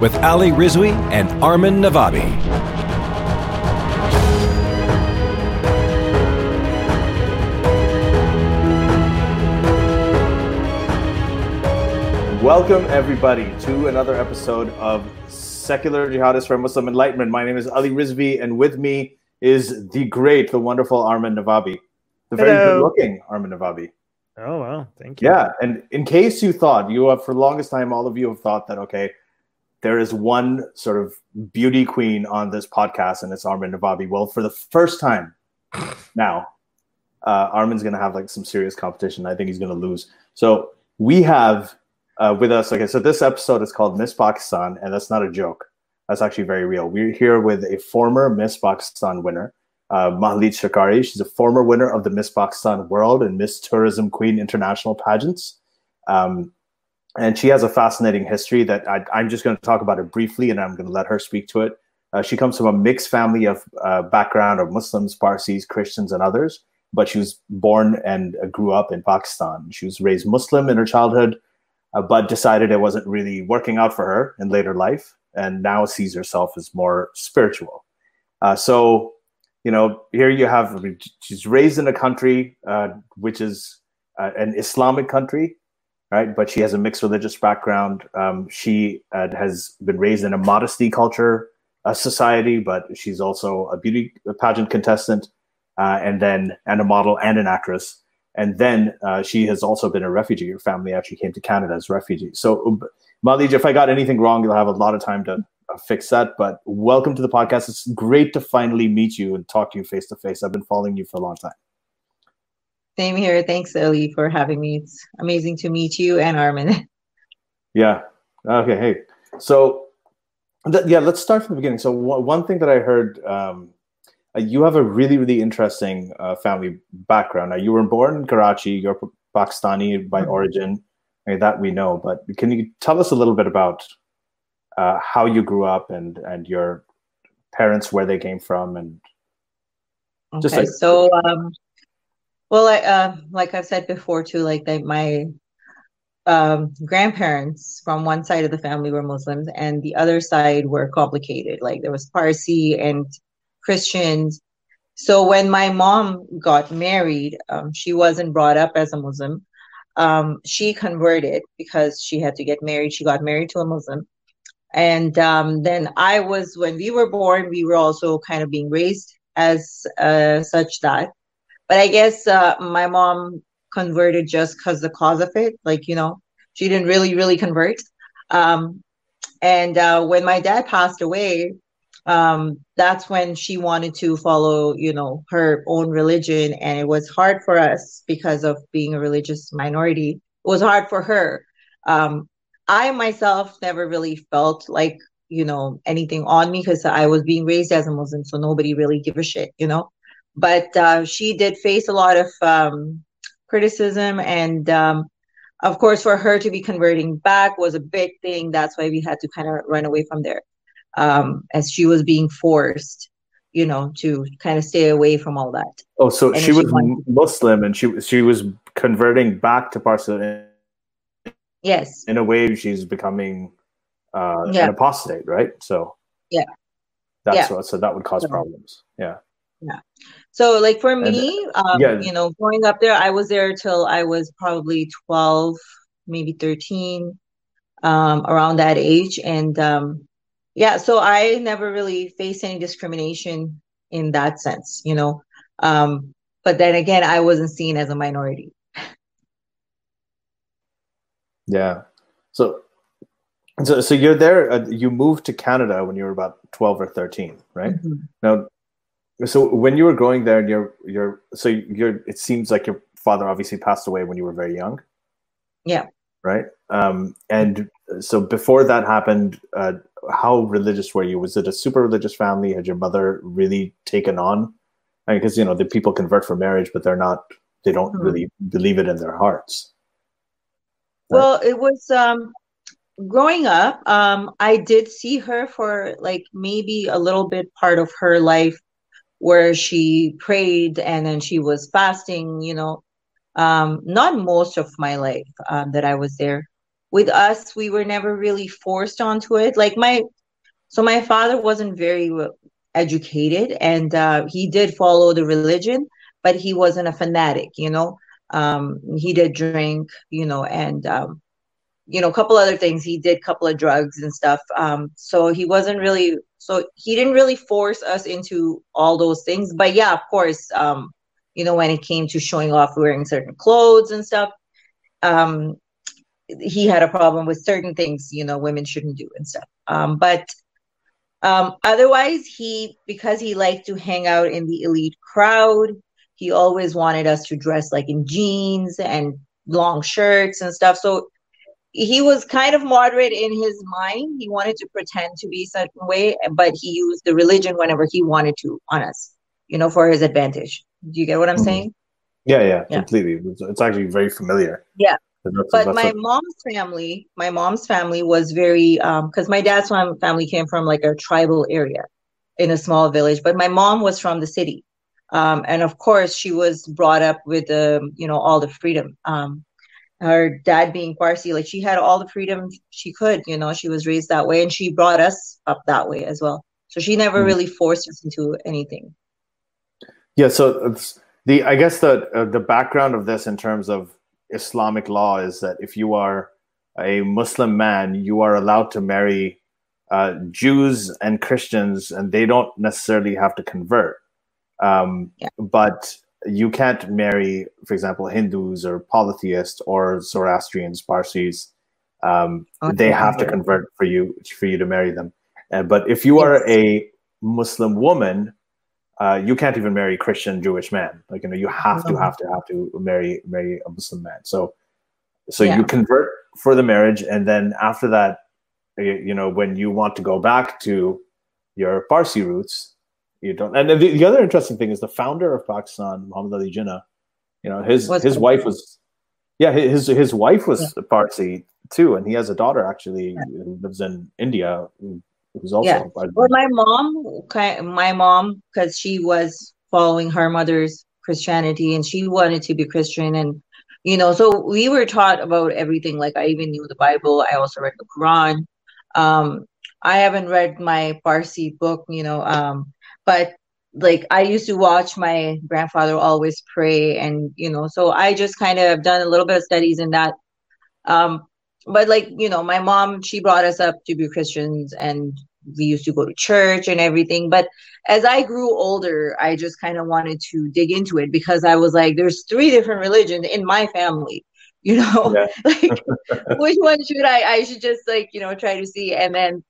with Ali Rizvi and Armin Navabi. Welcome, everybody, to another episode of Secular Jihadists for Muslim Enlightenment. My name is Ali Rizvi, and with me is the great, the wonderful Armin Navabi. The very good looking Armin Navabi. Oh wow. thank you. Yeah, and in case you thought, you have for the longest time, all of you have thought that, okay, there is one sort of beauty queen on this podcast, and it's Armin Navabi. Well, for the first time now, uh, Armin's going to have like some serious competition. I think he's going to lose. So we have uh, with us, okay, so this episode is called Miss Pakistan, and that's not a joke. That's actually very real. We're here with a former Miss Pakistan winner, uh, Mahleej Sarkari. She's a former winner of the Miss Pakistan World and Miss Tourism Queen International pageants. Um, and she has a fascinating history that I, I'm just going to talk about it briefly, and I'm going to let her speak to it. Uh, she comes from a mixed family of uh, background of Muslims, Parsis, Christians, and others. But she was born and uh, grew up in Pakistan. She was raised Muslim in her childhood, uh, but decided it wasn't really working out for her in later life, and now sees herself as more spiritual. Uh, so, you know, here you have she's raised in a country uh, which is an Islamic country, right? But she has a mixed religious background. Um, she uh, has been raised in a modesty culture uh, society, but she's also a beauty pageant contestant, uh, and then and a model and an actress. And then uh, she has also been a refugee. Her family actually came to Canada as refugees. So, um, Mahleej, if I got anything wrong, you'll have a lot of time to uh, fix that. But welcome to the podcast. It's great to finally meet you and talk to you face to face. I've been following you for a long time. Same here. Thanks, Ali, for having me. It's amazing to meet you and Armin. Yeah. Okay. Hey. So, th- yeah, let's start from the beginning. So, one one thing that I heard, um, uh, you have a really, really interesting uh, family background. Now, you were born in Karachi. You're Pakistani by Mhm. origin. I mean, that we know. But can you tell us a little bit about uh, how you grew up and and your parents, where they came from, and Just Okay, like- so um, well, I, uh, like I've said before too, like they, my um, grandparents from one side of the family were Muslims, and the other side were complicated. Like there was Parsi and Christians. So when my mom got married, um, she wasn't brought up as a Muslim. Um, she converted because she had to get married. She got married to a Muslim. And um, then I was, when we were born, we were also kind of being raised as uh, such that. But I guess uh, my mom converted just because the cause of it. Like, you know, she didn't really, really convert. Um, and uh, when my dad passed away, um, that's when she wanted to follow, you know, her own religion. And it was hard for us because of being a religious minority. It was hard for her. Um, I myself never really felt like, you know, anything on me because I was being raised as a Muslim. So nobody really give a shit, you know. But uh, she did face a lot of um, criticism. And um, of course, for her to be converting back was a big thing. That's why we had to kind of run away from there um, as she was being forced, you know, to kind of stay away from all that. oh, so And she was Muslim, and she she was converting back to Parsi. Yes. in a way she's becoming uh, Yeah. an apostate, right? So Yeah. that's Yeah. what. So that would cause So- problems. Yeah yeah. So, like for And, me, um, yeah. you know, growing up there, I was there till I was probably 12, maybe 13, um, around that age. And um, yeah, so I never really faced any discrimination in that sense, you know. Um, but then again, I wasn't seen as a minority. Yeah. So, so, so you're there. Uh, you moved to Canada when you were about twelve or thirteen, right? Mhm. Now, so when you were growing there, and you're you're so you're. It seems like your father obviously passed away when you were very young. Yeah. Right. Um, and so before that happened, uh, how religious were you? Was it a super religious family? Had your mother really taken on? Because you know the people convert for marriage, but they're not. They don't mm-hmm. really believe it in their hearts. Right? Well, it was um, growing up. Um, I did see her for like maybe a little bit part of her life where she prayed and then she was fasting. You know, um, not most of my life um, that I was there. With us we were never really forced onto it. Like my so my father wasn't very educated and uh, he did follow the religion but he wasn't a fanatic you know? Um, he did drink you know and um, you know a couple other things. He did a couple of drugs and stuff. Um, so he wasn't really so he didn't really force us into all those things. But yeah of course um, you know when it came to showing off wearing certain clothes and stuff um, he had a problem with certain things you know women shouldn't do and stuff. Um, but um, otherwise he because he liked to hang out in the elite crowd he always wanted us to dress like in jeans and long shirts and stuff. So he was kind of moderate in his mind he wanted to pretend to be a certain way but he used the religion whenever he wanted to on us you know for his advantage do you get what i'm mm-hmm. saying yeah, yeah, yeah, completely. It's actually very familiar. Yeah, that's, but that's my mom's family, my mom's family was very because um, my dad's family came from like a tribal area in a small village, but my mom was from the city, um, and of course she was brought up with the um, you know all the freedom. Um, her dad being Parsi, like she had all the freedom she could. You know, she was raised that way, and she brought us up that way as well. So she never mm. really forced us into anything. Yeah. So the I guess the uh, the background of this in terms of Islamic law is that if you are a Muslim man, you are allowed to marry uh, Jews and Christians, and they don't necessarily have to convert. Um, yeah. But you can't marry, for example, Hindus or polytheists or Zoroastrians, Parsis. Um, okay. They have to convert for you for you to marry them. Uh, but if you yes. are a Muslim woman, uh, you can't even marry Christian Jewish man. Like you know, you have to have to have to marry marry a Muslim man. So so yeah. you convert for the marriage, and then after that, you know, when you want to go back to your Parsi roots, you don't. And the, the other interesting thing is the founder of Pakistan, Muhammad Ali Jinnah. You know, his What's his wife was, yeah, his his wife was yeah. Parsi too, and he has a daughter actually yeah. who lives in India who who's also yeah. well my mom my mom because she was following her mother's christianity and she wanted to be christian and you know so we were taught about everything like i even knew the bible i also read the quran um i haven't read my parsi book you know um but like i used to watch my grandfather always pray and you know so i just kind of done a little bit of studies in that. Um but like you know my mom she brought us up to be christians and we used to go to church and everything but as i grew older i just kind of wanted to dig into it because i was like there's three different religions in my family you know? Yeah. like which one should i i should just like you know try to see. And then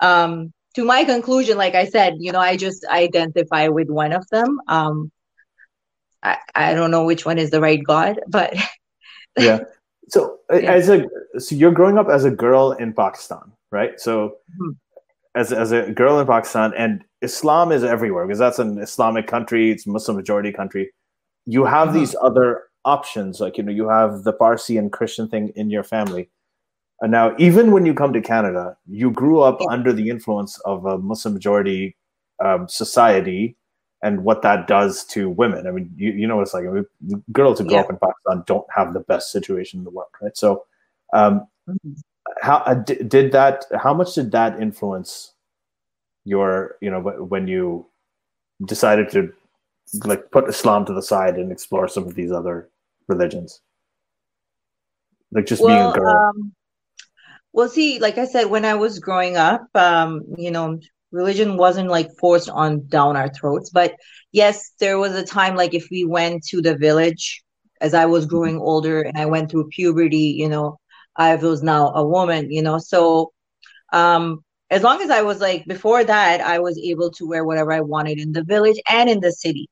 um to my conclusion like i said you know i just identify with one of them um i i don't know which one is the right god but yeah so yeah. as a so you're growing up as a girl in Pakistan, right? So mm-hmm. as as a girl in Pakistan, and Islam is everywhere because that's an Islamic country. It's a Muslim majority country. You have mm-hmm. these other options, like you know, you have the Parsi and Christian thing in your family. And now, even when you come to Canada, you grew up yeah. under the influence of a Muslim majority um, society and what that does to women. I mean, you, you know what it's like. I mean, girls who grow yeah. up in Pakistan don't have the best situation in the world, right? So, um, mm-hmm. how uh, did that? How much did that influence your, you know, when you decided to like put Islam to the side and explore some of these other religions? Like just well, being a girl. Um, well, see, like I said, when I was growing up, um, you know, religion wasn't like forced on down our throats. But yes there was a time like if we went to the village as i was growing older and i went through puberty you know i was now a woman you know. So um as long as i was like before that i was able to wear whatever i wanted in the village and in the city.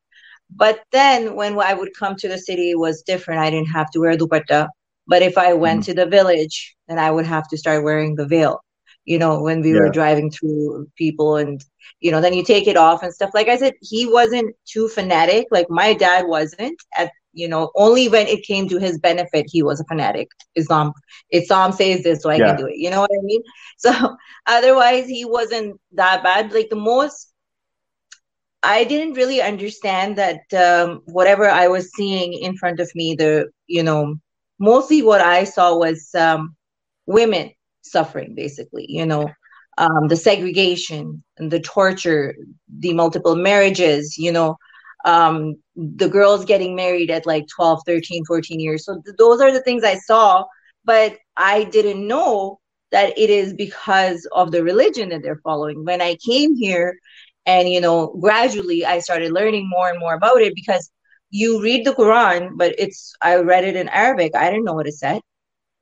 But then when i would come to the city it was different. I didn't have to wear dupatta but if i went mm-hmm. to the village then i would have to start wearing the veil you know, when we Yeah. were driving through people and, you know, then you take it off and stuff. Like I said, he wasn't too fanatic. Like my dad wasn't at, you know, only when it came to his benefit, he was a fanatic. Islam, Islam says this, so I Yeah. can do it. You know what I mean? So otherwise, he wasn't that bad. Like the most, I didn't really understand that um, whatever I was seeing in front of me, the, you know, mostly what I saw was um, women suffering, basically, you know, um, the segregation and the torture, the multiple marriages, you know, um, the girls getting married at like 12, 13, 14 years. So th- those are the things I saw, but I didn't know that it is because of the religion that they're following. When I came here, and you know, gradually I started learning more and more about it because you read the Quran, but it's I read it in Arabic. I didn't know what it said.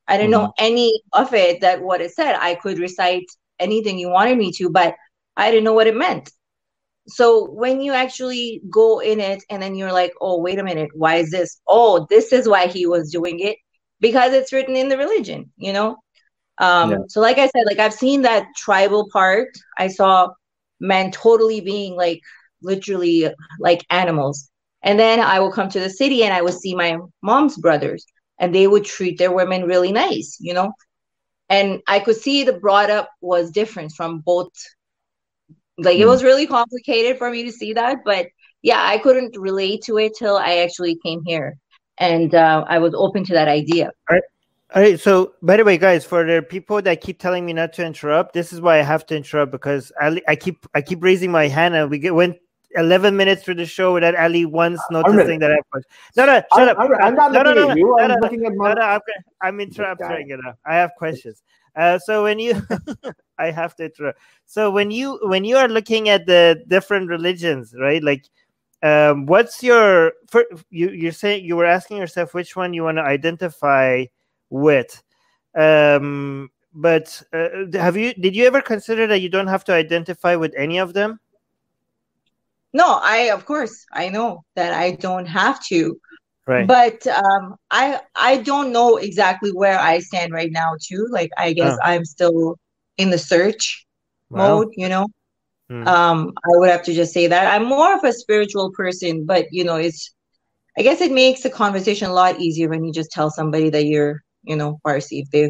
I didn't know any of it that what it said. I could recite anything you wanted me to, but I didn't know what it meant. So when you actually go in it and then you're like, oh, wait a minute, why is this? Oh, this is why he was doing it because it's written in the religion, you know? Um, Yeah. so like I said, like I've seen that tribal part. I saw men totally being like literally like animals. And then I will come to the city and I would see my mom's brothers and they would treat their women really nice, you know? And I could see the brought up was different from both. Like it Hmm. was really complicated for me to see that, but yeah, I couldn't relate to it till I actually came here, and uh, I was open to that idea. All right. All right. So, by the way, guys, for the people that keep telling me not to interrupt, this is why I have to interrupt because Ali, I keep I keep raising my hand, and we get went eleven minutes through the show without Ali once noticing that I questions. No, no, shut up. I'm, I'm not No, no, looking no, at you. no, I'm no, no. looking at my. no, I'm, I'm interrupting. I have questions. Uh, so when you, I have to interrupt. So when you when you are looking at the different religions, right? Like, um, what's your for, you you're saying you were asking yourself which one you want to identify with, um, but uh, have you did you ever consider that you don't have to identify with any of them? No, I of course I know that I don't have to, Right. but um, I I don't know exactly where I stand right now too. Like I guess Oh. I'm still in the search Wow. mode, you know. Hmm. Um, I would have to just say that I'm more of a spiritual person, but you know, it's I guess it makes the conversation a lot easier when you just tell somebody that you're, you know, Parsi If they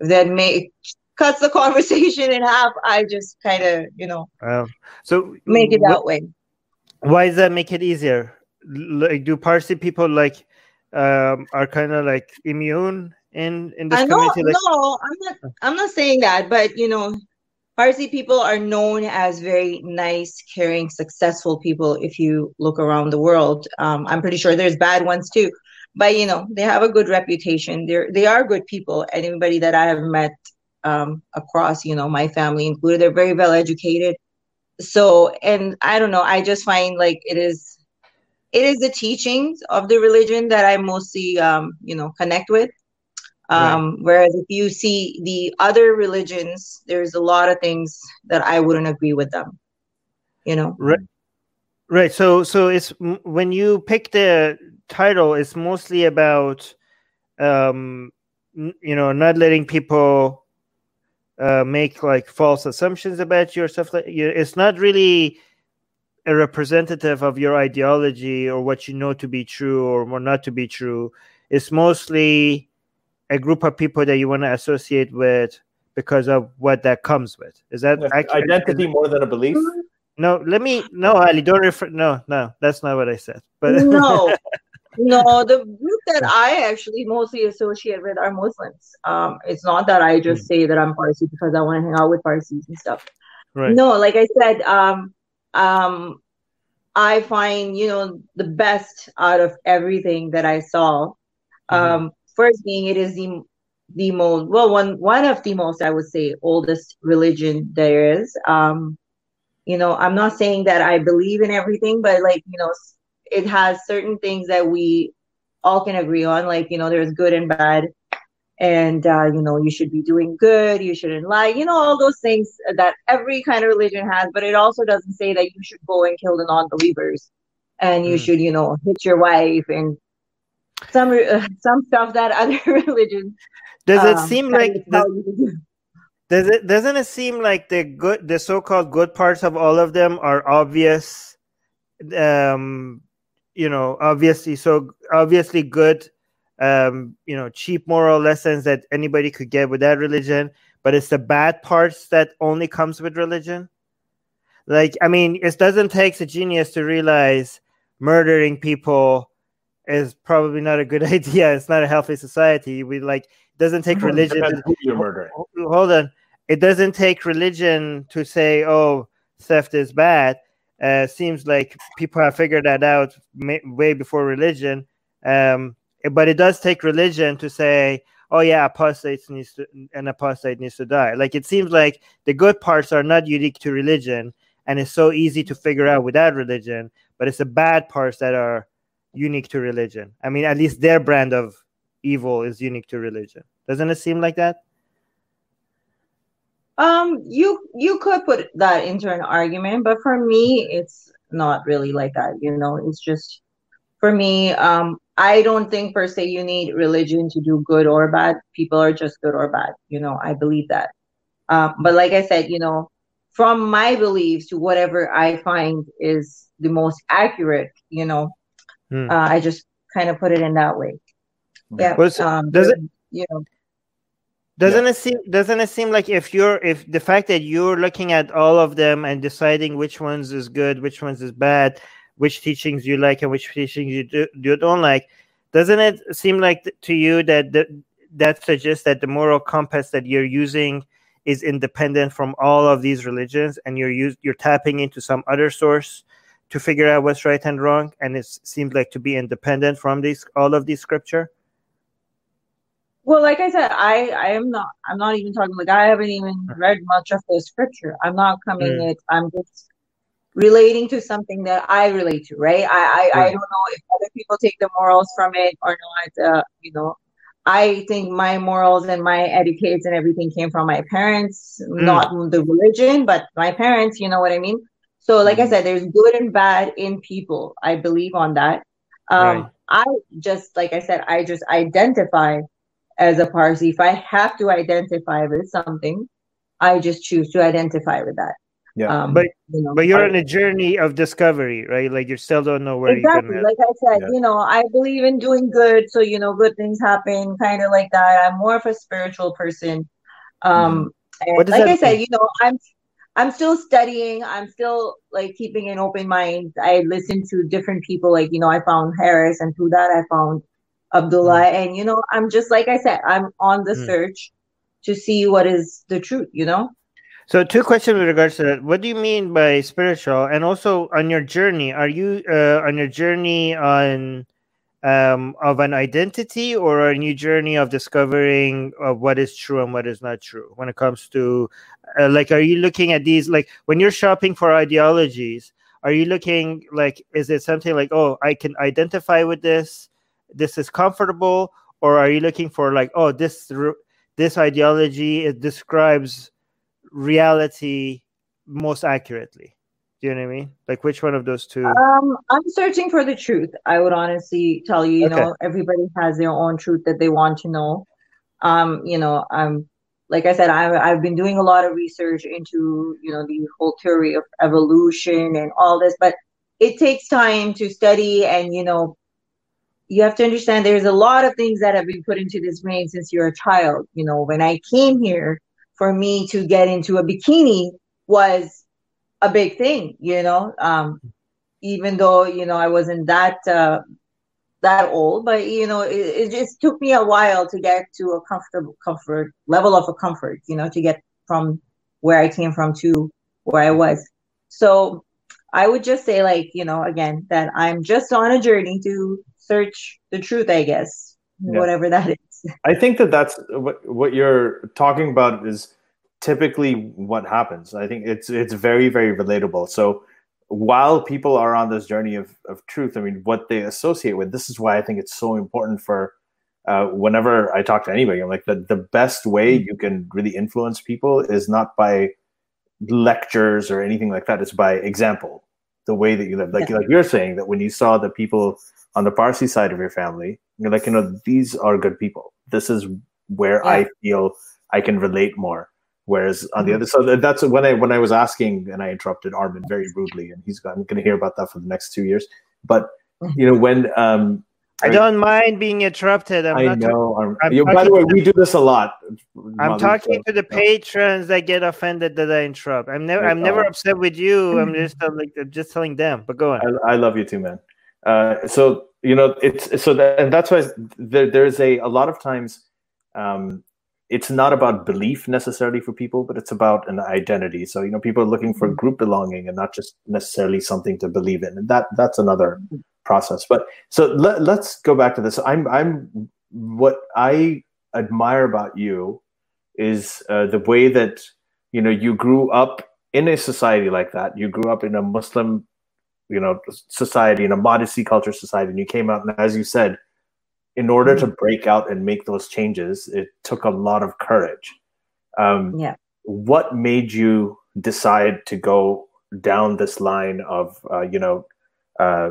if that may cuts the conversation in half, I just kind of, you know, Wow. So make it that way. Why does that make it easier like do parsi people like um are kind of like immune in in this I know, community like no, I'm not. I'm not saying that, but you know, Parsi people are known as very nice, caring, successful people. If you look around the world, um, I'm pretty sure there's bad ones too, but you know, they have a good reputation. They're they are good people. Anybody that I have met um, across, you know, my family included, they're very well educated. So, and I don't know, I just find like it is. It is the teachings of the religion that I mostly, um, you know, connect with. Right. Um, whereas if you see the other religions, there's a lot of things that I wouldn't agree with them. You know, right right so so it's when you pick the title it's mostly about um you know not letting people uh make like false assumptions about yourself. or like you it's not really a representative of your ideology or what you know to be true or more not to be true it's mostly a group of people that you want to associate with because of what that comes with is that accurate? Identity more than a belief. No, let me. No, Ali, don't refer. No, no, that's not what I said. But no, no. The group that I actually mostly associate with are Muslims. Um, it's not that I just say that I'm Parsi because I want to hang out with Parsis and stuff. right, No, like I said, um, um, I find you know the best out of everything that I saw. Um, first being it is the the most well one one of the most I would say oldest religion there is. Um, you know, I'm not saying that I believe in everything, but like you know, it has certain things that we all can agree on. Like you know, there's good and bad, and uh, you know, you should be doing good, you shouldn't lie. You know, all those things that every kind of religion has. But it also doesn't say that you should go and kill the non-believers, and you Mm. should you know hit your wife and some uh, some stuff that other religions. does it um, seem like of does, tell you to do. Does it doesn't it seem like the good the so-called good parts of all of them are obvious um you know obviously so obviously good um you know cheap moral lessons that anybody could get with that religion but it's the bad parts that only comes with religion. Like i mean it doesn't take a genius to realize murdering people is probably not a good idea. It's not a healthy society. We like doesn't take religion to, who you're murdering. hold on. It doesn't take religion to say oh theft is bad uh, seems like people have figured that out ma- way before religion. Um, but it does take religion to say oh yeah apostates needs to an apostate needs to die. Like it seems like the good parts are not unique to religion and it's so easy to figure out without religion but it's the bad parts that are unique to religion. I mean at least their brand of evil is unique to religion. Doesn't it seem like that Um, you you could put that into an argument, but for me, it's not really like that. You know, it's just for me. Um, I don't think per se you need religion to do good or bad. People are just good or bad. You know, I believe that. Uh, but like I said, you know, from my beliefs to whatever I find is the most accurate, you know, Hmm. uh, I just kind of put it in that way. Yeah. Was- um, does it- You know. Doesn't it seem doesn't it seem like if you're if the fact that you're looking at all of them and deciding which ones is good which ones is bad which teachings you like and which teachings you do, you don't like doesn't it seem like to you that the, that suggests that the moral compass that you're using is independent from all of these religions and you're use, you're tapping into some other source to figure out what's right and wrong and it seems like to be independent from these all of these scripture Well, like I said, I I am not. I'm not even talking. Like I haven't even read much of the scripture. I'm not coming Mm. it. I'm just relating to something that I relate to. Right. I I, I don't know if other people take the morals from it or not. Uh, you know, I think my morals and my etiquettes and everything came from my parents, Mm. not the religion, but my parents. You know what I mean? So, like I Mhm. said, there's good and bad in people. I believe on that. Um, Right. I just, like I said, I just identify as a Parsi. If I have to identify with something, I just choose to identify with that. Yeah. Um, But- you know, But you're I- on a journey of discovery, right? Like you still don't know where exactly like I said, Yeah. you know, I believe in doing good, so you know, good things happen, kind of like that. I'm more of a spiritual person. Um, and What does like I said, you know, I'm I'm still studying. I'm still like keeping an open mind. I listen to different people. Like you know, I found Harris, and through that, I found Abdullah. And you know, I'm just like I said, I'm on the Mm. search to see what is the truth. You know. So, two questions with regards to that. What do you mean by spiritual? And also, on your journey, are you uh, on your journey on um, of an identity or a new journey of discovering of what is true and what is not true when it comes to uh, like are you looking at these like when you're shopping for ideologies are you looking like is it something like oh i can identify with this this is comfortable or are you looking for like oh this this ideology it describes reality most accurately do you know what i mean like which one of those two Um, I'm searching for the truth. I would honestly tell you, you Okay. know, everybody has their own truth that they want to know. Um, you know, I'm like I said, I've I've been doing a lot of research into, you know, the whole theory of evolution and all this, but it takes time to study and, you know, you have to understand there's a lot of things that have been put into this brain since you're a child. You know, when I came here, for me to get into a bikini was a big thing, you know. Um, even though you know I wasn't that uh, that old, but you know it, it just took me a while to get to a comfortable comfort level of a comfort, you know, to get from where I came from to where I was. So I would just say, like you know, again, that I'm just on a journey to search the truth, I guess, Yeah. whatever that is. I think that that's what what you're talking about is typically what happens. I think it's it's very very relatable. So while people are on this journey of of truth, I mean, what they associate with. This is why I think it's so important for. Uh, whenever I talk to anybody, I'm like the the best way you can really influence people is not by lectures or anything like that. It's by example, the way that you live. Like Yeah. like you're saying that when you saw the people on the Parsi side of your family, you're like, you know, these are good people. This is where Yeah. I feel I can relate more. Whereas on the other, so that's when I when I was asking and I interrupted Armin very rudely, and he's I'm going to hear about that for the next two years. But you know when um, I don't mind being interrupted. I'm I not know. I'm, I'm you- by the way, we do this a lot. I'm talking to the patrons that get offended that I interrupt. I'm never I'm never upset with you. I'm just uh, like I'm just telling them. But go on. I, I love you too, man. Uh, so you know, it's so that, and that's why there, there's a a lot of times, um, it's not about belief necessarily for people, but it's about an identity. So you know, people are looking for group belonging and not just necessarily something to believe in, and that that's another process. But so let, let's go back to this. I'm I'm what I admire about you is uh, the way that you know you grew up in a society like that. You grew up in a Muslim you know society in a modesty culture society and you came out and as you said in order to break out and make those changes it took a lot of courage um, Yeah. what made you decide to go down this line of uh, you know uh,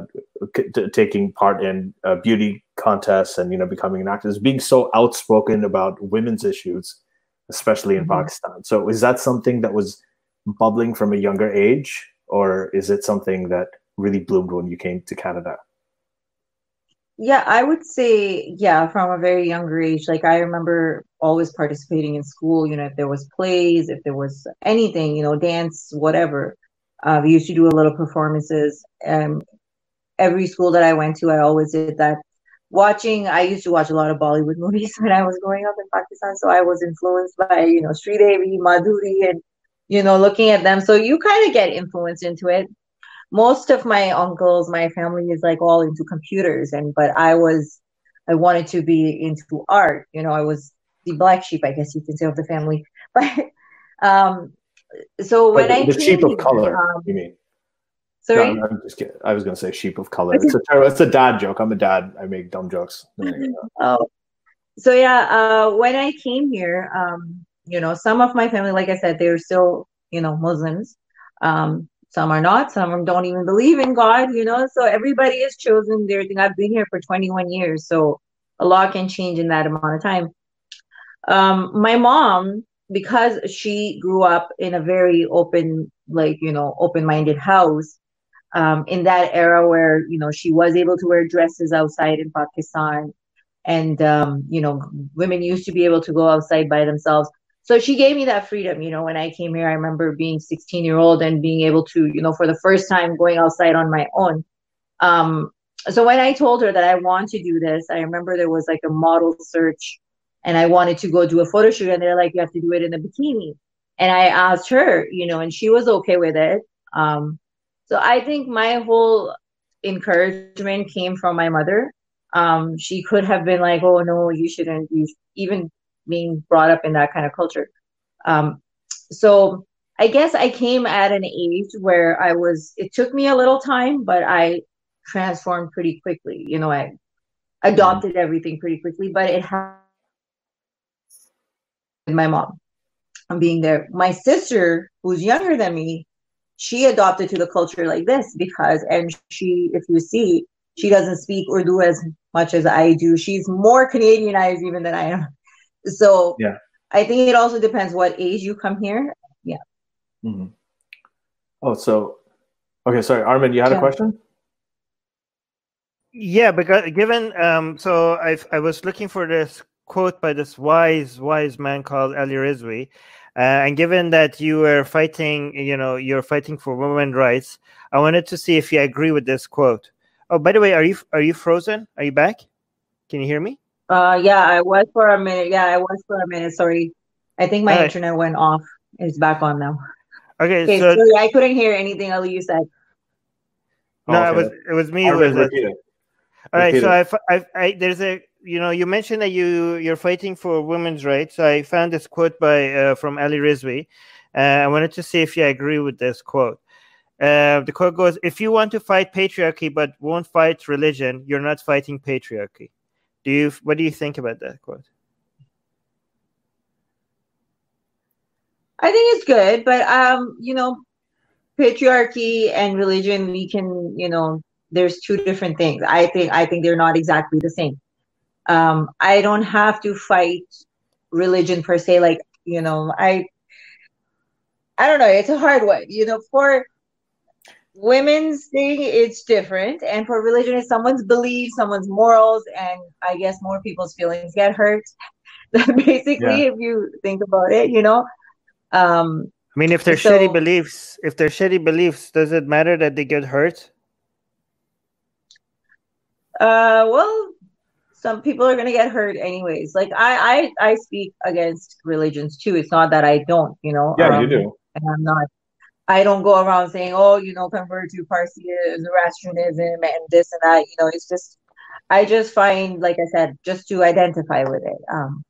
t- taking part in uh, beauty contests and you know becoming an actress being so outspoken about women's issues especially in Mhm. pakistan so is that something that was bubbling from a younger age or is it something that really bloomed when you came to Canada? Yeah, I would say, yeah, from a very younger age. Like I remember always participating in school, you know, if there was plays, if there was anything, you know, dance, whatever. Uh, we used to do a little performances. Um, every school that I went to, I always did that. Watching, I used to watch a lot of Bollywood movies when I was growing up in Pakistan, so I was influenced by, you know, Sri Devi, Madhuri, and you know, looking at them. So you kind of get influenced into it most of my uncles, my family is like all into computers, and but I was, I wanted to be into art. You know, I was the black sheep, I guess you can say, of the family. But um, so when the, I the sheep of color, um, you mean? sorry, No, I'm just kidding. I was going to say sheep of color. It's a it's a dad joke. I'm a dad. I make dumb jokes. There you go. Oh, so yeah, uh, when I came here, um, you know, some of my family, like I said, they're still, you know, Muslims. Um, some are not. Some of them don't even believe in God, you know. So everybody has chosen their thing. I've been here for 21 years, so a lot can change in that amount of time. Um, my mom, because she grew up in a very open, like you know, open-minded house, um, in that era where you know she was able to wear dresses outside in Pakistan, and um, you know, women used to be able to go outside by themselves. So she gave me that freedom. You know, when I came here, I remember being 16 year old and being able to, you know, for the first time going outside on my own. Um, so when I told her that I want to do this, I remember there was like a model search and I wanted to go do a photo shoot and they're like, you have to do it in a bikini. And I asked her, you know, and she was okay with it. Um, so I think my whole encouragement came from my mother. Um, she could have been like, oh no, you shouldn't, even being brought up in that kind of culture. Um, so I guess I came at an age where I was, it took me a little time, but I transformed pretty quickly. You know, I adopted everything pretty quickly, but it with my mom and being there. My sister, who's younger than me, she adopted to the culture like this because, and she, if you see, she doesn't speak Urdu as much as I do. She's more Canadianized even than I am. So Yeah. I think it also depends what age you come here. Yeah. Mm-hmm. Oh, so okay. Sorry, Armin, you had a question? Yeah, because given um, so I I was looking for this quote by this wise wise man called Ali Rizvi, uh, and given that you were fighting, you know, you're fighting for women's rights, I wanted to see if you agree with this quote. Oh, by the way, are you are you frozen? Are you back? Can you hear me? Uh, yeah, I was for a minute. Yeah, I was for a minute. Sorry. I think my Alright. internet went off. It's back on now. Okay, Okay, so sorry, I couldn't hear anything Ali you said. no, Oh, it was it was me. was- it. All right, so Repeat I, I, I, there's a, you know, you mentioned that you you're fighting for women's rights. I found this quote by uh, from Ali Rizvi. Uh, I wanted to see if you agree with this quote. Uh, the quote goes: "If you want to fight patriarchy but won't fight religion, you're not fighting patriarchy." Do you? What do you think about that quote? I think it's good, but um, you know, patriarchy and religion, we can, you know, there's two different things. I think I think they're not exactly the same. Um, I don't have to fight religion per se. Like, you know, I I don't know. It's a hard one. You know, for women's thing, it's different, and for religion, it's someone's belief, someone's morals, and I guess more people's feelings get hurt. Basically, yeah. if you think about it, you know. Um, I mean, if they're so, shitty beliefs, if they're shitty beliefs, does it matter that they get hurt? Uh, well, some people are gonna get hurt anyways. Like I, I, I speak against religions too. It's not that I don't, you know. Yeah, um, you do. And I'm not. I don't go around saying, "Oh, you know, convert to Parsiism, Zoroastrianism, and this and that." You know, it's just, I just find, like I said, just to identify with it. Um,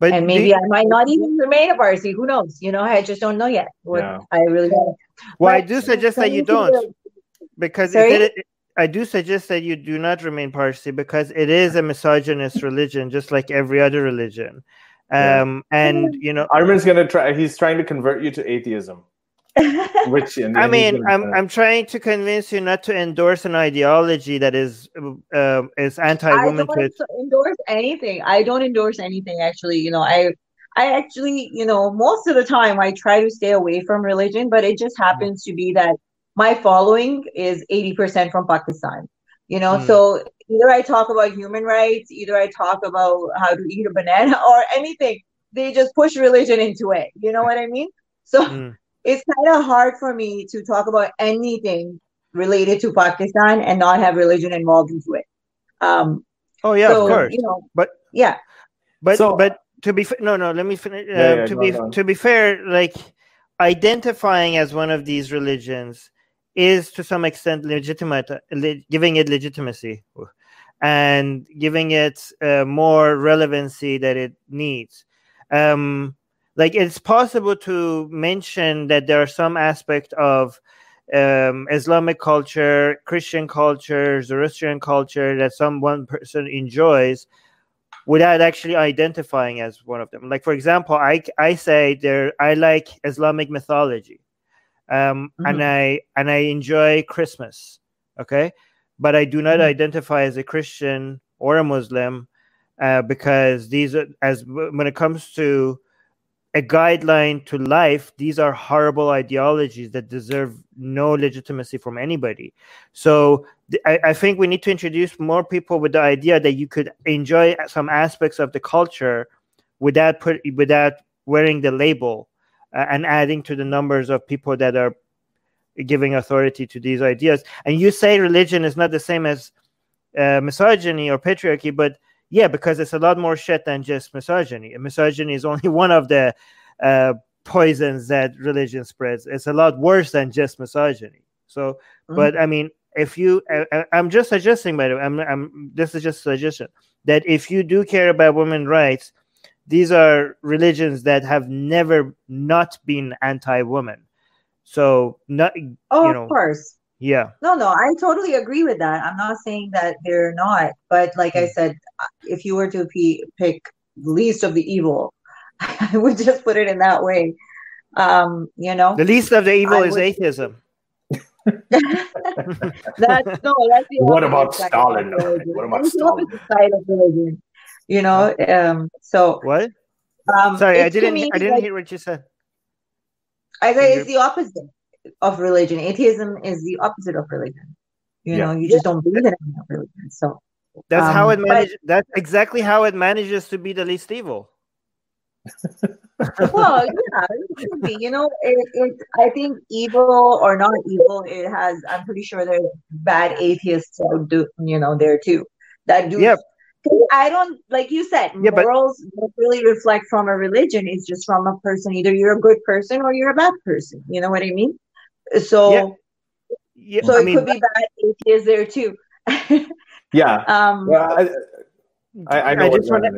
but and maybe the, I might not even remain a Parsi. Who knows? You know, I just don't know yet. What yeah. I really don't. Well, but, I do suggest that you don't, because it, I do suggest that you do not remain Parsi because it is a misogynist religion, just like every other religion. Um, yeah. and you know, Armin's gonna try. He's trying to convert you to atheism. Which I mean, I'm I'm trying to convince you not to endorse an ideology that is uh, is anti-woman. I don't endorse anything. I don't endorse anything. Actually, you know, I I actually, you know, most of the time I try to stay away from religion, but it just happens to be that my following is 80% from Pakistan. You know, mm. so either I talk about human rights, either I talk about how to eat a banana or anything. They just push religion into it. You know what I mean? So mm. it's kind of hard for me to talk about anything related to Pakistan and not have religion involved into it. Um, oh yeah, so, of course. You know, but yeah, but so, but to be no no let me finish. Uh, yeah, yeah, to be to be fair, like identifying as one of these religions is to some extent legitimate, giving it legitimacy and giving it uh, more relevancy that it needs. Um, like it's possible to mention that there are some aspect of um, Islamic culture, Christian culture, Zoroastrian culture that some one person enjoys without actually identifying as one of them. Like for example, I I say there I like Islamic mythology um, mm-hmm. and I and I enjoy Christmas. Okay, but I do not mm-hmm. identify as a Christian or a Muslim uh, because these are as when it comes to a guideline to life these are horrible ideologies that deserve no legitimacy from anybody so th- I, I, think we need to introduce more people with the idea that you could enjoy some aspects of the culture without put without wearing the label and adding to the numbers of people that are giving authority to these ideas. And you say religion is not the same as uh, misogyny or patriarchy, but yeah, because it's a lot more shit than just misogyny. And misogyny is only one of the uh, poisons that religion spreads. It's a lot worse than just misogyny. So, mm-hmm. but I mean, if you, I, am just suggesting, by the way, I'm, I'm, this is just a suggestion that if you do care about women's rights, these are religions that have never not been anti-woman. So not oh, you know, of course. Yeah. No, no, I totally agree with that. I'm not saying that they're not, but like I hmm. said, if you were to p- pick least of the evil, I would just put it in that way. Um, you know, the least of the evil I is would... atheism. that's no. That's the what about Stalin? What about Stalin? Side of religion you know um so what? um sorry i didn't i didn't like, hear what you said. I say it's the opposite of religion. Atheism is the opposite of religion. You yeah. know you just don't believe in religion so that's um, how it manages that's exactly how it manages to be the least evil. Well yeah you know it, it, i think evil or not evil it has i'm pretty sure there's bad atheists out do you know there too that do yep. I don't like you said yeah, morals but, don't really reflect from a religion. It's just from a person. Either you're a good person or you're a bad person. You know what I mean? So yeah, yeah so I it mean, could be bad atheists there too. yeah. Um well, I, I, I, know I just want to,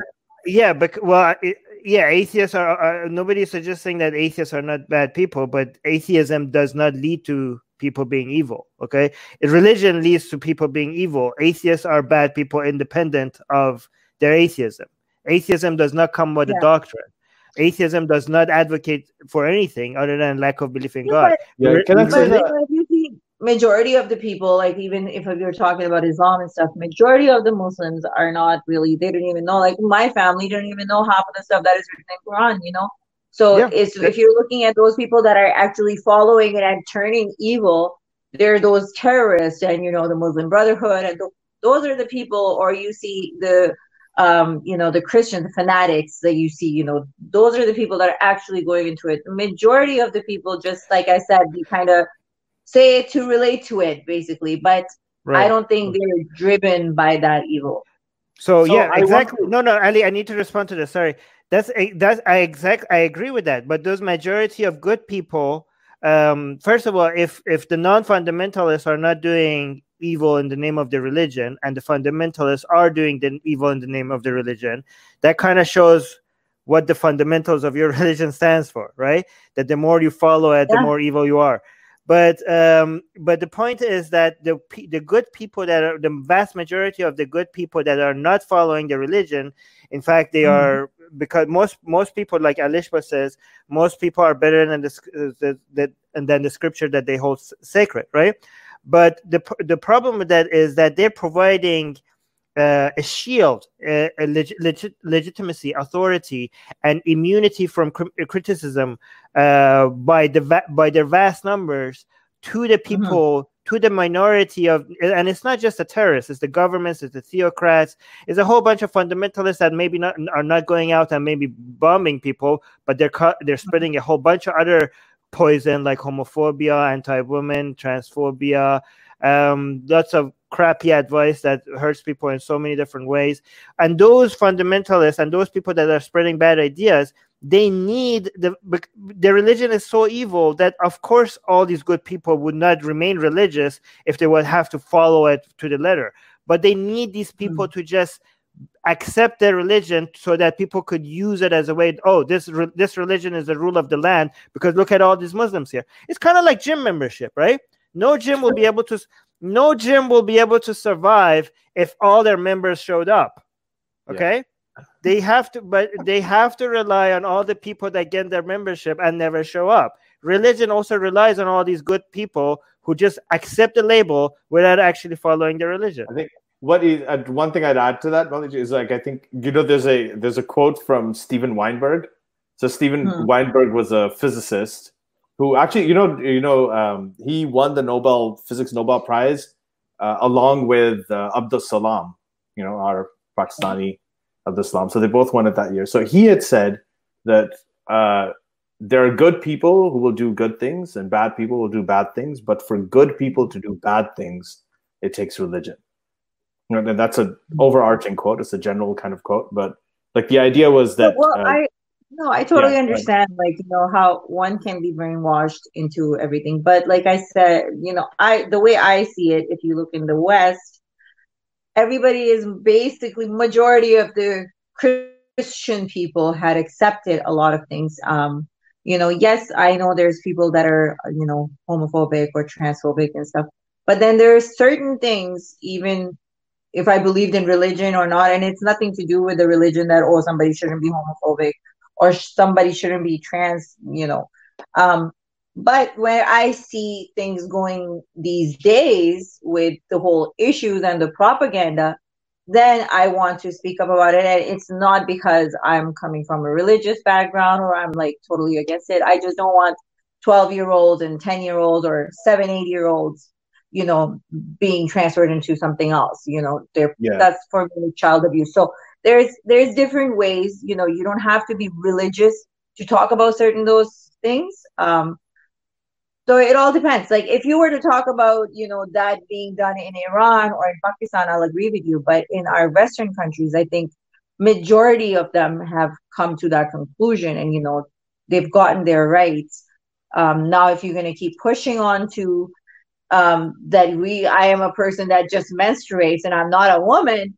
yeah, but well it, yeah, atheists are, nobody is suggesting that atheists are not bad people, but atheism does not lead to people being evil. Okay, if religion leads to people being evil, atheists are bad people independent of their atheism. Atheism does not come with yeah. a doctrine. Atheism does not advocate for anything other than lack of belief in yeah, God. Yeah, can I say that? majority of the people, like even if you're talking about Islam and stuff, majority of the Muslims are not really, they don't even know. Like my family don't even know half of the stuff that is written in Quran, you know? So Yeah. it's, if you're looking at those people that are actually following it and turning evil, they're those terrorists and you know the Muslim Brotherhood and th- those are the people. Or you see the um, you know the Christian fanatics that you see. You know those are the people that are actually going into it. The majority of the people, just like I said, you kind of say it to relate to it, basically. But I don't think they're driven by that evil. So, So yeah, I exactly. to- No, no, Ali, I need to respond to this. Sorry, that's a- that's I exact I agree with that. But those majority of good people, um, first of all, if if the non-fundamentalists are not doing evil in the name of the religion, and the fundamentalists are doing the evil in the name of the religion, that kind of shows what the fundamentals of your religion stands for, right? That the more you follow it, the more evil you are. But um, but the point is that the the good people that are the vast majority of the good people that are not following the religion, in fact, they Mhm. are because most most people, like Alishba says, most people are better than the, uh, the, the and than the scripture that they hold s- sacred, right? But the the problem with that is that they're providing uh, a shield, a, a leg- legit- legitimacy, authority, and immunity from cri- criticism uh, by the va- by their vast numbers to the people, to the minority of, and it's not just the terrorists; it's the governments, it's the theocrats, it's a whole bunch of fundamentalists that maybe not are not going out and maybe bombing people, but they're they're spreading a whole bunch of other poison like homophobia, anti-woman, transphobia, um, lots of crappy advice that hurts people in so many different ways. And those fundamentalists and those people that are spreading bad ideas, they need the bec- the religion is so evil that of course all these good people would not remain religious if they would have to follow it to the letter. But they need these people hmm. to just accept their religion so that people could use it as a way oh this re- this religion is the rule of the land because look at all these muslims here it's kind of like gym membership right no gym will be able to no gym will be able to survive if all their members showed up Yeah. okay they have to but they have to rely on all the people that get their membership and never show up religion also relies on all these good people who just accept the label without actually following the religion I think what is uh, one thing I'd add to that knowledge is like I think you know there's a there's a quote from Steven Weinberg. So Steven Hmm. Weinberg was a physicist who actually you know you know um, he won the Nobel Physics Nobel Prize uh, along with uh, Abdus Salam, you know our Pakistani Abdus Salam. So they both won it that year. So he had said that uh, there are good people who will do good things and bad people will do bad things, but for good people to do bad things, it takes religion. You know, that's an overarching quote. It's a general kind of quote, but like the idea was that well, uh, I no, I totally yeah, understand. Like you know how one can be brainwashed into everything, but like I said, you know, I the way I see it, if you look in the West, everybody is basically majority of the Christian people had accepted a lot of things. Um, you know, yes, I know there's people that are you know homophobic or transphobic and stuff, but then there are certain things even if I believed in religion or not. And it's nothing to do with the religion that, oh, somebody shouldn't be homophobic or somebody shouldn't be trans, you know. Um, but where I see things going these days with the whole issues and the propaganda, then I want to speak up about it. And it's not because I'm coming from a religious background or I'm like totally against it. I just don't want 12 year olds and 10 year olds or seven, eight year olds you know being transferred into something else you know they're Yeah. that's for me child abuse so there's there's different ways you know you don't have to be religious to talk about certain those things. Um so it all depends. Like if you were to talk about you know that being done in iran or in pakistan i'll agree with you. But in our western countries i think majority of them have come to that conclusion and you know they've gotten their rights. Um now if you're going to keep pushing on to um, that we I am a person that just menstruates and I'm not a woman,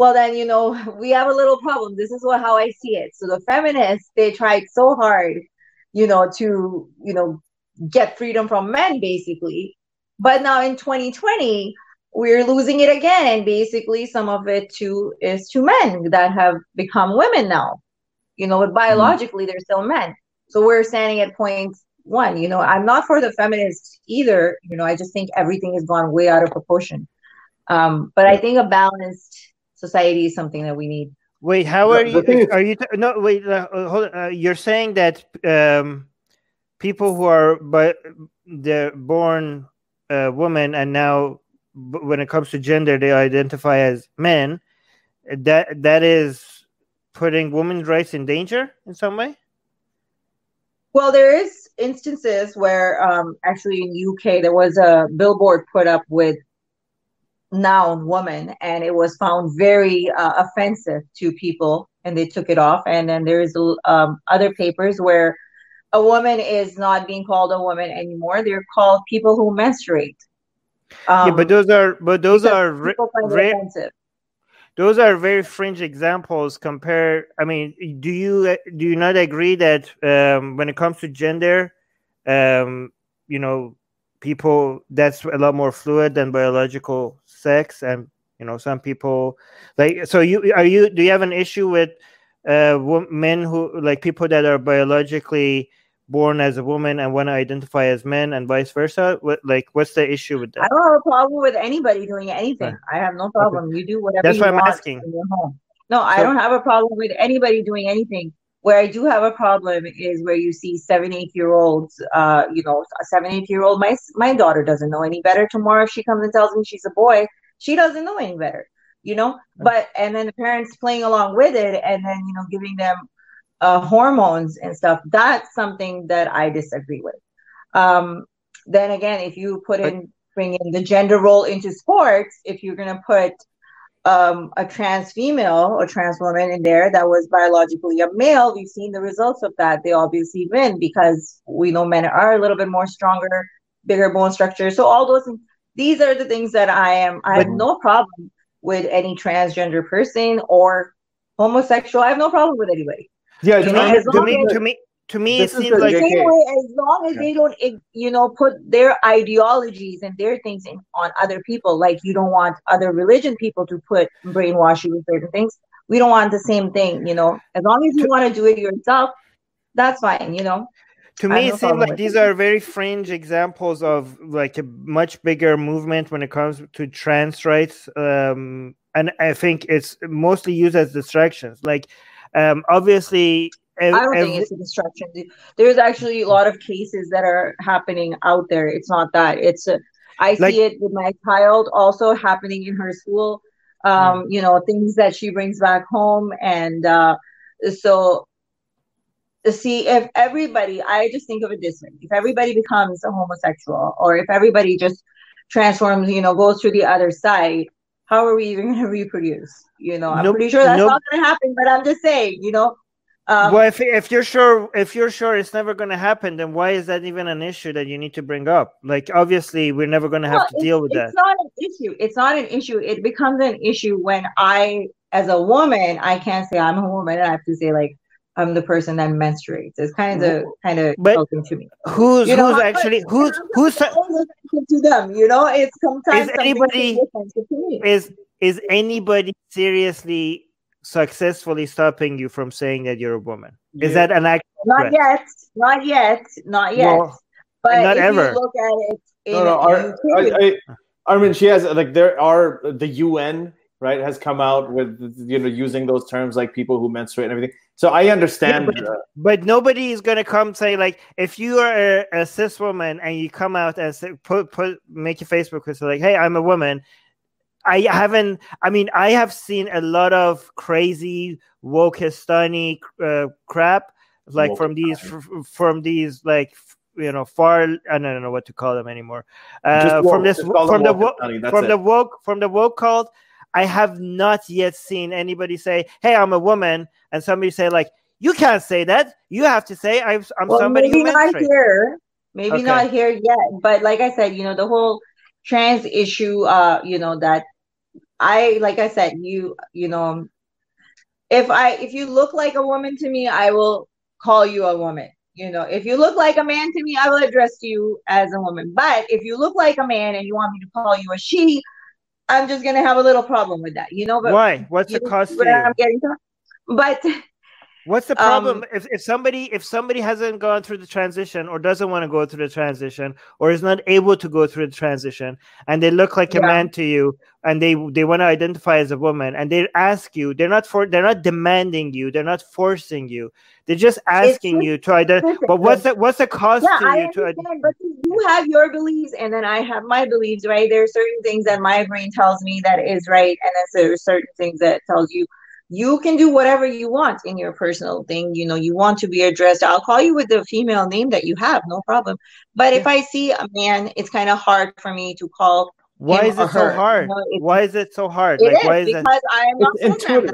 well then you know we have a little problem. This is what how I see it. So the feminists they tried so hard, you know, to you know get freedom from men basically, but now in 2020 we're losing it again, and basically some of it too is to men that have become women now. You know, but biologically they're still men. So we're standing at point one you know i'm not for the feminists either you know i just think everything has gone way out of proportion um but i think a balanced society is something that we need Wait, how are the you? thing Are you no? Wait, uh, hold on. Uh, you're saying that um, people who are but they're born uh, women and now, when it comes to gender, they identify as men. That that is putting women's rights in danger in some way. Well, there is instances where um, actually in UK there was a billboard put up with noun woman, and it was found very uh, offensive to people, and they took it off. And then there's um, other papers where a woman is not being called a woman anymore; they're called people who menstruate. Um, yeah, but those are but those are ra- people find it rare. offensive. those are very fringe examples compare i mean do you do you not agree that um, when it comes to gender um, you know people that's a lot more fluid than biological sex and you know some people like so you are you do you have an issue with uh men who like people that are biologically born as a woman and want to identify as men and vice versa what like what's the issue with that? I don't have a problem with anybody doing anything. I have no problem. You do whatever That's why I'm asking. in your home. No, I don't have a problem with anybody doing anything. Where I do have a problem is where you see seven, eight year olds, uh, you know, a seven, eight year old. My my daughter doesn't know any better. Tomorrow, if she comes and tells me she's a boy, she doesn't know any better, you know. But and then the parents playing along with it, and then you know giving them uh, hormones and stuff. That's something that I disagree with. Um, then again, if you put in bring in the gender role into sports, if you're gonna put um, a trans female or trans woman in there that was biologically a male, we've seen the results of that. They obviously win because we know men are a little bit more stronger, bigger bone structure. So all those things, these are the things that I am. I have no problem with any transgender person or homosexual. I have no problem with anybody. Yeah, You to know, me, to me, to me, to me, it This is seems the like JK. Same way, as long as Yeah. they don't, you know, put their ideologies and their things in, on other people, like you don't want other religion people to put brainwash you with certain things. We don't want the same thing, you know. As long as you want to do it yourself, that's fine, you know. to I have me no it seems like these it. are very fringe examples of like a much bigger movement when it comes to trans rights um and i think it's mostly used as distractions like um obviously ev- I don't ev- think it's a distraction. There's actually a lot of cases that are happening out there. It's not that. It's a, I Like- see it with my child also happening in her school. Um, you know, things that she brings back home, and uh, so see if everybody. I just think of it this way: if everybody becomes a homosexual, or if everybody just transforms, you know, goes to the other side, how are we even going to reproduce? You know, I'm Nope, pretty sure that's nope. not going to happen. But I'm just saying, you know. Um, well if, if you're sure if you're sure it's never going to happen then why is that even an issue that you need to bring up like obviously we're never going to have Well, to deal with it's that It's not an issue. It's not an issue. It becomes an issue when I, as a woman, I can't say I'm a woman. I have to say like I'm the person that menstruates. It's kind of kind of But- insulting to me. who's You know, who's actually who's who's to them? You know, it's sometimes Is anybody- to me. is is anybody seriously successfully stopping you from saying that you're a woman is that an act Not threat? yet. Not yet. Not yet. Well, but not if ever. you look at it, in no, no. Ar- UK, I, I, Armin, she has like there are the UN right has come out with you know using those terms like people who menstruate and everything. So I understand. Yeah, uh, But nobody is gonna come say like if you are a, a cis woman and you come out and say, put put make your Facebook and say like, hey, I'm a woman. I haven't. I mean, I have seen a lot of crazy Wokistani uh, crap, like from these f- from these like you know far. I don't know what to call them anymore. Uh, Just from woke. this Just call from the wo- Wokistani, that's from it. the woke from the woke cult. I have not yet seen anybody say, "Hey, I'm a woman," and somebody say like, "You can't say that. You have to say I'm, I'm well, somebody maybe who not menstruates." here. Maybe Okay. not here yet. But like I said, you know, the whole trans issue, uh, you know, that I like I said, you you know, if I if you look like a woman to me, I will call you a woman. You know, if you look like a man to me, I will address you as a woman. But if you look like a man and you want me to call you a she, I'm just gonna have a little problem with that. You know, but Why? What's the cost where I'm getting to. But What's the problem um, if, if somebody if somebody hasn't gone through the transition or doesn't want to go through the transition or is not able to go through the transition and they look like yeah. a man to you and they they want to identify as a woman and they ask you they're not for they're not demanding you they're not forcing you. They're just asking you to identify but what's the what's the cost yeah, to I you to but you have your beliefs and then I have my beliefs right? There are certain things that my brain tells me that is right and then there are certain things that tells you you can do whatever you want in your personal thing. You know, you want to be addressed. I'll call you with the female name that you have, no problem. But yeah. if I see a man, it's kind of hard for me to call. Why is it so hard? You know, why is it so hard? Like, is why is because it? I am not programmed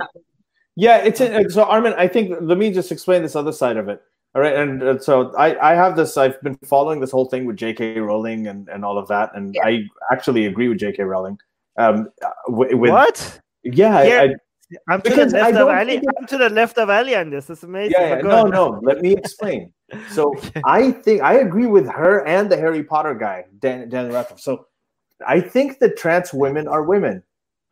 Yeah, it's in, so Armin. I think let me just explain this other side of it. All right, and uh, so I, I have this. I've been following this whole thing with J.K. Rowling and, and all of that, and yeah. I actually agree with J.K. Rowling. Um, with, what? Yeah, I, I, I'm to the left of Ali. I'm to the left of Ali on this. It's amazing. Yeah, yeah. no, no. Let me explain. So. I think I agree with her and the Harry Potter guy, Dan, Dan Radcliffe. So I think that trans women are women.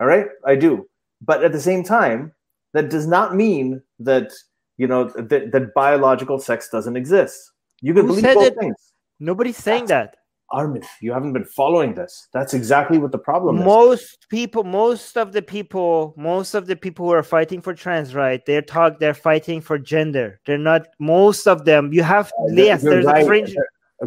All right, I do. But at the same time, that does not mean that you know that, that biological sex doesn't exist. You can Who believe both it? things. Nobody's saying That's, that. Armin, you haven't been following this. That's exactly what the problem is. Most people, most of the people, most of the people who are fighting for trans right, they're talk, they're fighting for gender. They're not. Most of them, you have uh, yes, there's right. a fringe.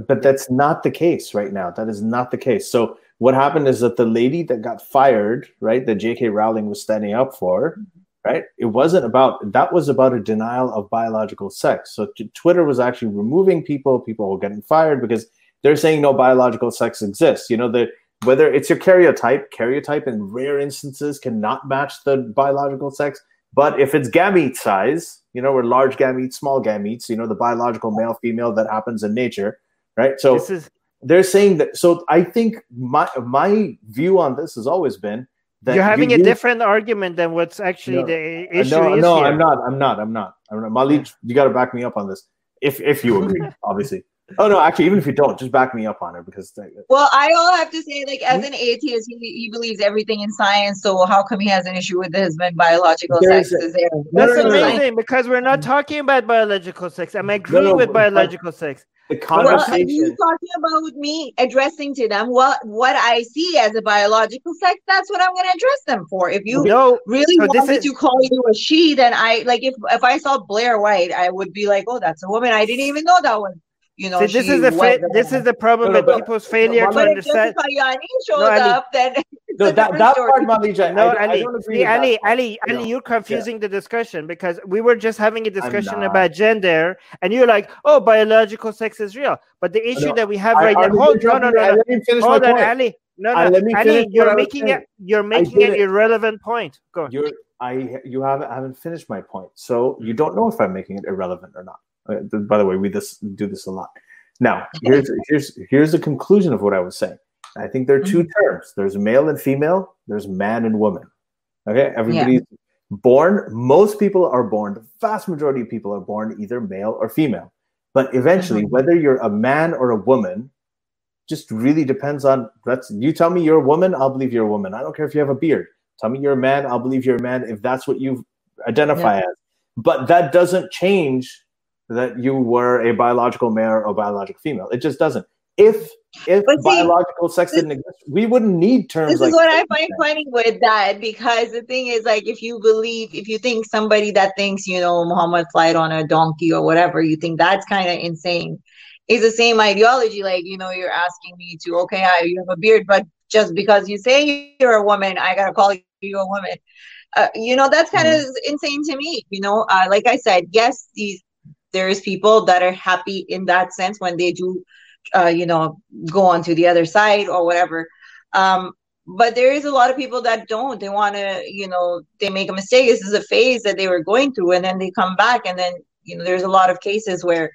But that's not the case right now. That is not the case. So what happened is that the lady that got fired, right, that J.K. Rowling was standing up for, right, it wasn't about that was about a denial of biological sex. So t- Twitter was actually removing people. People were getting fired because they're saying no biological sex exists. You know, the whether it's your karyotype, karyotype in rare instances cannot match the biological sex. But if it's gamete size, you know, or large gametes, small gametes, you know, the biological male female that happens in nature, right? So this is they're saying that. So I think my my view on this has always been that you're having you, a different argument than what's actually no, the issue. No, is no, here. I'm not. I'm not. I'm not. I'm not. Malik, you got to back me up on this. If if you agree, obviously. Oh no, actually, even if you don't, just back me up on it because. Well, I all have to say, like, as hmm? an atheist, he, he believes everything in science. So how come he has an issue with his biological sex? Is there? That's no, no, amazing no, because we're not hmm. talking about biological sex. I'm agreeing with biological sex. The uh, conversation. Well, you talking about me addressing to them what what I see as a biological sex. That's what I'm going to address them for. If you no, really so want me is... to call you a she, then I like if if I saw Blair White, I would be like, oh, that's a woman. I didn't even know that was you know, this is the fa- this is the problem no, no, with people's failure to understand. If shows no, up, then no, that, that part, Mahleej, no, I, Ali, I see, Ali, Ali, Ali, you're confusing yeah. the discussion because we were just having a discussion about gender, and you're like, "Oh, biological sex is real," but the issue that we have right now, hold, no, no, no, no, hold on, Ali, no, no, Ali, you're making it, you're making an irrelevant point. Go. You're, I, you haven't, haven't finished my point, so you don't know if I'm making it irrelevant or not. Uh, by the way, we this do this a lot. Now, here's here's here's the conclusion of what I was saying. I think there are 2 mm-hmm. terms. There's male and female. There's man and woman. Okay, everybody's yeah. born. Most people are born. The vast majority of people are born either male or female. But eventually, mm-hmm. whether you're a man or a woman, just really depends on. That's you tell me you're a woman, I'll believe you're a woman. I don't care if you have a beard. Tell me you're a man, I'll believe you're a man if that's what you identify yeah. as. But that doesn't change that you were a biological male or biological female. It just doesn't. If if see, biological sex this, didn't exist, we wouldn't need terms. This like is what I find funny with that because the thing is, like, if you believe, if you think somebody that thinks, you know, Muhammad flight on a donkey or whatever, you think that's kind of insane. It's the same ideology. Like, you know, you're asking me to, okay, I, you have a beard, but just because you say you're a woman, I gotta call you a woman. Uh, you know, that's kind of mm-hmm. insane to me. You know, uh, like I said, yes, these there's people that are happy in that sense when they do uh, you know go on to the other side or whatever. Um, but there is a lot of people that don't. They want to you know they make a mistake. This is a phase that they were going through and then they come back and then you know there's a lot of cases where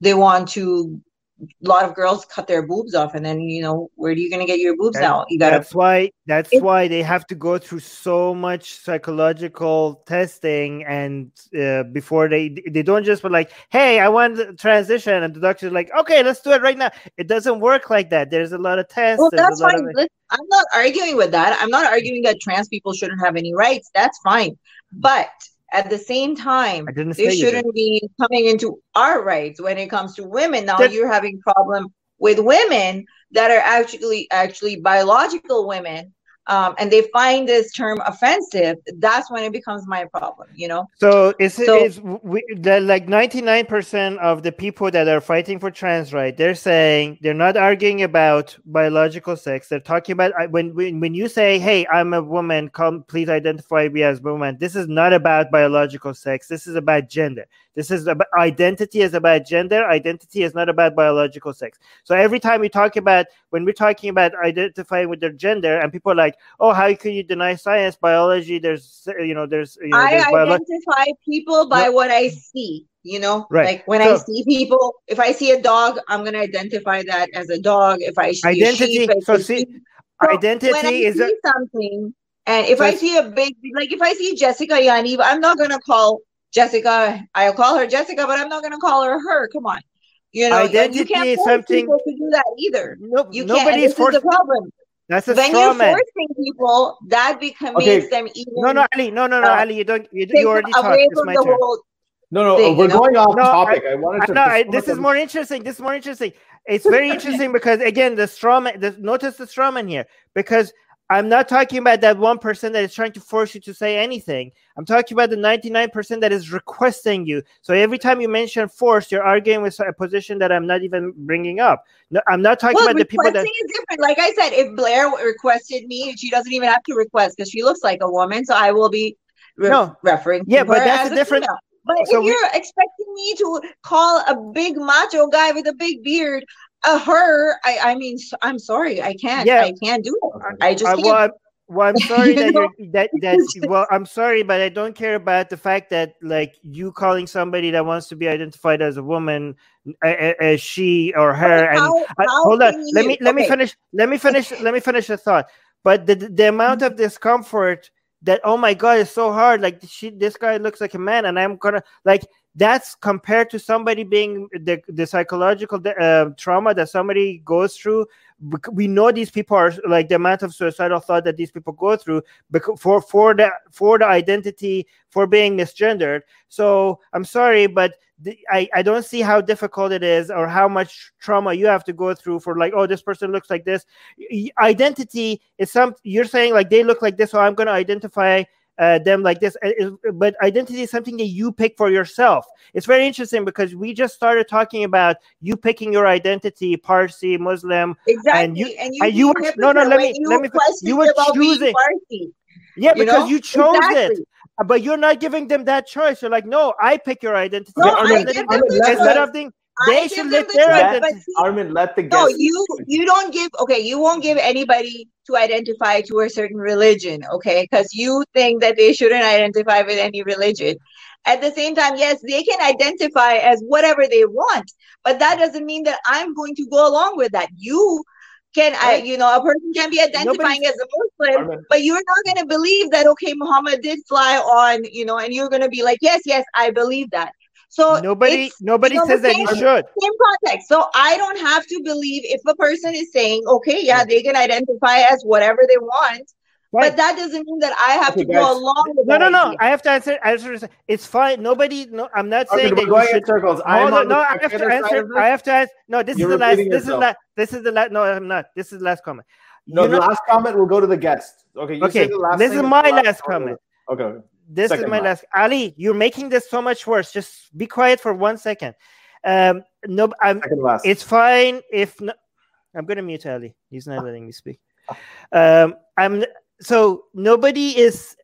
they want to a lot of girls cut their boobs off and then you know where are you going to get your boobs now you got that's why that's it, why they have to go through so much psychological testing and uh, before they they don't just be like hey i want to transition and the doctor's like okay let's do it right now. It doesn't work like that. There's a lot of tests well that's fine. of... i'm not arguing with that. I'm not arguing that trans people shouldn't have any rights. That's fine. But at the same time, they say you did. shouldn't be coming into our rights when it comes to women. Now you're having problem with women that are actually actually biological women, um, and they find this term offensive. That's when it becomes my problem. You know. So it's, So- is we, like ninety nine percent of the people that are fighting for trans right? They're saying they're not arguing about biological sex. They're talking about when when when you say, "Hey, I'm a woman. Come, please identify me as woman." This is not about biological sex. This is about gender. This is about identity is about gender. Identity is not about biological sex. So every time we talk about when we're talking about identifying with their gender, and people are like, "Oh, how can you deny science, biology? There's you know, there's you know, I there's identify people by what I see. You know, Right. like when I see people, if I see a dog, I'm gonna identify that as a dog. If I see Identity- sheep, I so see- So identity is a, something, and if So I see a big, like if I see Jessica Yaniv, I'm not gonna call Jessica. I'll call her Jessica, but I'm not gonna call her her. Come on, you know, Identity you can't force something- people to do that either. Nope, You can't. and nobody's This is forced. the problem. That's a When straw you're man. forcing people, that becomes Okay. them even No, no, Ali, no, no, no, uh, Ali, you don't. You, you already them talked. It's my the turn. whole. No, no, thing, we're you know? going off No, topic. I, wanted to. know, I, this is more interesting. This is more interesting. It's very interesting because again, the straw man. The, notice the straw man here because I'm not talking about that one person percent that is trying to force you to say anything. I'm talking about the 99 percent that is requesting you. So every time you mention force, you're arguing with a position that I'm not even bringing up. No, I'm not talking Well, about the people that. is different. Like I said, if Blair requested me, she doesn't even have to request because she looks like a woman. So I will be re- No. referring. Yeah, but that's a different- female. But so if you're expecting me to call a big macho guy with a big beard a her, I, I mean, I'm sorry, I can't. Yeah. I can't do it. I just Uh, can't. well, I'm, well, I'm sorry that you're that that. Well, I'm sorry, but I don't care about the fact that like you calling somebody that wants to be identified as a woman, a, a, a she or her, and How- I- how hold on. Let me let me finish. Let me finish. let me finish the thought. But the the amount of discomfort that oh my god it's so hard. Like she, this guy looks like a man, and I'm gonna like that's compared to somebody being the the psychological uh, trauma that somebody goes through. We know these people are like the amount of suicidal thought that these people go through for for the for the identity for being misgendered. So I'm sorry, but the, I, I don't see how difficult it is or how much trauma you have to go through for like oh this person looks like this identity is some you're saying like they look like this so i'm going to identify uh, them like this Uh, is- but identity is something that you pick for yourself it's very interesting because we just started talking about you picking your identity parsi muslim exactly. and you- and and you were- no, no, let me- you let me- you were choosing- Farsi, yeah you because know? you chose it Exactly. Uh, but you're not giving them that choice you're like no i pick your identity No, I give them the choice. Being I they should let the their choice, identity but see, Armin, let the No, you you don't give okay, you won't give anybody to identify to a certain religion, okay? Because you think that they shouldn't identify with any religion. At the same time, yes, they can identify as whatever they want, but that doesn't mean that I'm going to go along with that. You can I you know a person can be identifying as a Muslim, Armin, but you're not going to believe that okay, Muhammad did fly on, you know, and you're going to be like, yes, yes, I believe that. So nobody nobody you know, says the that you should same context. So I don't have to believe if a person is saying, okay, yeah, they can identify as whatever they want, Right. but that doesn't mean that I have Okay, to guys. go along with No, that no, no. idea. I have to answer. answer. It's fine. Nobody. No, I'm not Armin, saying that you going should. in circles. I'm Hold on on. No, I have to answer. I have to answer. No, this You're is the last. repeating This is yourself. the. This is the last. No, I'm not. This is the last comment. No, You the know- last comment will go to the guest. Okay, you okay. say the last This thing is my the last comment. Okay. okay. This Second is my last. last. Ali, you're making this so much worse. Just be quiet for one second. Um, no, I'm. It's fine if no, I'm gonna mute Ali. He's not letting me speak. Um, I'm so nobody is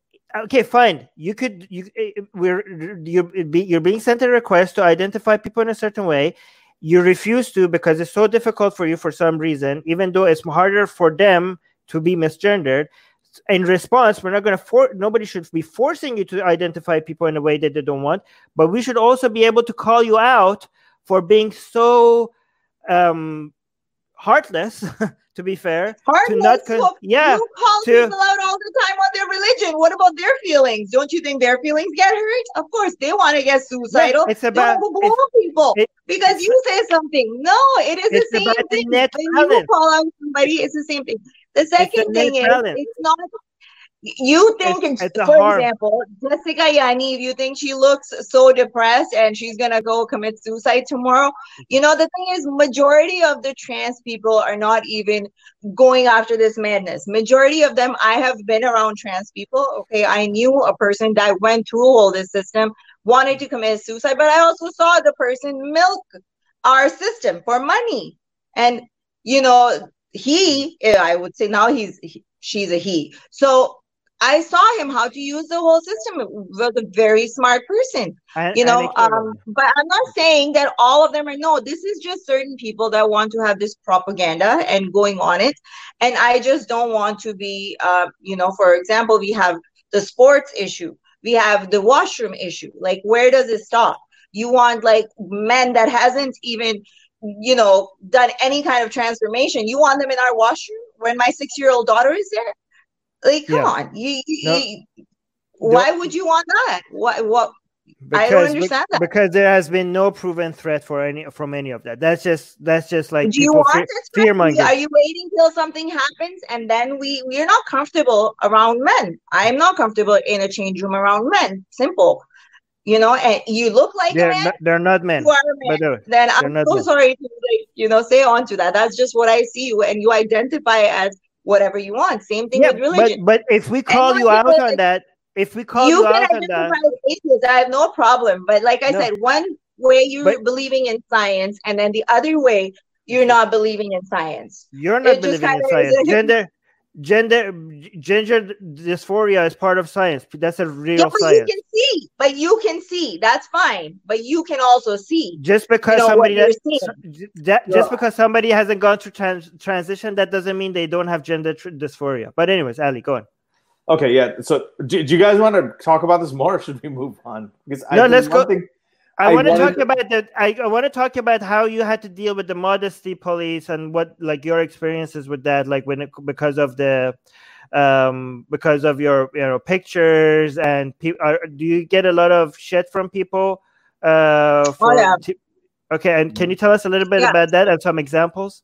okay. Fine, you could you we're you're be, you're being sent a request to identify people in a certain way. You refuse to because it's so difficult for you for some reason, even though it's harder for them to be misgendered. In response, we're not going to for nobody should be forcing you to identify people in a way that they don't want, but we should also be able to call you out for being so um heartless to be fair Heartless, not con- well, yeah, you call to- people out all the time on their religion. What about their feelings? Don't you think their feelings get hurt? Of course, they want to get suicidal. it's about- it's- people it- because you say something. No, it is the same thing. When you call out somebody, it's the same thing. The second thing is, balance. it's not You think, It's- it's for harm. example, Jessica Yanni, if you think she looks so depressed and she's gonna go commit suicide tomorrow, you know, the thing is, majority of the trans people are not even going after this madness. Majority of them, I have been around trans people. Okay, I knew a person that went through all this system, wanted to commit suicide, but I also saw the person milk our system for money, and you know, he, I would say now he's he- she's a he. So I saw him how to use the whole system. Was a very smart person, And- you know. Um, but I'm not saying that all of them are no. This is just certain people that want to have this propaganda and going on it, and I just don't want to be, uh, you know. For example, we have the sports issue, we have the washroom issue. Like, where does it stop? You want like men that hasn't even, you know, done any kind of transformation. You want them in our washroom when my six-year-old daughter is there? Like, come Yeah. on, you, you, No. you- why would you want that? What? What? I don't Because, understand that. because there has been no proven threat for any from any of that. That's just that's just like Do you want fear, it? fear mongering. Are you waiting till something happens and then we we're not comfortable around men? I'm not comfortable in a change room around men. Simple. You know, and you look like They're man, not, they're not men. you are a man. The way, Then I'm so men. sorry to like, you know, say on to that. That's just what I see you and you identify as whatever you want. Same thing yeah, with but religion. but if we call you out on that, if we call you you, out on that, atheist. I have no problem. But like I No. said, one way you're But- believing in science, and then the other way you're not believing in science. you're not it believing in science. Gender, gender, gender dysphoria is part of science. That's a real Yeah, but science. you can see. But you can see. That's fine. But you can also see. just because know, somebody you're that, that Yeah. just because somebody hasn't gone through trans- transition, that doesn't mean they don't have gender tr- dysphoria. But anyways, Ali, go on. Okay, yeah. So, do, do you guys want to talk about this more, or should we move on? Because No, think let's go- one thing- I, I want to talk to- about that. I, I want to talk about how you had to deal with the modesty police and what like your experiences with that, like when it, because of the um because of your you know pictures and people. Do you get a lot of shit from people? Uh, for, yeah. t- okay, and can you tell us a little bit Yeah. about that and some examples?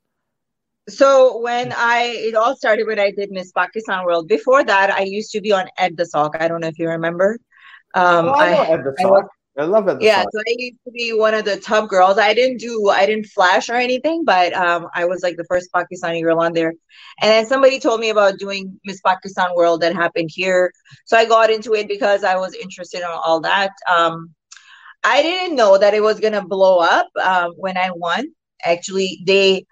So when I it all started when I did Miss Pakistan World. Before that, I used to be on Ed the Sock. I don't know if you remember. Um, Oh, I know I, Ed the I Sock. I love it. yeah, so I used to be one of the top girls. I didn't do I didn't flash or anything, but um, I was like the first Pakistani girl on there. And then somebody told me about doing Miss Pakistan World that happened here. So I got into it because I was interested in all that. Um, I didn't know that it was gonna blow up um, when I won. Actually, they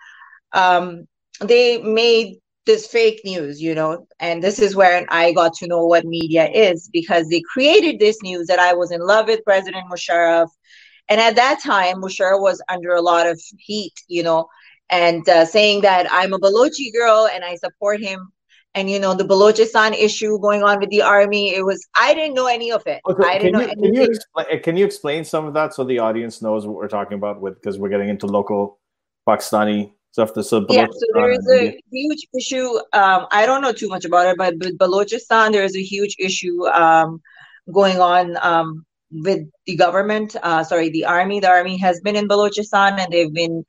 um, they made this fake news, you know, and this is where I got to know what media is because they created this news that I was in love with President Musharraf. And at that time, Musharraf was under a lot of heat, you know, and uh, saying that I'm a Balochi girl and I support him. And, you know, the Balochistan issue going on with the army, it was, I didn't know any of it. Okay, I didn't can, know you, can, you anything. explain, can you explain some of that so the audience knows what we're talking about with because we're getting into local Pakistani stuff. Uh, Yeah, so there is a India. huge issue. Um, I don't know too much about it, but with Balochistan, there is a huge issue um, going on um, with the government. Uh, sorry, the army. The army has been in Balochistan, and they've been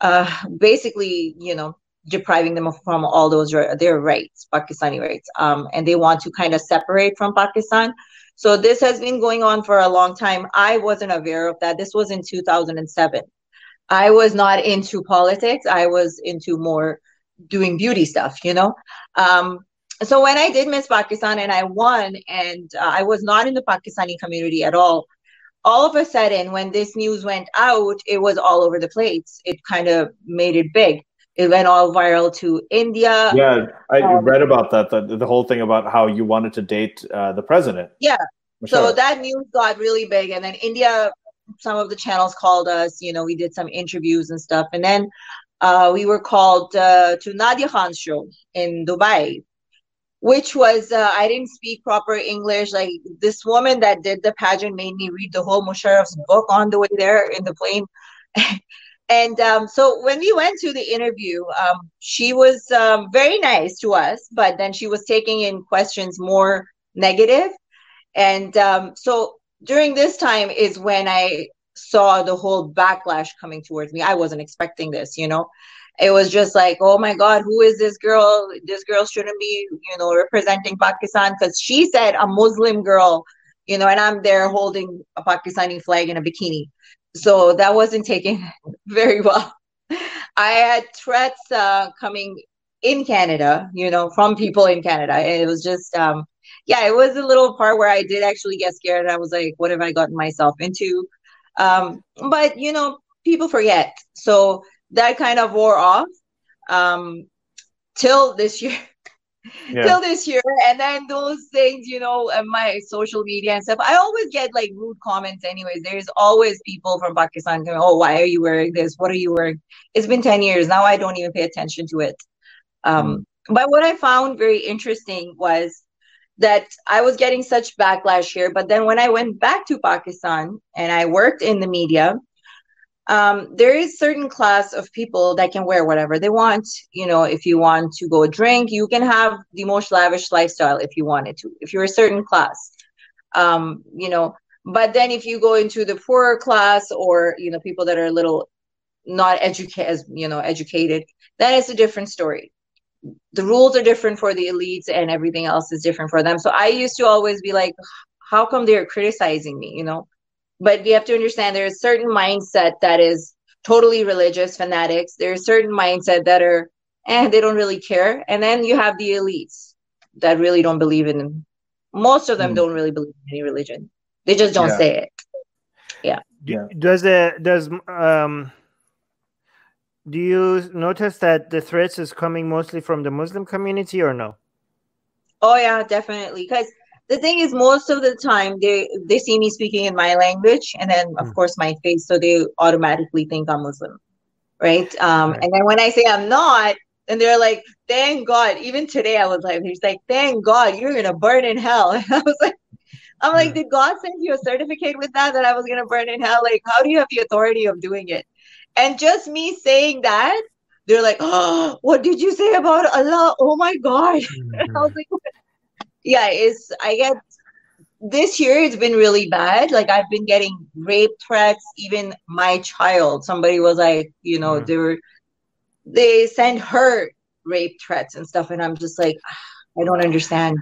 uh, basically, you know, depriving them of, from all those their rights, Pakistani rights, um, and they want to kind of separate from Pakistan. So this has been going on for a long time. I wasn't aware of that. This was in 2007. I was not into politics. I was into more doing beauty stuff, you know. Um, so when I did Miss Pakistan and I won, and uh, I was not in the Pakistani community at all. All of a sudden, when this news went out, it was all over the place. It kind of made it big. It went all viral to India. Yeah, I Um, read about that. The, the whole thing about how you wanted to date uh, the president. Yeah. So that news got really big, and then India, some of the channels called us. You know, we did some interviews and stuff, and then uh, we were called uh, to Nadia Khan's show in Dubai, which was uh, I didn't speak proper English. Like this woman that did the pageant made me read the whole Musharraf's book on the way there in the plane. And um, so when we went to the interview, um, she was um, very nice to us, but then she was taking in questions more negative. And um, so during this time is when I saw the whole backlash coming towards me. I wasn't expecting this, you know. it was just like, oh my God, who is this girl? This girl shouldn't be, you know, representing Pakistan because she said a Muslim girl, you know, and I'm there holding a Pakistani flag in a bikini. So that wasn't taken very well. I had threats uh, coming in Canada, you know, from people in Canada. And it was just, um, yeah, it was a little part where I did actually get scared. I was like, what have I gotten myself into? Um, but, you know, people forget. So that kind of wore off um, till this year. Yeah. till this year and then those things you know my social media and stuff i always get like rude comments anyways there's always people from pakistan going oh why are you wearing this what are you wearing it's been 10 years now i don't even pay attention to it um, mm. but what i found very interesting was that i was getting such backlash here. But then when i went back to pakistan and i worked in the media um, there is certain class of people that can wear whatever they want. You know if you want to go drink you can have the most lavish lifestyle if you wanted to if you're a certain class. Um, you know but then if you go into the poorer class or you know people that are a little not educated as you know educated then it's a different story the rules are different for the elites and everything else is different for them. So i used to always be like how come they're criticizing me you know? But you have to understand there's a certain mindset that is totally religious fanatics. There's certain mindset that are and eh, they don't really care. And then you have the elites that really don't believe in them. most of them mm. don't really believe in any religion. They just don't yeah. say it. Yeah. Yeah. Does the does um do you notice that the threats is coming mostly from the muslim community or no? Oh yeah definitely. Because the thing is most of the time they they see me speaking in my language and then of mm. course my face so they automatically think i'm muslim right? Um right. and then when i say i'm not and they're like thank god. Even today i was like he's like thank god you're gonna burn in hell. And i was like i'm like did god send you a certificate with that that i was gonna burn in hell? Like how do you have the authority of doing it and just me saying that they're like oh what did you say about allah oh my god mm-hmm. i was like yeah, it's I get this year it's been really bad. Like I've been getting rape threats. Even my child, somebody was like, you know, mm. they were they send her rape threats and stuff, and I'm just like, I don't understand.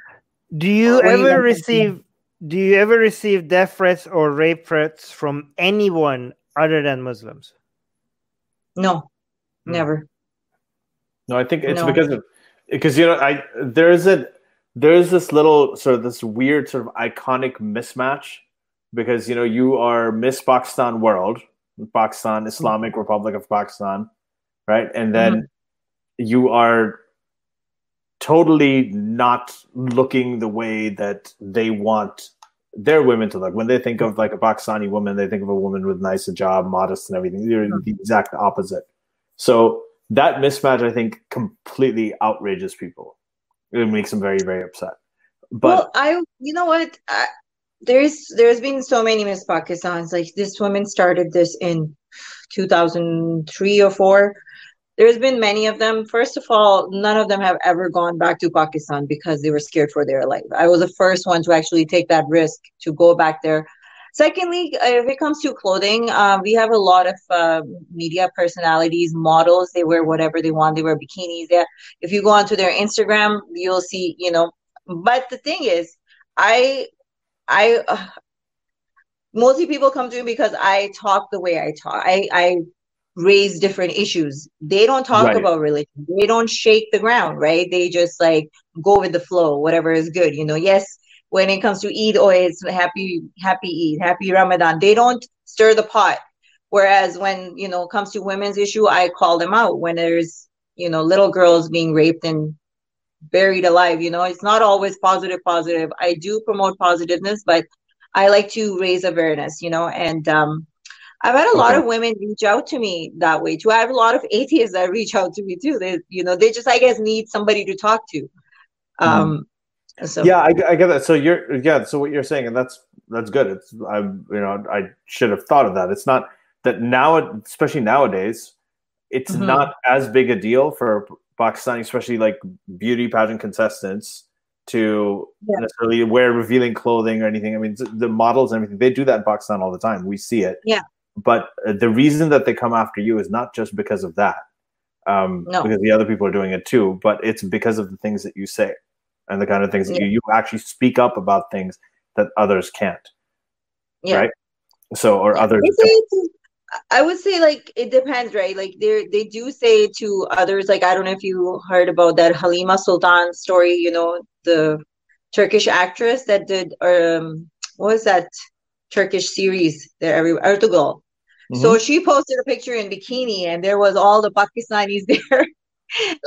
Do you ever receive? Do you ever receive death threats or rape threats from anyone other than Muslims? No, mm. never. No, I think it's no. because of because you know I there is a there's this little sort of this weird sort of iconic mismatch because you know you are Miss Pakistan World, Pakistan Islamic mm-hmm. Republic of Pakistan, right? And then mm-hmm. you are totally not looking the way that they want their women to look. When they think of like a Pakistani woman, they think of a woman with nice job, modest, and everything. They're mm-hmm. the exact opposite. So that mismatch, I think, completely outrages people it makes them very very upset. But well, I you know what I, there's there's been so many Miss Pakistans like this woman started this in 2003 or 4 there's been many of them first of all none of them have ever gone back to pakistan because they were scared for their life i was the first one to actually take that risk to go back there Secondly, uh, if it comes to clothing, um, we have a lot of uh, media personalities, models. They wear whatever they want. They wear bikinis. Yeah. If you go onto their Instagram, you'll see, you know. But the thing is, I, I, uh, mostly people come to me because I talk the way I talk. I, I raise different issues. They don't talk right. about religion. They don't shake the ground, right? They just like go with the flow, whatever is good. You know, yes, when it comes to Eid, oh, it's happy, happy Eid, happy Ramadan. They don't stir the pot. Whereas when, you know, comes to women's issue, I call them out when there's, you know, little girls being raped and buried alive. You know, it's not always positive, positive. I do promote positiveness, but I like to raise awareness, you know, and um, I've had a okay. lot of women reach out to me that way too. I have a lot of atheists that reach out to me too. They, you know, they just, I guess, need somebody to talk to. Mm-hmm. Um, so yeah, I, I, get that. So you're yeah. So what you're saying, and that's that's good. It's I you know I should have thought of that. It's not that now, especially nowadays, it's mm-hmm. not as big a deal for Pakistani, especially like beauty pageant contestants to yeah. necessarily wear revealing clothing or anything. I mean, the models and everything they do that in Pakistan all the time. We see it. Yeah. But the reason that they come after you is not just because of that. um, No. because the other people are doing it too. But it's because of the things that you say and the kind of things that Yeah. you, you actually speak up about things that others can't. Yeah. Right. So, or others. They say it to- I would say like it depends, right? Like they they do say to others, like I don't know if you heard about that Halima Sultan story, you know, the Turkish actress that did um what was that Turkish series there every Ertugrul. Mhm. So she posted a picture in bikini and there was all the Pakistanis there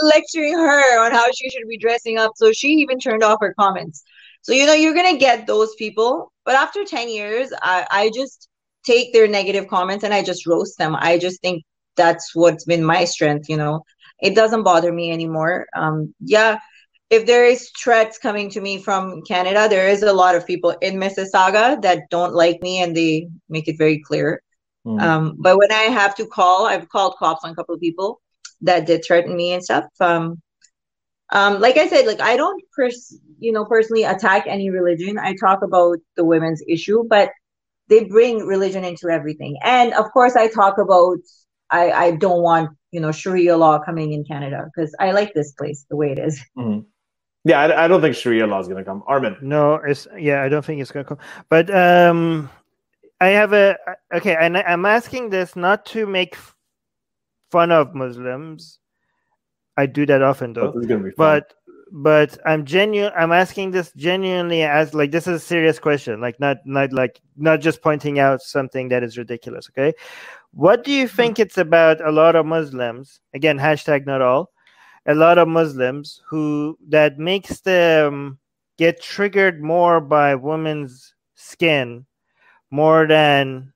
lecturing her on how she should be dressing up. So she even turned off her comments. So you know you're gonna get those people, but after 10 years, I, I just take their negative comments and I just roast them. I just think that's what's been my strength, you know. It doesn't bother me anymore. Um yeah, if there is threats coming to me from Canada, there is a lot of people in Mississauga that don't like me and they make it very clear. Mhm. Um, but when I have to call, I've called cops on a couple of people that did threaten me and stuff. Um, um, like I said, like I don't pers- you know, personally attack any religion. I talk about the women's issue, but they bring religion into everything. And of course, I talk about I I don't want you know Sharia law coming in Canada because I like this place the way it is. Mhm. Yeah, I, I don't think Sharia law is going to come. Armin. No, it's yeah. I don't think it's gonna come. But um, I have a okay, and I'm asking this not to make fun of Muslims. I do that often though. This is going to be fun. but but i'm genuine i'm asking this genuinely as like this is a serious question like not not like not just pointing out something that is ridiculous okay what do you hmm. think it's about a lot of muslims again hashtag not all a lot of muslims who that makes them get triggered more by women's skin more than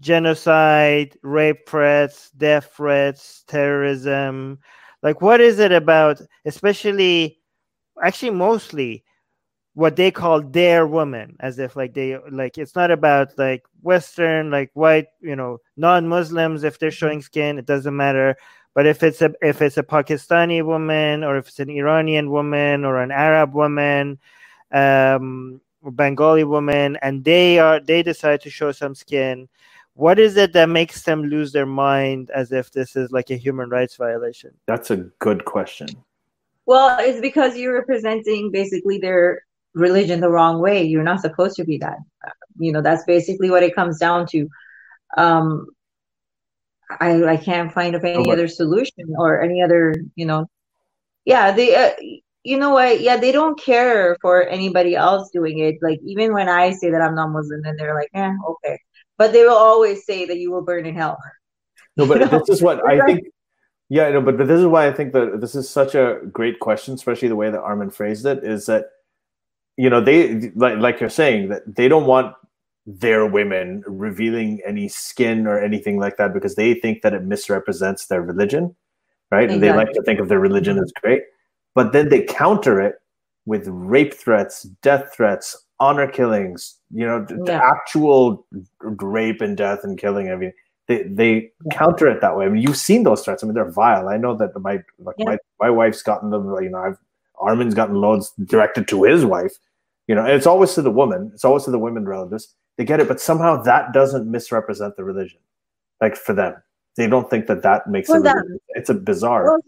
genocide rape threats death threats terrorism. Like what is it about especially actually mostly what they call their women as if like they like it's not about like western like white you know non-muslims if they're showing skin it doesn't matter. But if it's a if it's a pakistani woman or if it's an iranian woman or an arab woman um bengali woman and they are they decide to show some skin what is it that makes them lose their mind as if this is like a human rights violation That's a good question. Well, it's because you're representing basically their religion the wrong way. You're not supposed to be that. You know, that's basically what it comes down to. Um, I I can't find of any but- other solution or any other, you know. Yeah, the uh, you know what? Yeah, they don't care for anybody else doing it. Like even when I say that I'm not Muslim, then they're like, "Eh, okay." But they will always say that you will burn in hell. No, but You know, this is what I think. Yeah, no, but, but this is why I think that this is such a great question, especially the way that Armin phrased it. Is that you know they like like you're saying that they don't want their women revealing any skin or anything like that because they think that it misrepresents their religion, right? And they like to think of their religion as great, but then they counter it with rape threats, death threats, honor killings. You know, Yeah. actual rape and death and killing. I mean, they they Yeah. counter it that way. I mean, you've seen those threats. I mean, they're vile. I know that my like Yeah. my my wife's gotten them. You know, I've Armin's gotten loads directed to his wife. You know, and it's always to the woman. It's always to the women relatives. They get it, but somehow that doesn't misrepresent the religion. Like for them, they don't think that that makes For it. It's a bizarre. Well,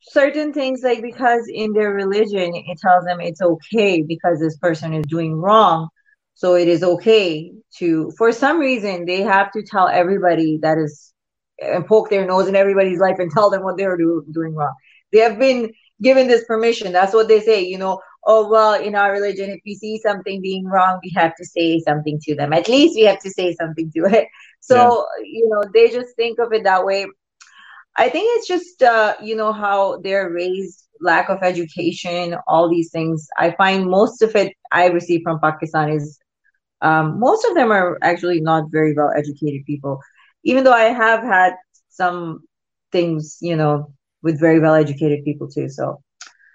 certain things like because in their religion it tells them it's okay because this person is doing wrong, so it is okay to. For some reason, they have to tell everybody that is and poke their nose in everybody's life and tell them what they're do, doing wrong. They have been given this permission. That's what they say. You know. Oh well, in our religion, if we see something being wrong, we have to say something to them. At least we have to say something to it. So you know, they just think of it that way. I think it's just uh, you know how they're raised, lack of education, all these things. I find most of it I receive from Pakistan is um, most of them are actually not very well educated people. Even though I have had some things, you know, with very well educated people too. So,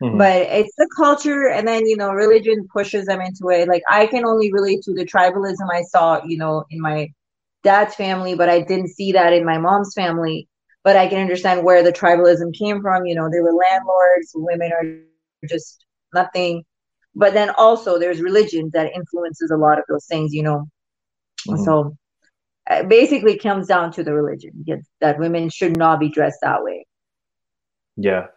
Mhm. but it's the culture, and then you know, religion pushes them into it. Like I can only relate to the tribalism I saw, you know, in my dad's family, but I didn't see that in my mom's family. But I can understand where the tribalism came from. You know, they were landlords, women are just nothing. But then also there's religion that influences a lot of those things, you know. Mhm. So uh, basically comes down to the religion that women should not be dressed that way. Yeah,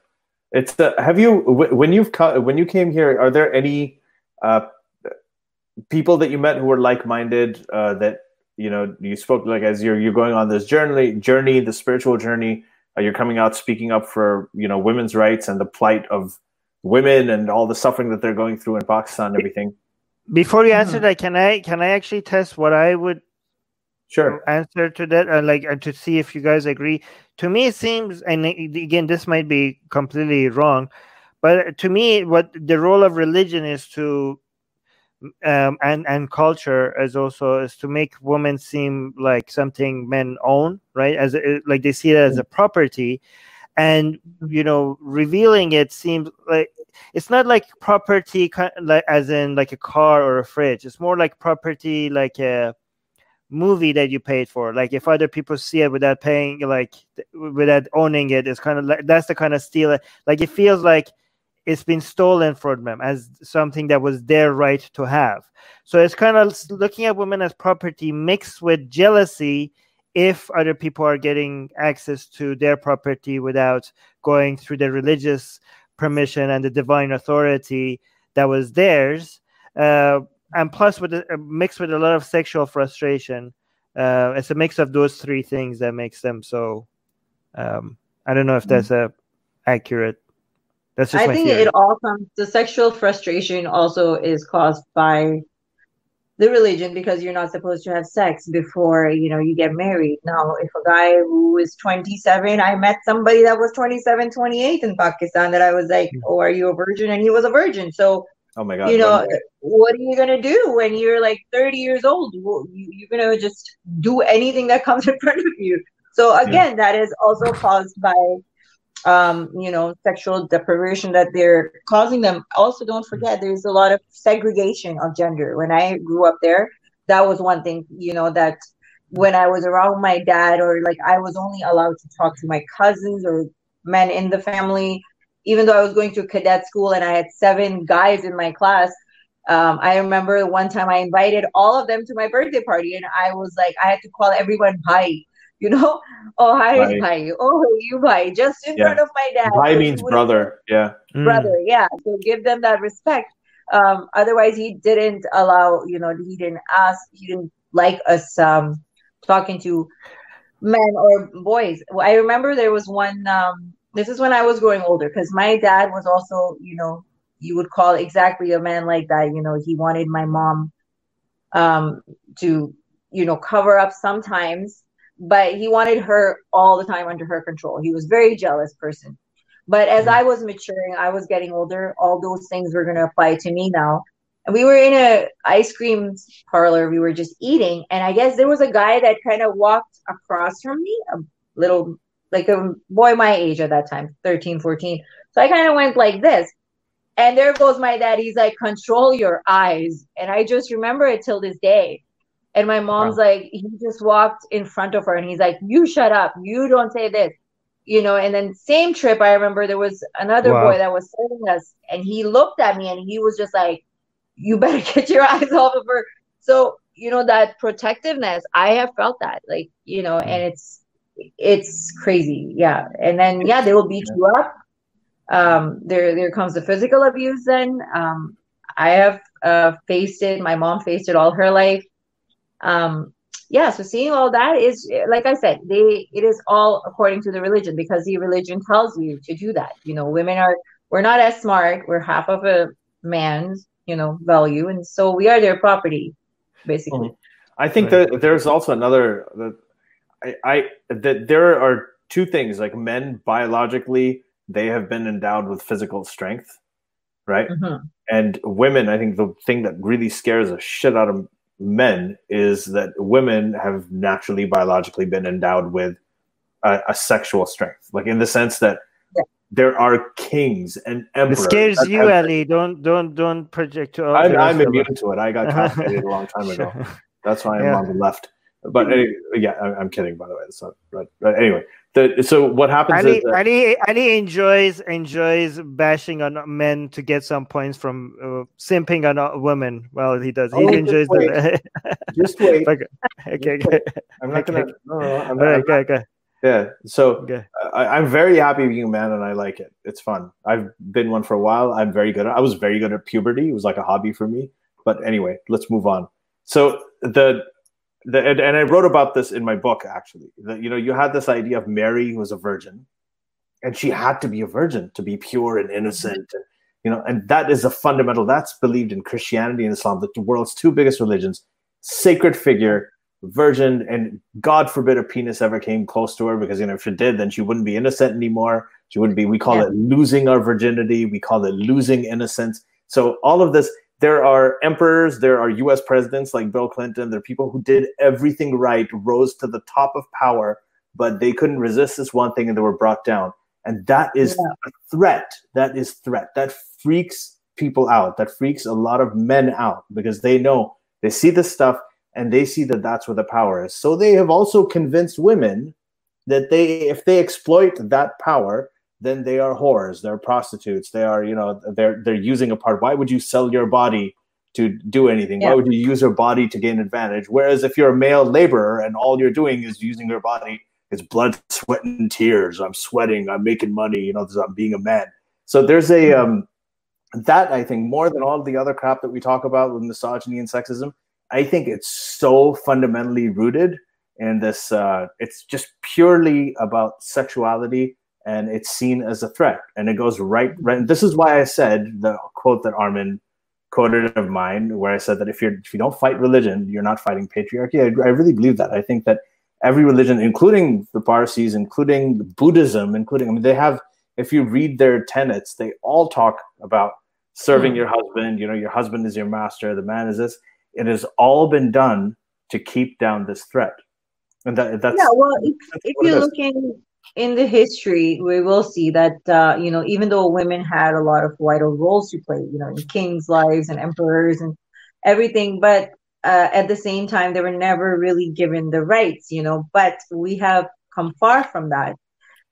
it's uh, have you when you've when you came here? Are there any uh, people that you met who were like minded uh, that you know you spoke like as you're you're going on this journey journey the spiritual journey uh, you're coming out speaking up for you know women's rights and the plight of women and all the suffering that they're going through in Pakistan and everything. Before you answer mm-hmm. that, can I can I actually test what I would sure answer to that and like and to see if you guys agree to me it seems and again this might be completely wrong but to me what the role of religion is to um, and and culture as also is to make women seem like something men own right as a, like they see it as a property and you know revealing it seems like it's not like property like as in like a car or a fridge it's more like property like a movie that you paid for. Like if other people see it without paying, like without owning it, it's kind of like that's the kind of steal. Like it feels like it's been stolen from them as something that was their right to have. So it's kind of looking at women as property mixed with jealousy if other people are getting access to their property without going through the religious permission and the divine authority that was theirs. Uh, and plus with a, mixed with a lot of sexual frustration. Uh, it's a mix of those three things that makes them so. Um, I don't know if that's a accurate. That's just I think theory. it all comes. The sexual frustration also is caused by the religion because you're not supposed to have sex before you know you get married now if a guy who is 27 i met somebody that was 27 28 in pakistan that i was like hmm. oh are you a virgin and he was a virgin so Oh my god! You know, what are you gonna do when you're like 30 years old? You're gonna just do anything that comes in front of you. So again, yeah. that is also caused by, um, you know, sexual deprivation that they're causing them. Also, don't mm. forget there's a lot of segregation of gender. When I grew up there, that was one thing. You know that when I was around my dad, or like I was only allowed to talk to my cousins or men in the family even though I was going to cadet school and I had seven guys in my class, um, I remember one time I invited all of them to my birthday party, and I was like, I had to call everyone bhai, you know, oh hi bhai, bhai. oh you bhai, just in yeah. front of my dad. Bhai means brother, yeah, brother, mm. yeah. So give them that respect. Um, otherwise, he didn't allow, you know, he didn't ask, he didn't like us um, talking to men or boys. I remember there was one um, this is when I was growing older because my dad was also, you know, you would call exactly a man like that. You know, he wanted my mom um, to, you know, cover up sometimes, but he wanted her all the time under her control. He was very jealous person. But as mm-hmm. I was maturing, I was getting older. All those things were going to apply to me now. And we were in a ice cream parlor. We were just eating, and I guess there was a guy that kind of walked across from me, a little like a boy my age at that time 13 14 so i kind of went like this and there goes my dad he's like control your eyes and i just remember it till this day and my mom's wow. like he just walked in front of her and he's like you shut up you don't say this you know and then same trip i remember there was another wow. boy that was serving us and he looked at me and he was just like you better get your eyes off of her so you know that protectiveness i have felt that like you know and it's it's crazy. Yeah. And then, yeah, they will beat you up. Um, there, there comes the physical abuse. Then, um, I have, uh, faced it. My mom faced it all her life. Um, yeah. So seeing all that is, like I said, they, it is all according to the religion because the religion tells you to do that. You know, women are, we're not as smart. We're half of a man's, you know, value. And so we are their property, basically. I think that there's also another, I, I that there are two things like men biologically they have been endowed with physical strength right mm-hmm. and women i think the thing that really scares the shit out of men is that women have naturally biologically been endowed with a, a sexual strength like in the sense that yeah. there are kings and emperors. It scares you, Ali. Don't don't don't project. To I'm, I'm immune to it. I got castrated a long time ago. That's why I'm yeah. on the left. But anyway, yeah, I'm kidding. By the way, that's not right. But anyway, the, so what happens Ali, is that, Ali, Ali enjoys enjoys bashing on men to get some points from uh, simping on women. Well, he does. He oh, enjoys just wait. just wait. okay, okay. I'm not gonna. No, no, I'm, right, okay, okay. Yeah. So Okay. I, I'm very happy being a man and I like it. It's fun. I've been one for a while. I'm very good. At, I was very good at puberty. It was like a hobby for me. But anyway, let's move on. So the the and, and I wrote about this in my book actually. That you know, you had this idea of Mary who was a virgin, and she had to be a virgin to be pure and innocent. And, you know, and that is a fundamental. That's believed in Christianity and Islam, the world's two biggest religions. Sacred figure, virgin, and God forbid a penis ever came close to her because you know if she did, then she wouldn't be innocent anymore. She wouldn't be. We call Yeah. it losing our virginity. We call it losing innocence. So all of this. There are emperors, there are US presidents like Bill Clinton, there are people who did everything right, rose to the top of power, but they couldn't resist this one thing and they were brought down. And that is Yeah. a threat. That is threat. That freaks people out. That freaks a lot of men out because they know they see this stuff and they see that that's where the power is. So they have also convinced women that they, if they exploit that power, then they are whores, they're prostitutes, they are, you know, they're they're using a part. Why would you sell your body to do anything? Why would you use your body to gain advantage? Whereas if you're a male laborer and all you're doing is using your body, it's blood, sweat, and tears. I'm sweating, I'm making money, you know, I'm being a man. So there's a um that I think more than all the other crap that we talk about with misogyny and sexism, I think it's so fundamentally rooted in this. Uh, it's just purely about sexuality, and it's seen as a threat, and it goes right. Right. This is why I said the quote that Armin quoted of mine, where I said that if you're if you don't fight religion, you're not fighting patriarchy. I, I really believe that. I think that every religion, including the Parsis, including Buddhism, including I mean, they have. If you read their tenets, they all talk about serving Hmm. your husband. You know, your husband is your master. The man is this. It has all been done to keep down this threat, and that, that's yeah well if, if you're look in the history we will see that uh, you know even though women had a lot of vital roles to play you know in kings lives and emperors and everything but uh, at the same time they were never really given the rights you know but we have come far from that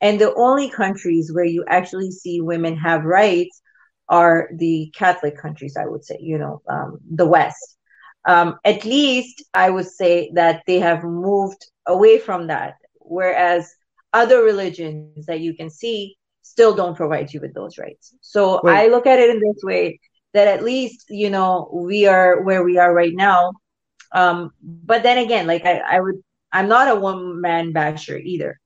and the only countries where you actually see women have rights are the catholic countries i would say you know um, the west um, at least I would say that they have moved away from that. Whereas other religions that you can see still don't provide you with those rights. So Wait. I look at it in this way that at least, you know, we are where we are right now. Um, but then again, like I, I would, I'm not a one man basher either.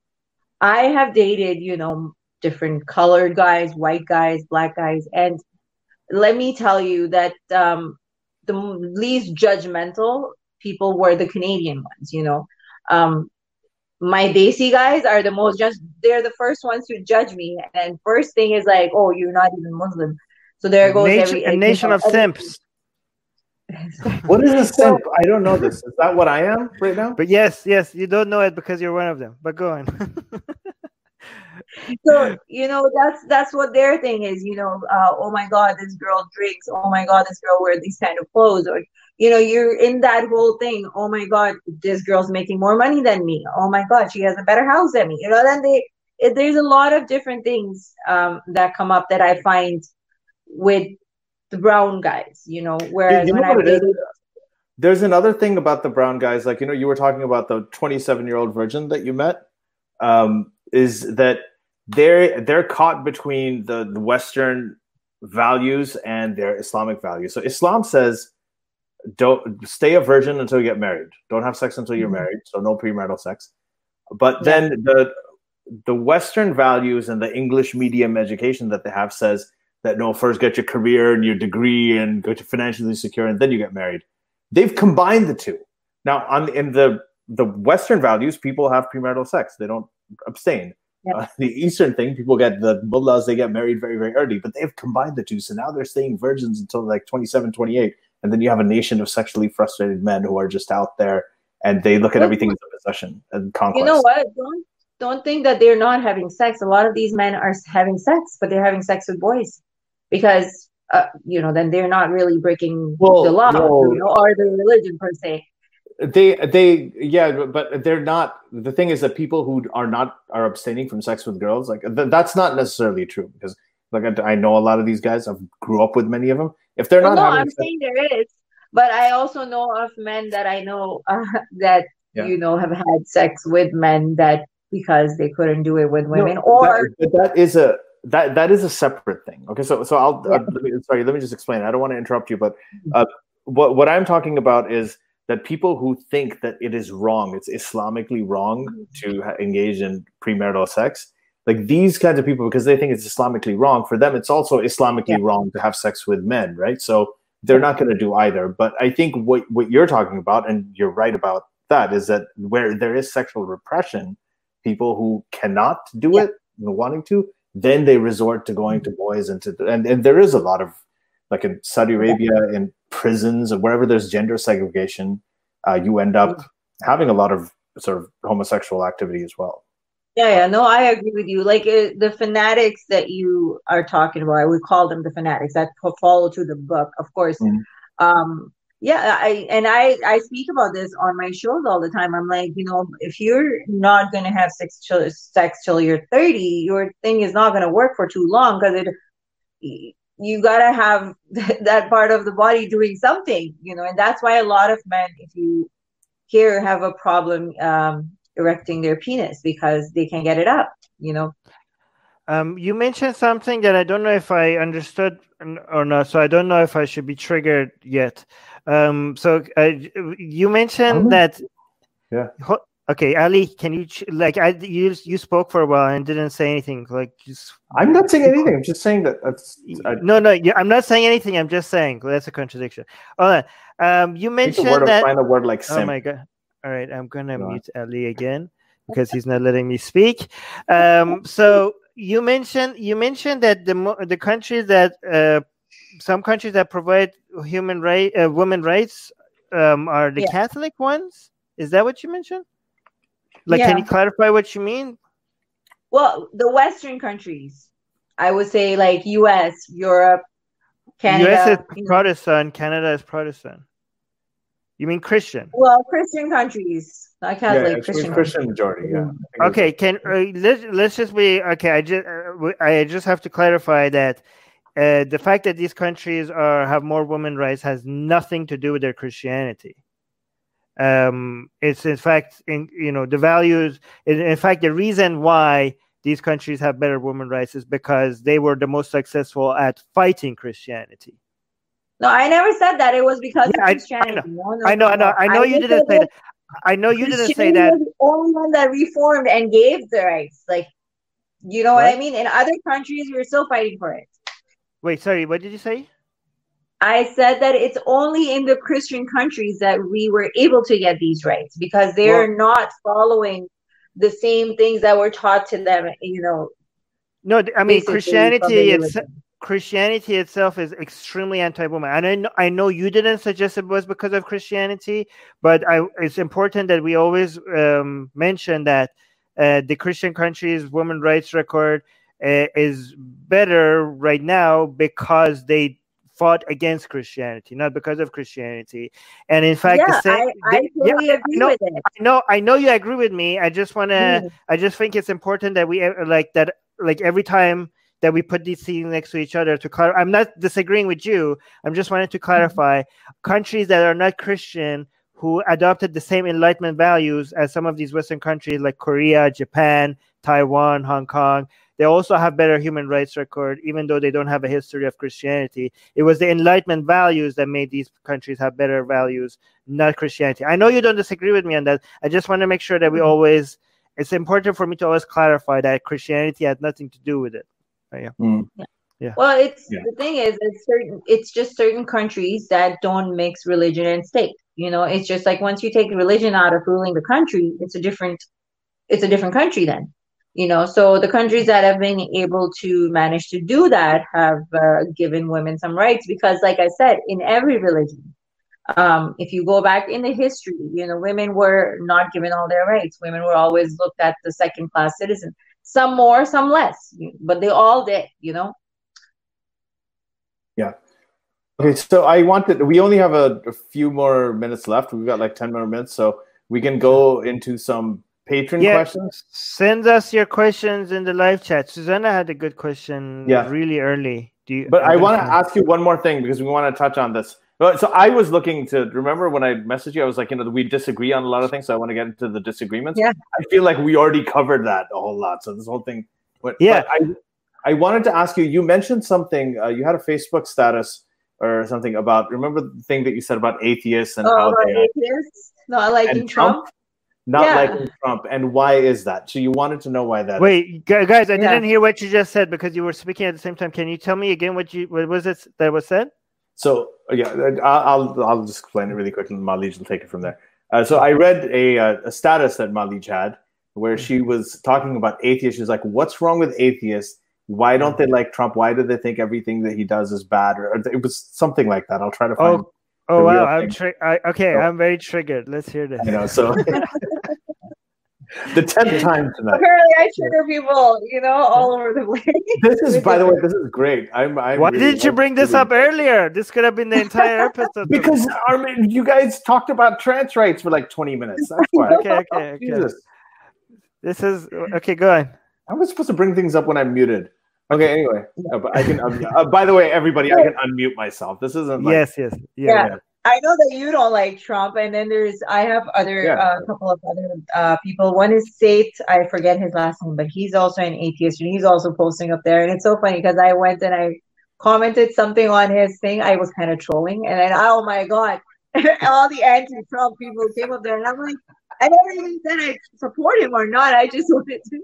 I have dated, you know, different colored guys, white guys, black guys, and let me tell you that um, the least judgmental people were the Canadian ones. You know, um, my Desi guys are the most just. They're the first ones to judge me, and first thing is like, "Oh, you're not even Muslim." So there goes nation, every a nation of every- simps. What is a simp? I don't know this. Is that what I am right now? But yes, yes, you don't know it because you're one of them. But go on. so you know that's that's what their thing is you know uh, oh my god this girl drinks oh my god this girl wears these kind of clothes or you know you're in that whole thing oh my god this girl's making more money than me oh my god she has a better house than me you know then they it, there's a lot of different things um, that come up that i find with the brown guys you know whereas you know when i what it is? dated There's another thing about the brown guys, like you know, you were talking about the 27 year old virgin that you met, um, is that they're they're caught between the, the Western values and their Islamic values. So Islam says, don't stay a virgin until you get married. Don't have sex until you're Mhm. married. So no premarital sex. But Yeah. then the the Western values and the English medium education that they have says that no, first get your career and your degree and get financially secure, and then you get married. They've combined the two. Now, on in the the Western values, people have premarital sex; they don't abstain. Yep. Uh, the Eastern thing, people get the mullahs; they get married very, very early. But they've combined the two, so now they're staying virgins until like 27, 28. And then you have a nation of sexually frustrated men who are just out there and they look at everything as a possession and conquest. you know what? Don't don't think that they're not having sex. A lot of these men are having sex but they're having sex with boys because uh, you know then they're not really breaking Well, the law no. you know, or the religion per se. They they yeah but they're not the thing is that people who are not are abstaining from sex with girls like th- that's not necessarily true because like I, I know a lot of these guys. I've grew up with many of them if they're not no having i'm saying there is but i also know of men that i know uh, that Yeah. you know have had sex with men that because they couldn't do it with women No, or that, that is a that that is a separate thing. Okay, so so I'll Yeah. uh, let me, sorry. Let me just explain. I don't want to interrupt you, but uh, what what I'm talking about is that people who think that it is wrong, it's Islamically wrong to ha- engage in premarital sex. Like these kinds of people, because they think it's Islamically wrong, for them it's also Islamically Yeah. wrong to have sex with men, right? So they're not going to do either. But I think what what you're talking about, and you're right about that, is that where there is sexual repression, people who cannot do Yeah. it, wanting to, then they resort to going to boys and to and, and there is a lot of like in Saudi Arabia in prisons or wherever there's gender segregation, uh, you end up having a lot of sort of homosexual activity as well. Yeah, yeah, no, I agree with you. Like uh, the fanatics that you are talking about, I would call them the fanatics that follow to the book, of course. Mhm. Um, yeah, I and I I speak about this on my shows all the time. I'm like, you know, if you're not gonna have sex till sex till you're 30, your thing is not gonna work for too long because it you gotta have that part of the body doing something, you know, and that's why a lot of men, if you here, have a problem um, erecting their penis because they can get it up, you know. Um, you mentioned something that I don't know if I understood or not, so I don't know if I should be triggered yet. Um, so uh, you mentioned Mhm. that. Yeah. Ho- Okay, Ali, can you ch- like I you you spoke for a while and didn't say anything like just I'm not saying anything. I'm just saying that that's I no no yeah, I'm not saying anything. I'm just saying that's a contradiction. Hold on. Um, you think the mentioned word of, that. find a word like Oh my god! All right, I'm gonna Go mute Ali again because he's not letting me speak. Um, so you mentioned you mentioned that the the countries that uh, some countries that provide human right uh, women rights um, are the Yeah. Catholic ones. Is that what you mentioned? Like, can you clarify what you mean? Well, the Western countries, I would say like U.S., Europe, Canada. U.S. is. Protestant. Canada is Protestant. You mean Christian? Well, Christian countries, not Yeah, Catholic, it's Christian. Christian majority. Yeah. I think it's- Okay, can uh, let's let's just be okay. I just uh, w- I just have to clarify that uh, the fact that these countries are have more women rights has nothing to do with their Christianity. Um, it's in fact in you know the values. In, in fact, the reason why these countries have better women rights is because they were the most successful at fighting Christianity. No, I never said that. It was because Yeah, I- I of Christianity. know. No, no, I know, I know, no. I know you just didn't say that. I know you didn't say that. was the only one that reformed and gave the rights. Like, you know what I mean? In other countries, we're still fighting for it. Wait, sorry, what did you say? I said that it's only in the Christian countries that we were able to get these rights because they're not following the same things that were taught to them, you know. No, I mean Christianity. It's. Christianity itself is extremely anti-woman, and I know, I know you didn't suggest it was because of Christianity, but I, it's important that we always um, mention that uh, the Christian countries' women rights record uh, is better right now because they fought against Christianity, not because of Christianity. And in fact, the yeah, same, I, I they- yeah, totally agree know- with it. I know, I know you agree with me. I just want to. Mm. I just think it's important that we uh, like that. Like every time that we put these things next to each other to clarify. I'm not disagreeing with you. I'm just wanting to mm-hmm. clarify countries that are not Christian who adopted the same Enlightenment values as some of these Western countries like Korea, Japan, Taiwan, Hong Kong. They also have better human rights record, even though they don't have a history of Christianity. It was the Enlightenment values that made these countries have better values, not Christianity. I know you don't disagree with me on that. I just want to make sure that we mm-hmm. always. It's important for me to always clarify that Christianity had nothing to do with it. Mm. Yeah. Yeah. Well, it's Yeah. the thing is, it's certain. It's just certain countries that don't mix religion and state. You know, it's just like once you take religion out of ruling the country, it's a different. It's a different country then. You know, so the countries that have been able to manage to do that have uh, given women some rights because, like I said, in every religion, um, if you go back in the history, you know, women were not given all their rights. Women were always looked at the second class citizen. Some more, some less, but they all did. You know. Yeah. Okay, so I wanted. We only have a, a few more minutes left. We've got like ten more minutes, so we can go into some patron Yeah. questions. Send us your questions in the live chat. Susanna had a good question Yeah. really early. Do you, But I'm I gonna want to ask you one more thing because we want to touch on this. Well, so I was looking to remember when I messaged you. I was like, you know, we disagree on a lot of things, so I want to get into the disagreements. Yeah. I feel like we already covered that a whole lot. So this whole thing, but Yeah. but I, I wanted to ask you. You mentioned something. Uh, you had a Facebook status or something about. Remember the thing that you said about atheists and Oh, how about they are atheists not liking and Trump. not Yeah. liking Trump, and why is that? So you wanted to know why that Wait, gu- guys, I Yeah. didn't hear what you just said because you were speaking at the same time. Can you tell me again what you what was it that was said? So yeah, I- I'll I'll just explain it really quickly, and Mahleej will take it from there. Uh, so I read a uh, a status that Mahleej had where she was talking about atheists. She's like, "What's wrong with atheists? Why don't they like Trump? Why do they think everything that he does is bad?" Or, or it was something like that. I'll try to find. Oh, oh wow, I'm tri- I, okay. So- I'm very triggered. Let's hear this. You know, so the tenth time tonight. Apparently, I trigger people, you know, all over the place. This is, by the way, this is great. I'm. I'm Why really- didn't you I'm bring this really- up earlier? This could have been the entire episode. Because Armin, you guys talked about trans rights for like twenty minutes. That's why. okay, okay, okay. Jesus. This is okay. Go on. How am I supposed to bring things up when I'm muted? Okay, anyway, but I can. Uh, by the way, everybody, I can unmute myself. This isn't like yes, yes, yeah. Yeah. I know that you don't like Trump, and then there's I have other Yeah. uh, couple of other uh, people. One is Sate, I forget his last name, but he's also an atheist, and he's also posting up there. And it's so funny because I went and I commented something on his thing. I was kind of trolling, and then oh my god, all the anti-Trump people came up there, and I'm like, I never even said I support him or not. I just wanted to.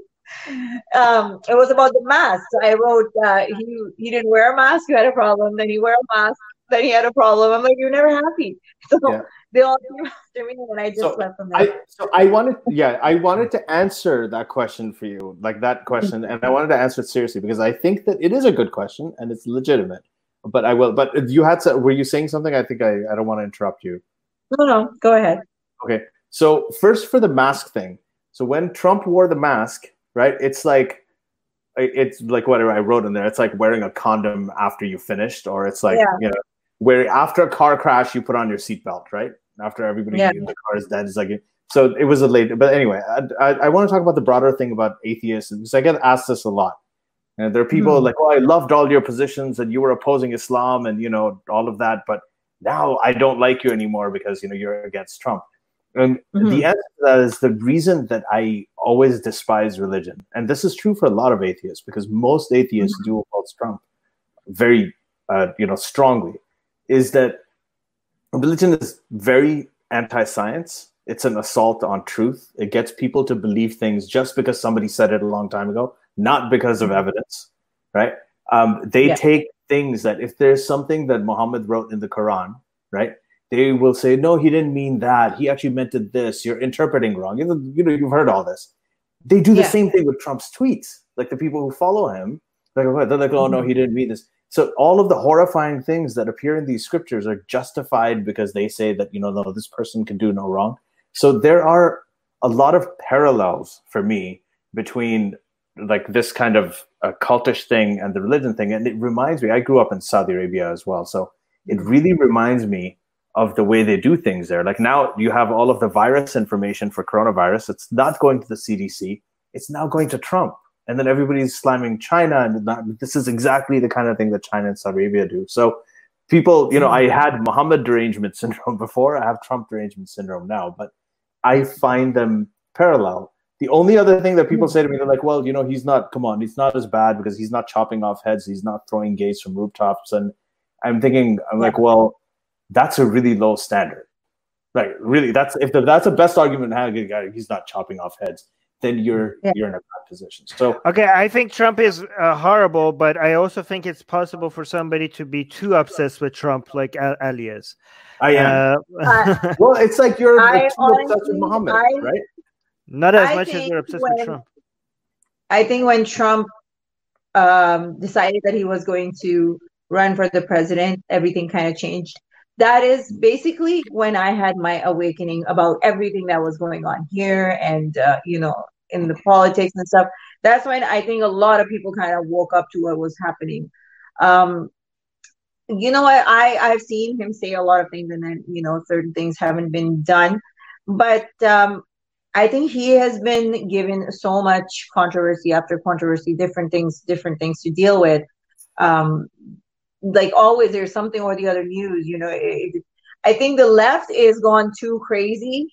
Um, it was about the mask. So I wrote uh, he he didn't wear a mask. You had a problem. Then he wear a mask then he had a problem. I'm like, you're never happy. So Yeah. they all came after me, and I just So, left them there. I so I wanted, yeah, I wanted to answer that question for you, like that question, and I wanted to answer it seriously because I think that it is a good question and it's legitimate. But I will. But you had to. Were you saying something? I think I. I don't want to interrupt you. no, no, go ahead. Okay. So first for the mask thing. So when Trump wore the mask, right? It's like it's like whatever I wrote in there. It's like wearing a condom after you finished, or it's like Yeah. you know, where after a car crash you put on your seatbelt, right? After everybody Yeah. in the car is dead, it's like so. It was a late, but anyway, I, I, I want to talk about the broader thing about atheists because I get asked this a lot. And there are people Mhm. like, "Oh, I loved all your positions, and you were opposing Islam, and you know all of that, but now I don't like you anymore because you know you're against Trump." And Mhm. the answer to that is the reason that I always despise religion, and this is true for a lot of atheists because most atheists do oppose Trump very, uh, you know, strongly. Is that religion is very anti-science. It's an assault on truth. It gets people to believe things just because somebody said it a long time ago, not because of evidence, right? Um, they Yeah. take things that if there's something that Muhammad wrote in the Quran, right? They will say, no, he didn't mean that. He actually meant it this. You're interpreting wrong. You know, you know you've heard all this. They do the Yeah. same thing with Trump's tweets. Like the people who follow him, like, they're like, oh no, he didn't mean this. So all of the horrifying things that appear in these scriptures are justified because they say that you know, no, this person can do no wrong. So there are a lot of parallels for me between like this kind of uh, cultish thing and the religion thing, and it reminds me. I grew up in Saudi Arabia as well, so it really reminds me of the way they do things there. Like now, you have all of the virus information for coronavirus. It's not going to the CDC. It's now going to Trump and then everybody's slamming China, and not, this is exactly the kind of thing that China and Saudi Arabia do. So, people, you know, I mm-hmm. had Muhammad derangement syndrome before, I have Trump derangement syndrome now, but I find them parallel. The only other thing that people mm-hmm. say to me, they're like, well, you know, he's not, come on, he's not as bad because he's not chopping off heads, he's not throwing gays from rooftops. And I'm thinking, I'm like, well, that's a really low standard. Like, really, that's if the, that's the best argument, he's not chopping off heads then you're Yeah. you're in a bad position. So Okay, I think Trump is uh, horrible, but I also think it's possible for somebody to be too obsessed with Trump, like Al- Ali is. I am. Uh, well, it's like you're I like, too obsessed with Muhammad, I- right? not as I much as you're obsessed when- with Trump. I think when Trump um, decided that he was going to run for the president, everything kind of changed. That is basically when I had my awakening about everything that was going on here and, uh, you know, in the politics and stuff. That's when I think a lot of people kind of woke up to what was happening. Um, you know what? I, I've seen him say a lot of things and then, you know, certain things haven't been done. But um, I think he has been given so much controversy after controversy, different things, different things to deal with. Um, like always there's something or the other news. You know, it, I think the left is gone too crazy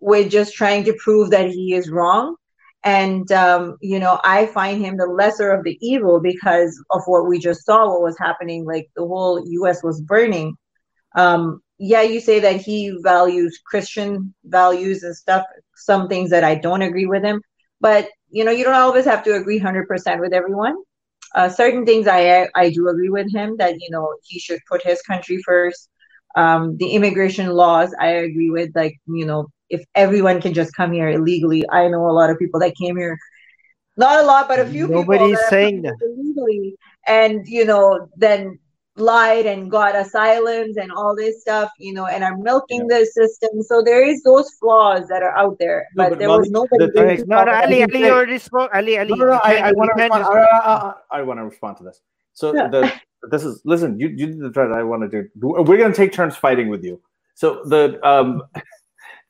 with just trying to prove that he is wrong. And um, you know, I find him the lesser of the evil because of what we just saw, what was happening. Like the whole U.S. was burning. Um, yeah, you say that he values Christian values and stuff. Some things that I don't agree with him, but you know, you don't always have to agree hundred percent with everyone. Uh, certain things I I do agree with him that you know he should put his country first. Um, the immigration laws I agree with, like you know, if everyone can just come here illegally. I know a lot of people that came here, not a lot, but a few Nobody's saying that illegally, and you know, then lied and got asylums and all this stuff, you know, and are milking yeah. the system. So there is those flaws that are out there, but, no, but there was nobody. The right. No, no, Ali, Ali already spoke. Ali, Ali. No, no, I, I want to respond. Just... I, I, I want to respond to this. So yeah. the this is listen. You you did the thread. I want to do. We're going to take turns fighting with you. So the um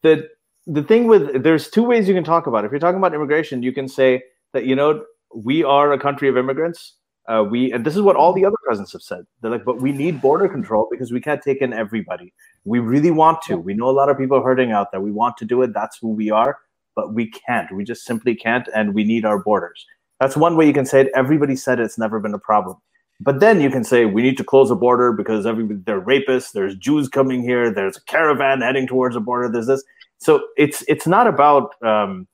the the thing with there's two ways you can talk about it. If you're talking about immigration, you can say that you know we are a country of immigrants. Uh, we and this is what all the other presidents have said. They're like, but we need border control because we can't take in everybody. We really want to. We know a lot of people hurting out there. We want to do it. That's who we are, but we can't. We just simply can't, and we need our borders. That's one way you can say it. Everybody said it's never been a problem. But then you can say we need to close the border because everybody they're rapists. There's Jews coming here. There's a caravan heading towards the border. There's this. So it's it's not about um,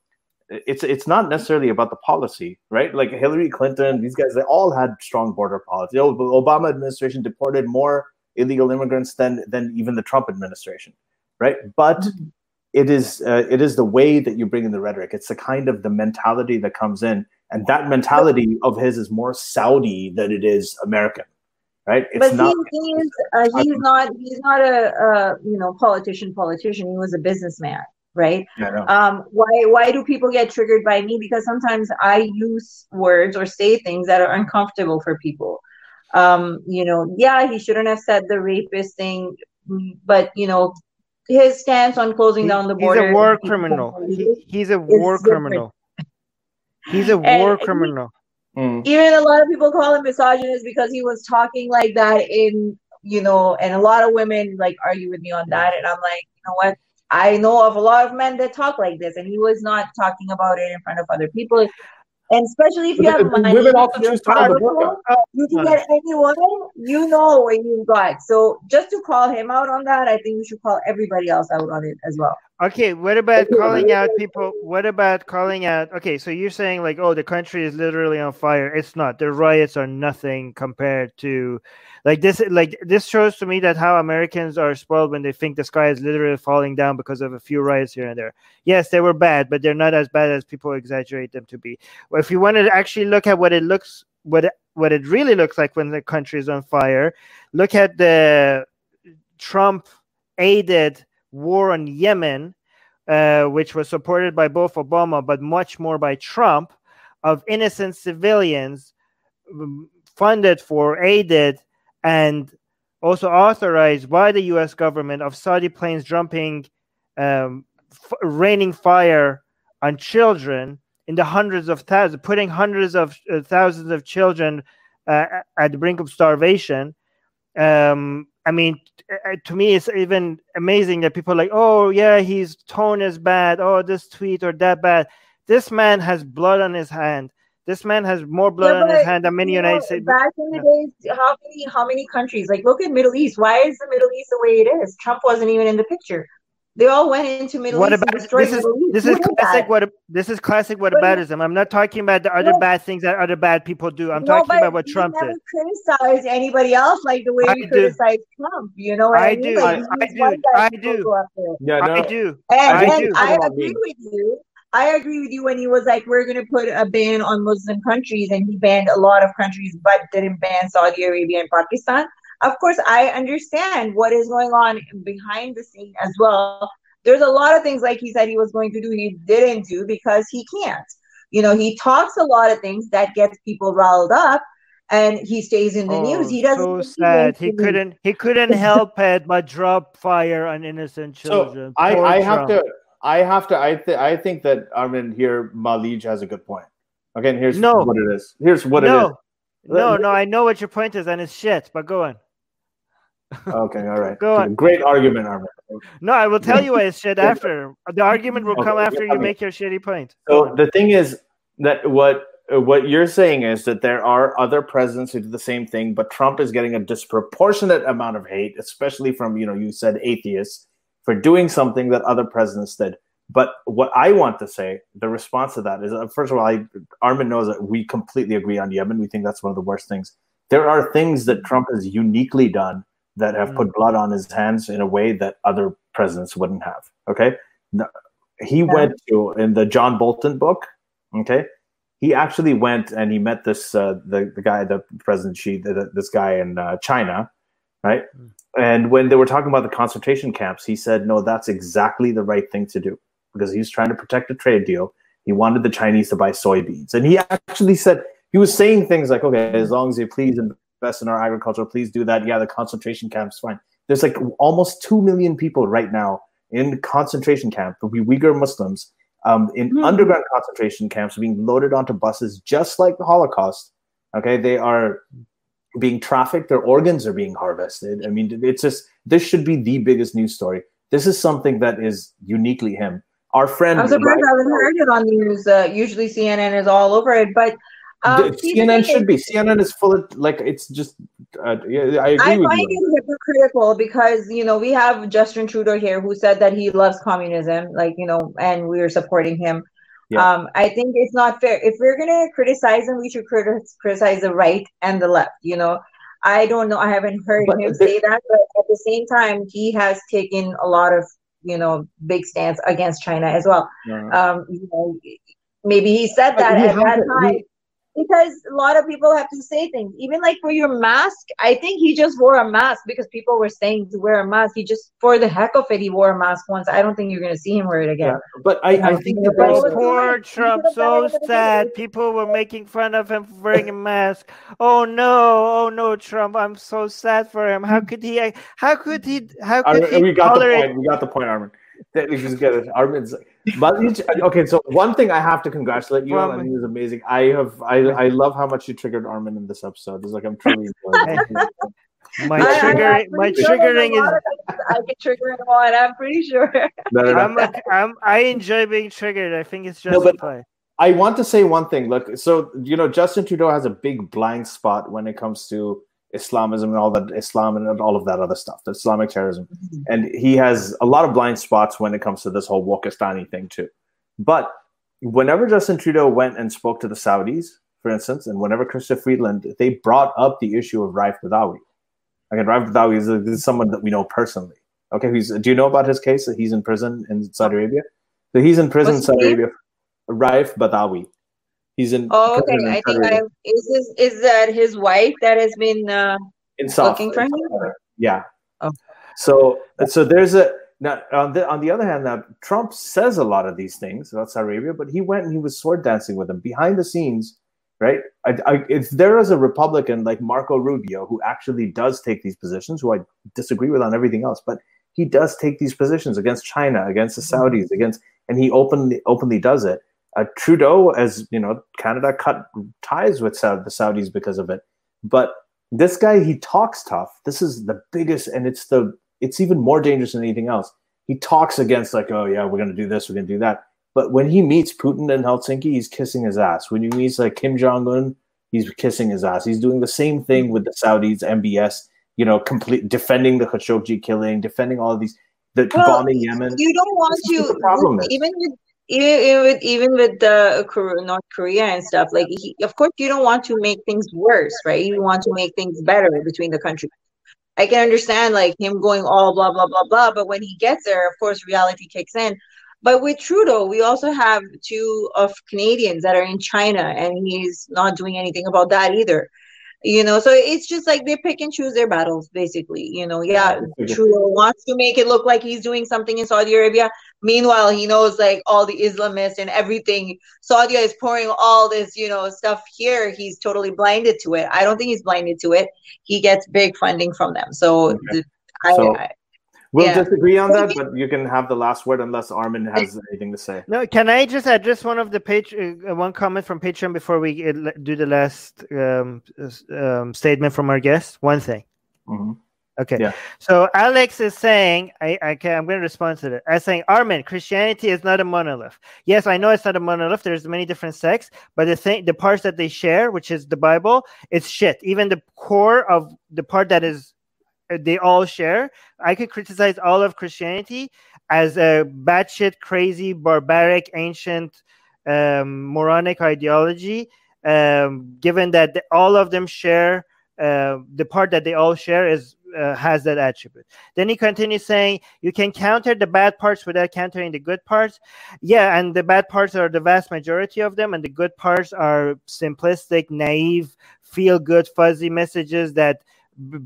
it's it's not necessarily about the policy, right? Like Hillary Clinton, these guys, they all had strong border policy. The Obama administration deported more illegal immigrants than than even the Trump administration, right? But mm-hmm. it is uh, it is the way that you bring in the rhetoric. It's the kind of the mentality that comes in, and that mentality of his is more Saudi than it is American, right? It's but not, he, he's uh, he's not he's not a, a you know politician politician. He was a businessman right? Um, why why do people get triggered by me? Because sometimes I use words or say things that are uncomfortable for people. Um, you know, yeah, he shouldn't have said the rapist thing, but you know, his stance on closing he, down the border. He's a war criminal. He, he's a war criminal. He's a war criminal. Mm. Even a lot of people call him misogynist because he was talking like that in, you know, and a lot of women like argue with me on that. And I'm like, you know what? I know of a lot of men that talk like this, and he was not talking about it in front of other people. And especially if you have money, women also choose powerful, you can get anyone you know when you've got. So just to call him out on that, I think we should call everybody else out on it as well. Okay, what about calling out people? What about calling out? Okay, so you're saying like, oh, the country is literally on fire. It's not. The riots are nothing compared to like this like this shows to me that how americans are spoiled when they think the sky is literally falling down because of a few riots here and there yes they were bad but they're not as bad as people exaggerate them to be if you want to actually look at what it looks what what it really looks like when the country is on fire look at the trump aided war on yemen uh, which was supported by both obama but much more by trump of innocent civilians um, funded for aided and also authorized by the U.S. government of Saudi planes jumping, um, raining fire on children in the hundreds of thousands, putting hundreds of uh, thousands of children uh, at the brink of starvation. Um, I mean, uh, to me, it's even amazing that people are like, oh, yeah, his tone is bad. Oh, this tweet or that bad. This man has blood on his hand. This man has more blood yeah, on his hand than many United States. Back in the days, how many how many countries? Like look at Middle East. Why is the Middle East the way it is? Trump wasn't even in the picture. They all went into Middle what East. About, this is this is classic. What this is classic. What aboutism? I'm not talking about the other no, bad things that other bad people do. I'm no, talking about what Trump never did. Criticize anybody else like the way I we criticize Trump. You know, I, I, do. Like, I, I, do. I do. Yeah, no. I do. And, I, and do. I agree with you I agree with you when he was like, we're going to put a ban on Muslim countries, and he banned a lot of countries, but didn't ban Saudi Arabia and Pakistan. Of course, I understand what is going on behind the scene as well. There's a lot of things, like he said he was going to do, he didn't do because he can't. You know, he talks a lot of things that gets people riled up, and he stays in the oh, news. He doesn't. So sad. He couldn't. He couldn't help it but drop fire on innocent children. So I, I have to. I have to. I th- I think that I mean here Mahleej has a good point. Again, here's no. what it is. Here's what no. it is. No, no, I know what your point is, and it's shit. But go on. Okay, all right. Go on. Great argument, Armin. No, I will tell you why it's shit after. The argument will come Okay, after you make your shitty point. So the thing is that what what you're saying is that there are other presidents who do the same thing, but Trump is getting a disproportionate amount of hate, especially from you know you said atheists for doing something that other presidents did. But what I want to say, the response to that is, uh, first of all, I, Armin knows that we completely agree on Yemen. We think that's one of the worst things. There are things that Trump has uniquely done that have put blood on his hands in a way that other presidents wouldn't have. Okay, he went to in the John Bolton book. Okay, he actually went and he met this uh, the the guy, the president Xi, the, this guy in uh, China, right? And when they were talking about the concentration camps, he said, "No, that's exactly the right thing to do because he's trying to protect a trade deal. He wanted the Chinese to buy soybeans, and he actually said he was saying things like, "Okay, as long as you please invest in our agriculture, please do that. Yeah, the concentration camps, fine." There's like almost two million people right now in concentration camp, the Uyghur Muslims, um, in Hmm. underground concentration camps, being loaded onto buses, just like the Holocaust. Okay, they are being trafficked. Their organs are being harvested. I mean, it's just this should be the biggest news story. This is something that is uniquely him. Our friend, I'm surprised I haven't heard it on the news. Uh, usually CNN is all over it, but um, The- see, the CNN should be. CNN is full of like it's just. Uh, yeah, I agree I with find you. it hypocritical because you know we have Justin Trudeau here who said that he loves communism, like you know, and we are supporting him. Yeah. Um, I think it's not fair. If we're gonna criticize him, we should criti- criticize the right and the left. You know, I don't know. I haven't heard But him say that, but at the same time, he has taken a lot of you know big stance against China as well. Uh, Um, you know, maybe he said that at that time because a lot of people have to say things. Even like for your mask, I think he just wore a mask because people were saying to wear a mask. He just, for the heck of it, he wore a mask once. I don't think you're going to see him wear it again. yeah. But I, I think that But Oh, there's it was poor right. Trump, He could've done so it with the sad. People were making fun of him for wearing a mask. Oh no, oh no, Trump, I'm so sad for him. How mm. could he? How could he? How could Armin, he we got the point. We got the point, Armin. That- We just get it. Armin's. But okay, so one thing I have to congratulate you on, and he was amazing. I have, I, I love how much you triggered Armin in this episode. It's like I'm truly enjoying it. My I- I- triggering, I'm my pretty sure there's a triggering is. of things I get triggered on. I'm pretty sure. No, no, no. I'm, a, I'm, I enjoy being triggered. I think it's No, but- I want to say one thing. Look, so you know, Justin Trudeau has a big blind spot when it comes to Islamism and all that Islam and all of that other stuff, the Islamic terrorism, mm-hmm. and he has a lot of blind spots when it comes to this whole Wokistani thing too. But whenever Justin Trudeau went and spoke to the Saudis, for instance, and whenever Chrystia Freeland, they brought up the issue of Raif Badawi. Again, Raif Badawi is, a, is someone that we know personally. Okay, he's, do you know about his case that he's in prison in Saudi Arabia? So he's in prison What's his Saudi? Arabia. Raif Badawi. He's in. Oh, okay. in I think I is is that his wife that has been uh, in South. looking for him? Yeah. Oh. So so there's a now on the on the other hand, now Trump says a lot of these things about Saudi Arabia, but he went and he was sword dancing with them behind the scenes, right? I, I, if there is a Republican like Marco Rubio who actually does take these positions, who I disagree with on everything else, but he does take these positions against China, against the Saudis, against, and he openly openly does it. Uh, Trudeau, as you know, Canada cut ties with Saud- the Saudis because of it, but this guy he talks tough. This is the biggest and it's the it's even more dangerous than anything else. He talks against like oh yeah we're going to do this we're going to do that. But when he meets putin in helsinki he's kissing his ass. When he meets like kim jong-un he's kissing his ass. He's doing the same thing with the saudis mbs you know complete defending the khashoggi killing defending all of these the Well, bombing yemen. you don't want to the problem is. even with even, with even with the North Korea and stuff like he, of course you don't want to make things worse right? You want to make things better between the countries. I can understand like him going all blah blah blah blah but when he gets there of course reality kicks in. But with Trudeau we also have two of Canadians that are in China and he's not doing anything about that either you know so it's just like they pick and choose their battles basically you know yeah Trudeau wants to make it look like he's doing something in Saudi Arabia Meanwhile, he knows like all the Islamists and everything. Saudi is pouring all this, you know, stuff here. He's totally blinded to it. I don't think he's blinded to it. He gets big funding from them. So, Okay. I, So- I, We'll Yeah. disagree on that, but you can have the last word unless Armin has anything to say. No, can I just address one of the page, uh, one comment from Patreon before we do the last um, um, statement from our guest? One thing. Mhm. Okay. Yeah. So Alex is saying, I, I can, I'm going to respond to that. I'm saying, Armin, Christianity is not a monolith. Yes, I know it's not a monolith. There's many different sects, but the thing, the parts that they share, which is the Bible, it's shit. Even the core of the part that is, they all share. I could criticize all of Christianity as a batshit crazy, barbaric, ancient, um, moronic ideology. Um, given that the- all of them share uh, the part that they all share is uh, has that attribute. Then he continues saying, "You can counter the bad parts without countering the good parts." Yeah, and the bad parts are the vast majority of them, and the good parts are simplistic, naive, feel-good, fuzzy messages that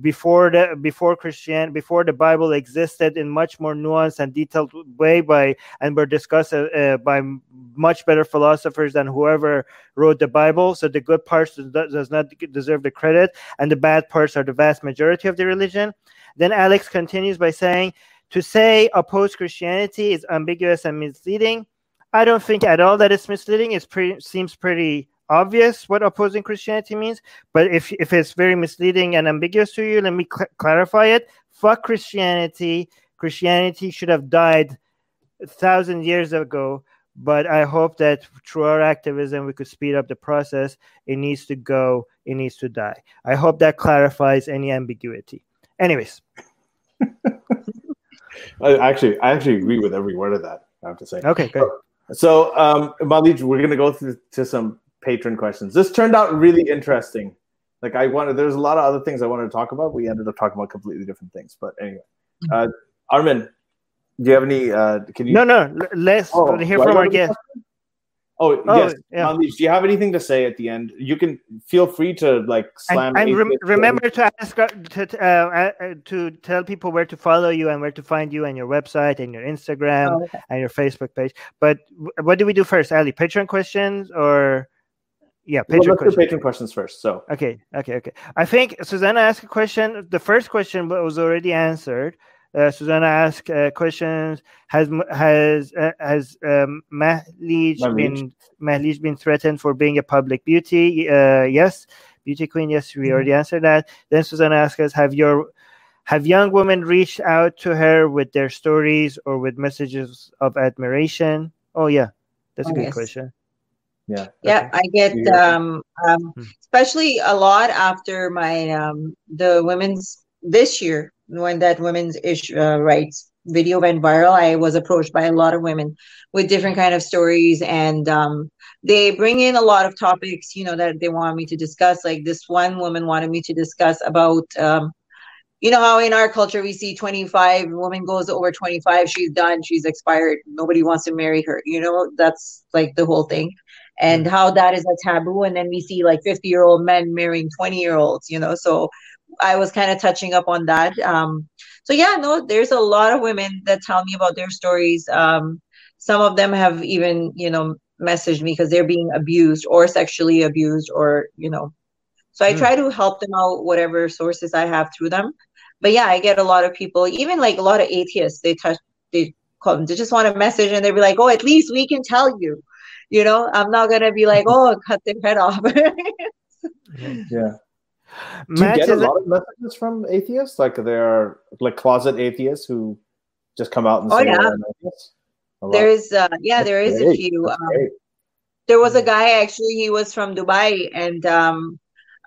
before the before Christian before the Bible existed in much more nuanced and detailed way by and were discussed uh, uh, by much better philosophers than whoever wrote the Bible. So the good parts does, not- deserve the credit, and the bad parts are the vast majority of the religion. Then Alex continues by saying, to say oppose Christianity is ambiguous and misleading. I don't think at all that it's misleading. It pretty, seems pretty obvious what opposing Christianity means. But if, if it's very misleading and ambiguous to you, let me cl- clarify it. Fuck Christianity. Christianity should have died a thousand years ago. But I hope that through our activism, we could speed up the process. It needs to go. It needs to die. I hope that clarifies any ambiguity. Anyways, I actually, I actually agree with every word of that. I have to say. okay, good. So, um, Mahleej, we're gonna go through to some patron questions. This turned out really interesting. Like I wanted, there's a lot of other things I wanted to talk about. We ended up talking about completely different things. But anyway, uh, Armin, do you have any? Uh, can you? No, no. Let's Oh, hear from our guest. Oh, Oh, yes, yeah. Mahleej, do you have anything to say at the end? You can feel free to like slam. And, and rem- remember to ask uh, to uh, uh, to tell people where to follow you and where to find you and your website and your Instagram Oh, okay. and your Facebook page. But w- what do we do first, Ali? Patreon questions or yeah, Well, Patreon let's do questions. patron questions first. So, Okay, okay, okay. I think Susanna asked a question. The first question was already answered. Uh, Susanna asked uh, questions. Has M- has uh, has um, Mahleej Mahleej. been Mahleej been threatened for being a public beauty? Uh, yes, beauty queen. Yes, we already answered that. Then Susanna asked us, "Have your have young women reached out to her with their stories or with messages of admiration?" Oh yeah, that's a Oh, good yes. question. Yeah. Yeah, I get Yeah. um, um Hmm. especially a lot after my um the women's this year when that women's issue uh, rights video went viral. I was approached by a lot of women with different kind of stories, and um, they bring in a lot of topics, you know, that they want me to discuss. Like this one woman wanted me to discuss about um. You know how in our culture we see 25 woman goes over 25 she's done she's expired nobody wants to marry her you know that's like the whole thing and how that is a taboo and then we see like 50 year old men marrying 20 year olds you know so i was kind of touching up on that um so yeah no there's a lot of women that tell me about their stories um some of them have even you know messaged me because they're being abused or sexually abused or you know so i Mm. try to help them out whatever sources i have through them but yeah i get a lot of people even like a lot of atheists they touch they call them they just want a message and they'll be like oh at least we can tell you you know i'm not gonna be like oh cut their head off Yeah. Do you get a is lot of messages from atheists? Like there are like closet atheists who just come out and Oh, say yeah. "Oh, I'm atheist"? A lot. there's uh yeah That's there is a few um, there was a guy actually he was from dubai and um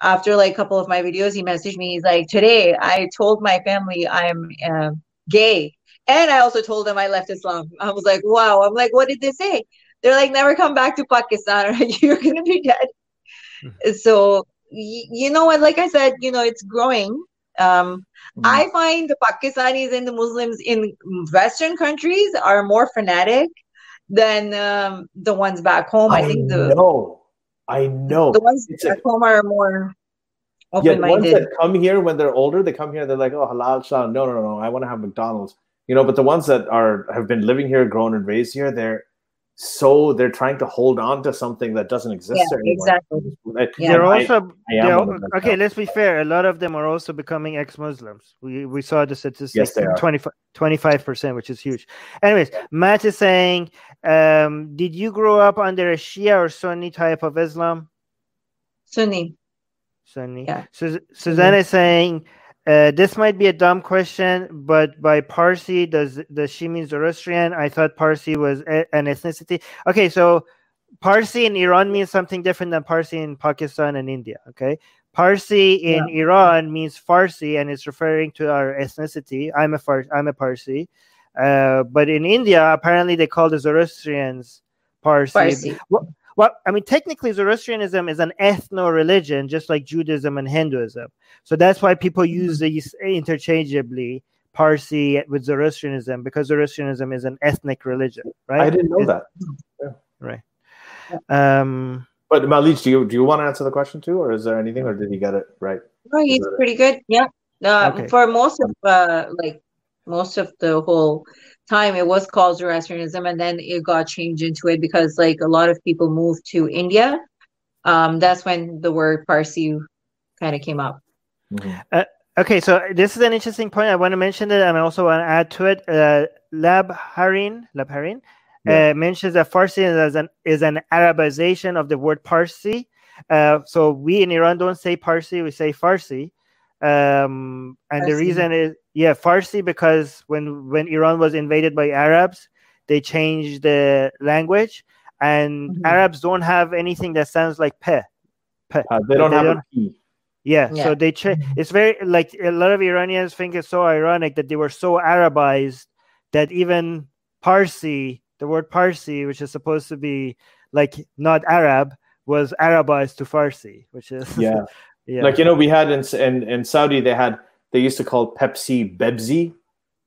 after like a couple of my videos he messaged me he's like today i told my family i'm uh, gay and i also told them i left islam i was like wow i'm like what did they say they're like never come back to pakistan you're gonna be dead so you know what like i said you know it's growing um Mhm. I find the Pakistanis and the Muslims in Western countries are more fanatic than um, the ones back home. I, think the know. I know. the ones It's back a- home are more yeah, the ones that come here when they're older, they come here, they're like, oh, halal shah. No, no, no, I want to have McDonald's. You know, but the ones that are have been living here, grown and raised here, they're so they're trying to hold on to something that doesn't exist Yeah, anymore. exactly. I- Yeah. they're I- also I am they're- one of them okay. Let's be fair. A lot of them are also becoming ex-Muslims. We we saw the statistics. Yes, they are. 25 percent, which is huge. Anyways, Matt is saying, um, did you grow up under a Shia or Sunni type of Islam? Sunni. Sunni. Yeah. Sus- Susanna is saying, uh, this might be a dumb question, but by Parsi, does does she mean Zoroastrian? I thought Parsi was a- an ethnicity. Okay, so Parsi in Iran means something different than Parsi in Pakistan and India. Okay, Parsi in Iran means Farsi, and it's referring to our ethnicity. I'm a Far- I'm a Parsi, uh, but in India, apparently they call the Zoroastrians Parsi. Farsi. Well, well, I mean, technically, Zoroastrianism is an ethno religion, just like Judaism and Hinduism. So that's why people use these interchangeably, Parsi with Zoroastrianism, because Zoroastrianism is an ethnic religion, right? I didn't know It's- that. Right. Um, But Mahleej, do you do you want to answer the question too, or is there anything, or did he get it right? No, he's pretty good. Yeah. Uh, Okay. For most of uh, like most of the whole time, it was called Zoroastrianism, and then it got changed into it because like a lot of people moved to India. Um, that's when the word Parsi kind of came up. Mhm. okay, so this is an interesting point. I want to mention it, and I also want to add to it. Uh, Lab Harin, Lab Harin, Yeah. uh, mentions that Farsi is an is an Arabization of the word Parsi. Uh, so we in Iran don't say Parsi, we say Farsi. Um, and the reason is yeah, Farsi because when when Iran was invaded by Arabs, they changed the language, and Mhm. Arabs don't have anything that sounds like pe. pe. Uh, they don't They have don't- a P. Yeah, Yeah. so they ch- it's very like a lot of Iranians think it's so ironic that they were so Arabized that even Parsi, the word Parsi, which is supposed to be like not Arab, was Arabized to Farsi, which is Yeah. yeah, Like you know, we had in, in in Saudi, they had they used to call Pepsi Bebzi,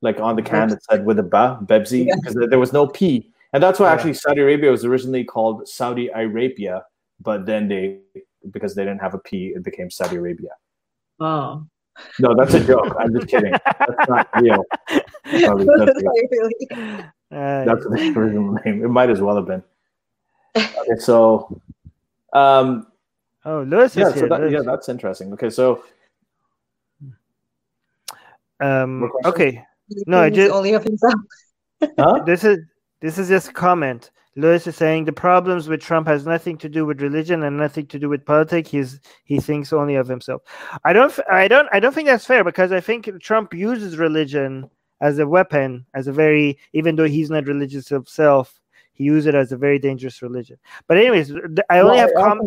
like on the can it said with a ba Bebzi Yeah. because there- was no P, and that's why Yeah. actually Saudi Arabia was originally called Saudi Arabia, but then they because they didn't have a P, it became Saudi Arabia. Oh. No, that's a joke. I'm just kidding. That's not real. Probably that's, real. Uh, that's the original name. It might as well have been. Okay, so um, oh, Lewis yeah, is so here. that, Lewis. yeah, that's interesting. Okay, so um, okay, No, I thinks just- only of himself. huh? this is this is just a comment. Lewis is saying the problems with Trump has nothing to do with religion and nothing to do with politics. He's he thinks only of himself. I don't I don't I don't think that's fair because I think Trump uses religion as a weapon, as a very even though he's not religious himself, he uses it as a very dangerous religion. But anyways, I only Well, have I- I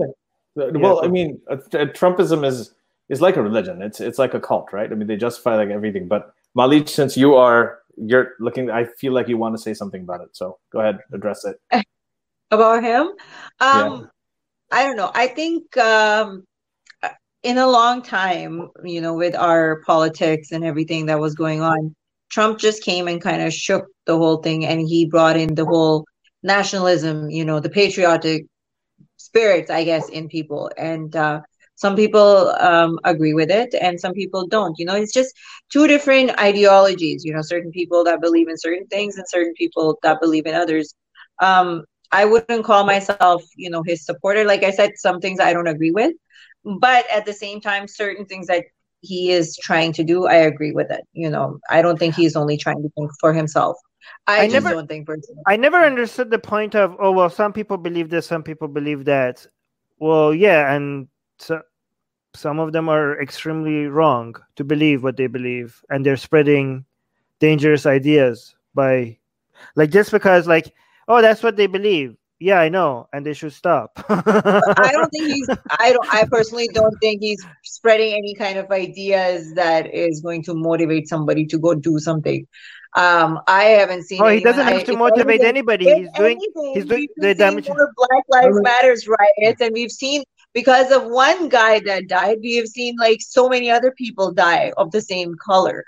com- think- uh, Yeah, well, go. I mean, uh, uh, Trumpism is is like a religion. It's it's like a cult, right? I mean, they justify like everything. But Mahleej, since you are you're looking, I feel like you want to say something about it. So go ahead, address it. about him um i don't know i think um in a long time you know with our politics and everything that was going on trump just came and kind of shook the whole thing and he brought in the whole nationalism you know the patriotic spirits i guess in people and uh some people um, agree with it and some people don't you know it's just two different ideologies you know certain people that believe in certain things and certain people that believe in others um, I wouldn't call myself, you know, his supporter. Like I said, some things I don't agree with, but at the same time, certain things that he is trying to do, I agree with it. You know, I don't think he's only trying to think for himself. I, I never- don't think personally. I never understood the point of oh well, some people believe this, some people believe that. Well, yeah, and so some of them are extremely wrong to believe what they believe, and they're spreading dangerous ideas by, like, just because like oh that's what they believe. Yeah, I know, and they should stop. I don't think he's. I don't. I personally don't think he's spreading any kind of ideas that is going to motivate somebody to go do something. Um, I haven't seen. Oh, he doesn't I- have to if motivate anything- anybody. if He's doing. anything, he's doing we've the damage- seeing more Black Lives Matters riots, and we've seen because of one guy that died, we have seen like so many other people die of the same color.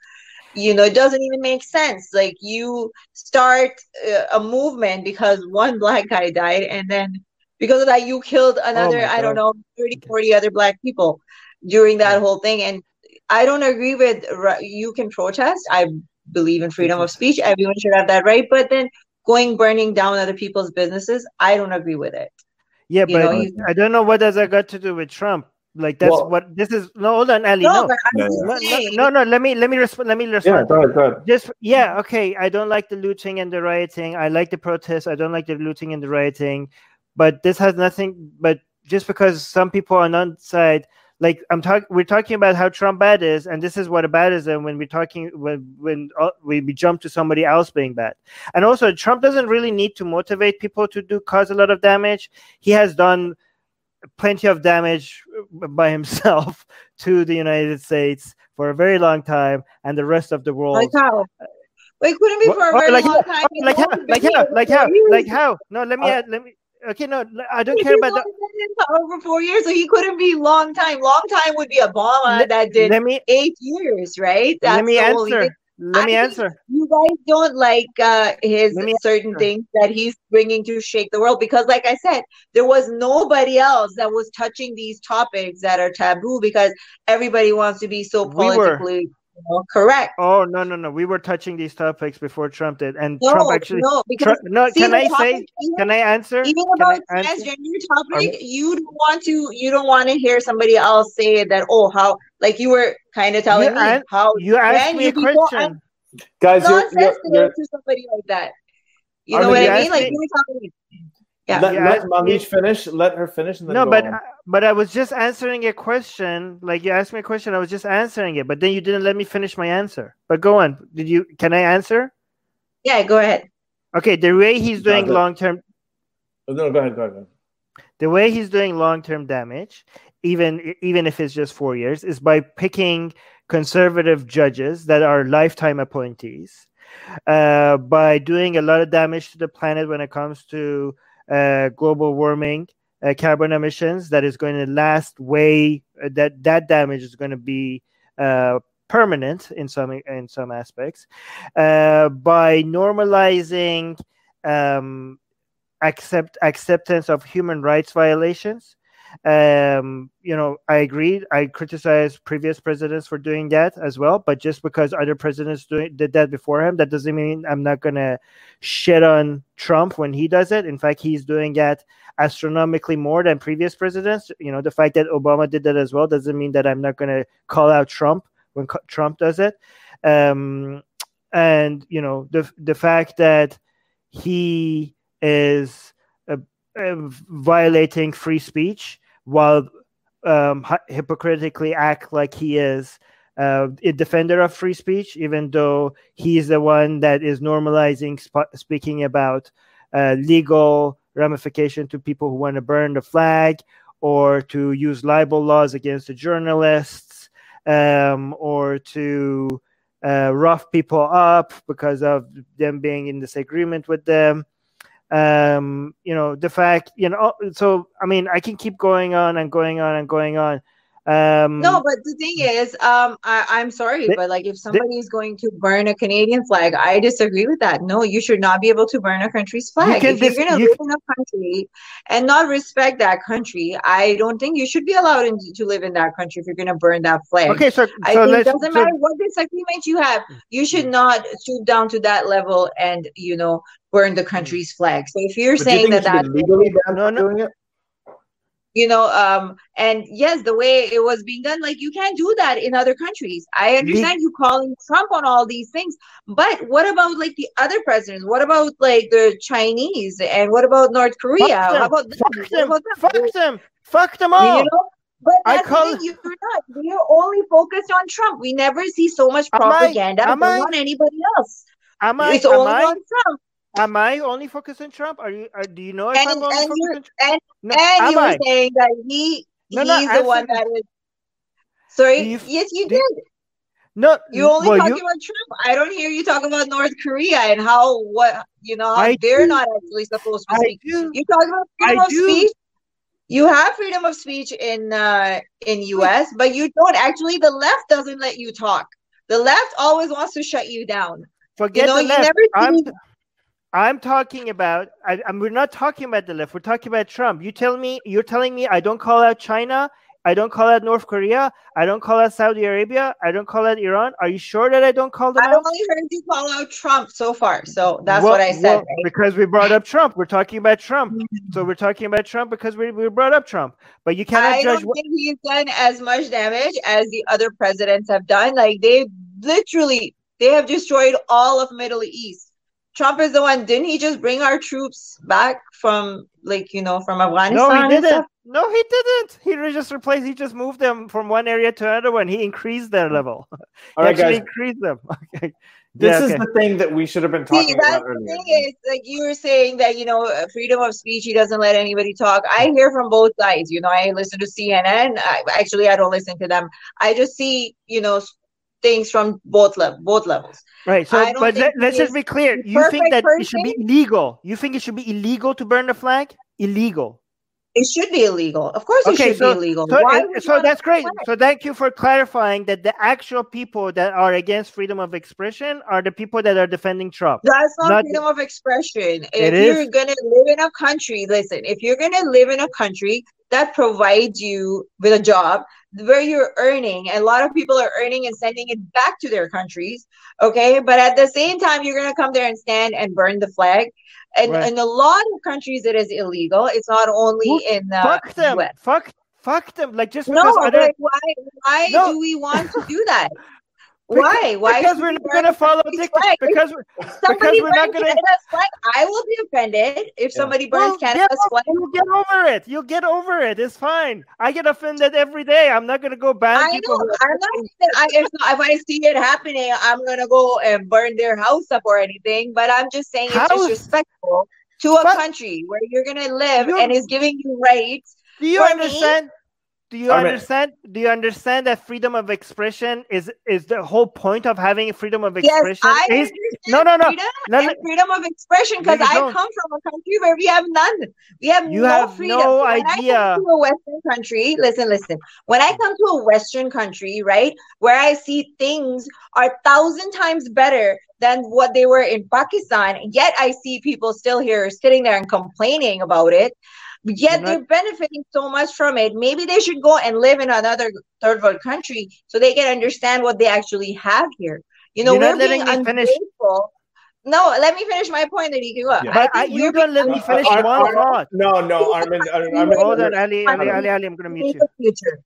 You know, it doesn't even make sense. Like you start uh, a movement because one black guy died, and then because of that, you killed another, my I don't know, 30, 40 other black people during that whole thing. And I don't agree with you can protest. I believe in freedom of speech. Everyone should have that right. But then going burning down other people's businesses, I don't agree with it. Yeah, You but know, I don't know what does that got to do with Trump. Like that's Well- what this is. No, hold on, Ali. No, No, but Yeah, no, no, no, no. Let me let me respond. Let me respond. Yeah, respond. go ahead, go ahead. Just yeah, okay. I don't like the looting and the rioting. I like the protests. I don't like the looting and the rioting. But this has nothing. But just because some people on one side, like I'm talking, we're talking about how Trump bad is, and this is what a bad is. And when we're talking, when when uh, we, we jump to somebody else being bad, and also Trump doesn't really need to motivate people to do cause a lot of damage. He has done plenty of damage by himself to the United States for a very long time, and the rest of the world. Like how? Wait, couldn't be for a very like long how? time. Like how? Like how? Like how? Like how? No, let me Uh, add, let me. Okay, no, I don't care about that. Over four years, so he couldn't be long time. Long time would be Obama Let- that did Let me eight years, right? let me the only answer. Let me I answer. You guys don't like uh, his certain answer. things that he's bringing to shake the world because, like I said, there was nobody else that was touching these topics that are taboo because everybody wants to be so We were. Politically you know, correct. Oh no, no, no. We were touching these topics before Trump did, and No, Trump actually. no, because Trump, no, see can the I say? even, Can I answer? even Can about I answer? transgender topic, you don't want to you don't want to hear somebody else say that. Oh, how like you were kind of telling You me an- how You asked me a question. Guys, you're, you're, you're, to somebody like that. You know what I mean? asked Like me- you were telling me. Yeah. let, You let asked finish. Let her finish. And then No, go but on. I- but I was just answering a question. Like you asked me a question, I was just answering it, but then you didn't let me finish my answer. But go on. Did you? Can I answer? Yeah, go ahead. Okay, the way he's doing but- long term Oh, no, go ahead, go ahead. the way he's doing long-term damage even even if it's just four years is by picking conservative judges that are lifetime appointees uh, by doing a lot of damage to the planet when it comes to uh, global warming uh, carbon emissions that is going to last way uh, that that damage is going to be uh, permanent in some in some aspects. Uh, by normalizing um, accept acceptance of human rights violations um you know i agree. I criticize previous presidents for doing that as well but just because other presidents doing, did that before him that doesn't mean i'm not gonna shit on trump when he does it. In fact he's doing that astronomically more than previous presidents. You know the fact that obama did that as well doesn't mean that i'm not gonna call out trump when co- trump does it. Um and you know the the fact that he is uh, uh, violating free speech while um, hypocritically act like he is uh, a defender of free speech, even though he's the one that is normalizing sp- speaking about uh, legal ramification to people who want to burn the flag or to use libel laws against the journalists um, or to uh, rough people up because of them being in disagreement with them um you know the fact you know so i mean i can keep going on and going on and going on um No, but the thing is, um, I, I'm sorry, They- but like if somebody is going to burn a Canadian flag, I disagree with that. No, you should not be able to burn a country's flag. can if you're going to you- live in a country and not respect that country, I don't think you should be allowed in, to live in that country if you're going to burn that flag. okay so I so think it doesn't so- matter what disagreement you have, you should not stoop down to that level and you know burn the country's flag. So if you're But do you saying that he that legally banned No, no. doing it? You know um and yes the way it was being done like you can't do that in other countries i understand you calling trump on all these things but what about like the other presidents what about like the chinese and what about north korea Fuck them. how about them? fuck What them about them? fuck them fuck them you all know but I that's call- the thing, you're not. We're only focused on Trump. We never see so much Am I- propaganda am going I- on anybody else. am i it's am only i on Trump. Am i only focused on trump are you are, do you know if And- i'm only and focused on trump And no, and am you were I? saying that he No, no, he's the one answer- that is. Sorry. You- yes, you did. no You only well, talking you, about Trump. I don't hear you talk about North Korea and how what you know how I they're do. not actually supposed to i speak. do You talk about freedom I of do. speech. You have freedom of speech in uh in US, but you don't actually the left doesn't let you talk. The left always wants to shut you down. forget you know, the left. I'm, talking about. I, I'm, we're not talking about the left. We're talking about Trump. You tell me. You're telling me I don't call out China. I don't call out North Korea. I don't call out Saudi Arabia. I don't call out Iran. Are you sure that I don't call them I out? only heard you call out Trump so far, so that's Well- what I said. well, right? Mm-hmm. Because we brought up Trump. We're talking about Trump. So we're talking about Trump because we, we brought up Trump. But you cannot I judge. don't what- think he's done as much damage as the other presidents have done. Like they literally they have destroyed all of Middle East. Trump is the one. Didn't he just bring our troops back from like you know from Afghanistan? no, he didn't. No, he didn't. He just replaced. He just moved them from one area to another one. He increased their level. All he right, actually guys. increased them. Okay. This Yeah, is okay. the thing that we should have been talking that's about the earlier. thing is like you were saying that you know uh, freedom of speech. He doesn't let anybody talk. I hear from both sides. You know, I listen to CNN. I, actually, I don't listen to them. I just see you know s- things from both level, both levels. Right. So, but let, let's just be clear. You think that perfect it should be illegal? You think it should be illegal to burn the flag? Illegal. It should be illegal. Of course, it should so- be illegal. So, so that's great. So thank you for clarifying that the actual people that are against freedom of expression are the people that are defending Trump. That's not, Not- freedom of expression. If is. you're gonna live in a country, listen, if you're gonna live in a country that provides you with a job where you're earning, and a lot of people are earning and sending it back to their countries, okay? But at the same time, you're gonna come there and stand and burn the flag. And Right. in a lot of countries, it is illegal. It's not only Well, in the fuck them. US. Fuck. Fuck them. Like just No, because like why? Why No. do we want to do that? Because- Why? Why? Because we're not gonna follow the dictator. flag? Because we're, somebody we're not gonna- flag, I will be offended if somebody burns Well, Canada's yeah, flag. you'll get over it. You'll get over it. It's fine. I get offended every day. I'm not gonna go ban I people. Know. I'm not saying that I, if, if I see it happening, I'm gonna go and burn their house up or anything. But I'm just saying it's House? disrespectful to a But- country where you're gonna live You- and is giving you rights. Do you For me- understand? Do you Armin. understand? Do you understand that freedom of expression is is the whole point of having freedom of expression? Yes, expression? I is understand no, no, no. freedom no, and no. freedom of expression because I don't. come from a country where we have none. We have You no have freedom. no So when I idea. come to a Western country, listen, listen. When I come to a Western country, right, where I see things are thousand times better than what they were in Pakistan, yet I see people still here sitting there and complaining about it. Yet not- they're benefiting so much from it. Maybe they should go and live in another third world country so they can understand what they actually have here. You know, You're we're being letting finish. ungrateful. No, let me finish my point, then you can go. Yeah. But I I, you we're don't let me finish Ar- one Ar- thought. No, no, Armin. Armin, Armin Hold on, you're- Ali, Ali, Ali, Ali. I'm gonna mute you. future.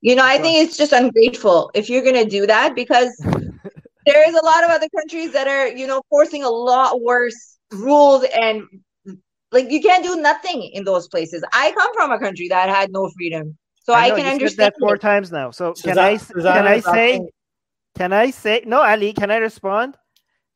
You know, I think it's just ungrateful if you're gonna do that because there is a lot of other countries that are, you know, forcing a lot worse rules and like you can't do nothing in those places. I come from a country that had no freedom, so I, know, can you said understand. that four it. times now. So can Suzanne- I s- can I say can I say no, Ali? Can I respond?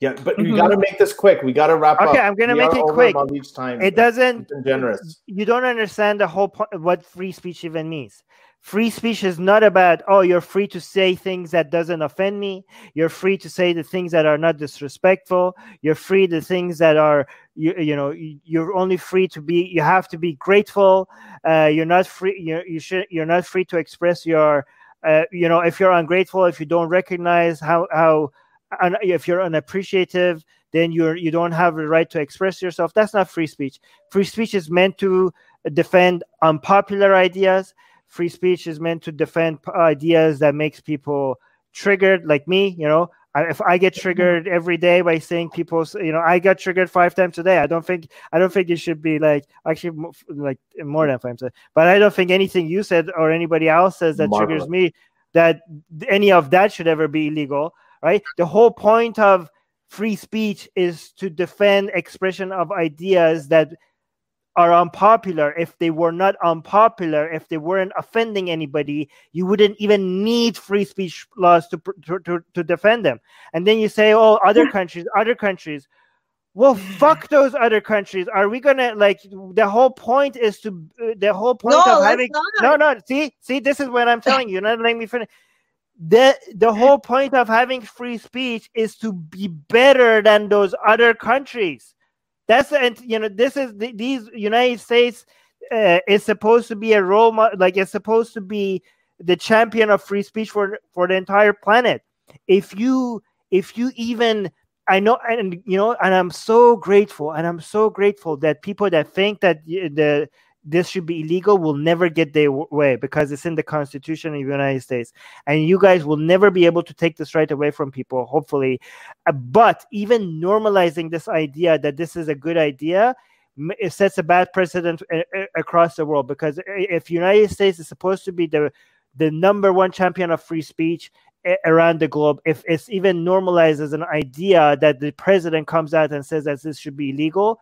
Yeah, but you Mhm. got to make this quick. We got to wrap up. Okay, I'm gonna We make it quick. each time. It doesn't. Generous. You don't understand the whole point of what free speech even means. Free speech is not about oh you're free to say things that doesn't offend me. You're free to say the things that are not disrespectful. You're free the things that are you you know you- you're only free to be. You have to be grateful. Uh, you're not free. You you should. You're not free to express your. Uh, you know if you're ungrateful, if you don't recognize how how, un, if you're unappreciative, then you're you don't have the right to express yourself. That's not free speech. Free speech is meant to defend unpopular ideas. Free speech is meant to defend ideas that makes people triggered, like me. You know, if I get mm-hmm. triggered every day by saying people's, you know, I got triggered five times a day. I don't think I don't think it should be like actually like more than five times. But I don't think anything you said or anybody else says that triggers me that any of that should ever be illegal, right? The whole point of free speech is to defend expression of ideas that are unpopular. If they were not unpopular, if they weren't offending anybody, you wouldn't even need free speech laws to to, to, to defend them. And then you say, "Oh, other countries, other countries." Well, fuck those other countries. Are we gonna like the whole point is to uh, the whole point No, of having not. no, no. See, see, this is what I'm telling you. You're not letting me finish. The the whole point of having free speech is to be better than those other countries. That's and you know this is the, these United States uh, is supposed to be a role model, like it's supposed to be the champion of free speech for for the entire planet. If you if you even I know and you know and I'm so grateful and I'm so grateful that people that think that the this should be illegal will never get their way because it's in the Constitution of the United States. And you guys will never be able to take this right away from people, hopefully. Uh, but even normalizing this idea that this is a good idea it sets a bad precedent uh, uh, across the world because if United States is supposed to be the the number one champion of free speech around the globe if it's even normalized as an idea that the president comes out and says that this should be illegal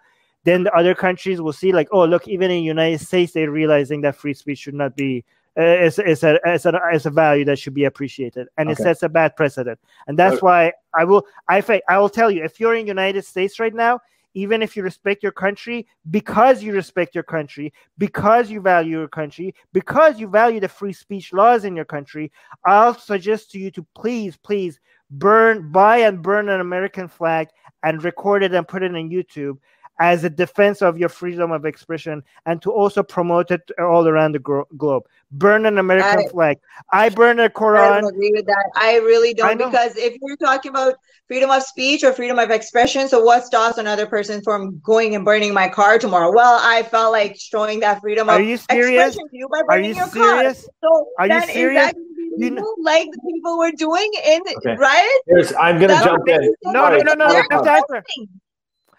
then the other countries will see like oh look even in the united states they're realizing that free speech should not be uh, it's, it's, a, it's, a, it's a value that should be appreciated and okay. it sets a bad precedent and that's okay. why i will i i will tell you if you're in the united states right now even if you respect your country, because you respect your country, because you value your country, because you value the free speech laws in your country, I'll suggest to you to please, please burn, buy and burn an American flag and record it and put it on YouTube as a defense of your freedom of expression and to also promote it all around the gro- globe. Burn an American I, flag. I burn a Quran. I don't agree with that. I really don't because if you're talking about freedom of speech or freedom of expression, so what stops another person from going and burning my car tomorrow? Well, I felt like showing that freedom Are of you serious? expression to you by burning Are you your serious? car. So Are you serious? you know, like the people were doing in okay. right. Here's, I'm gonna jump in. No, no, no, no, no.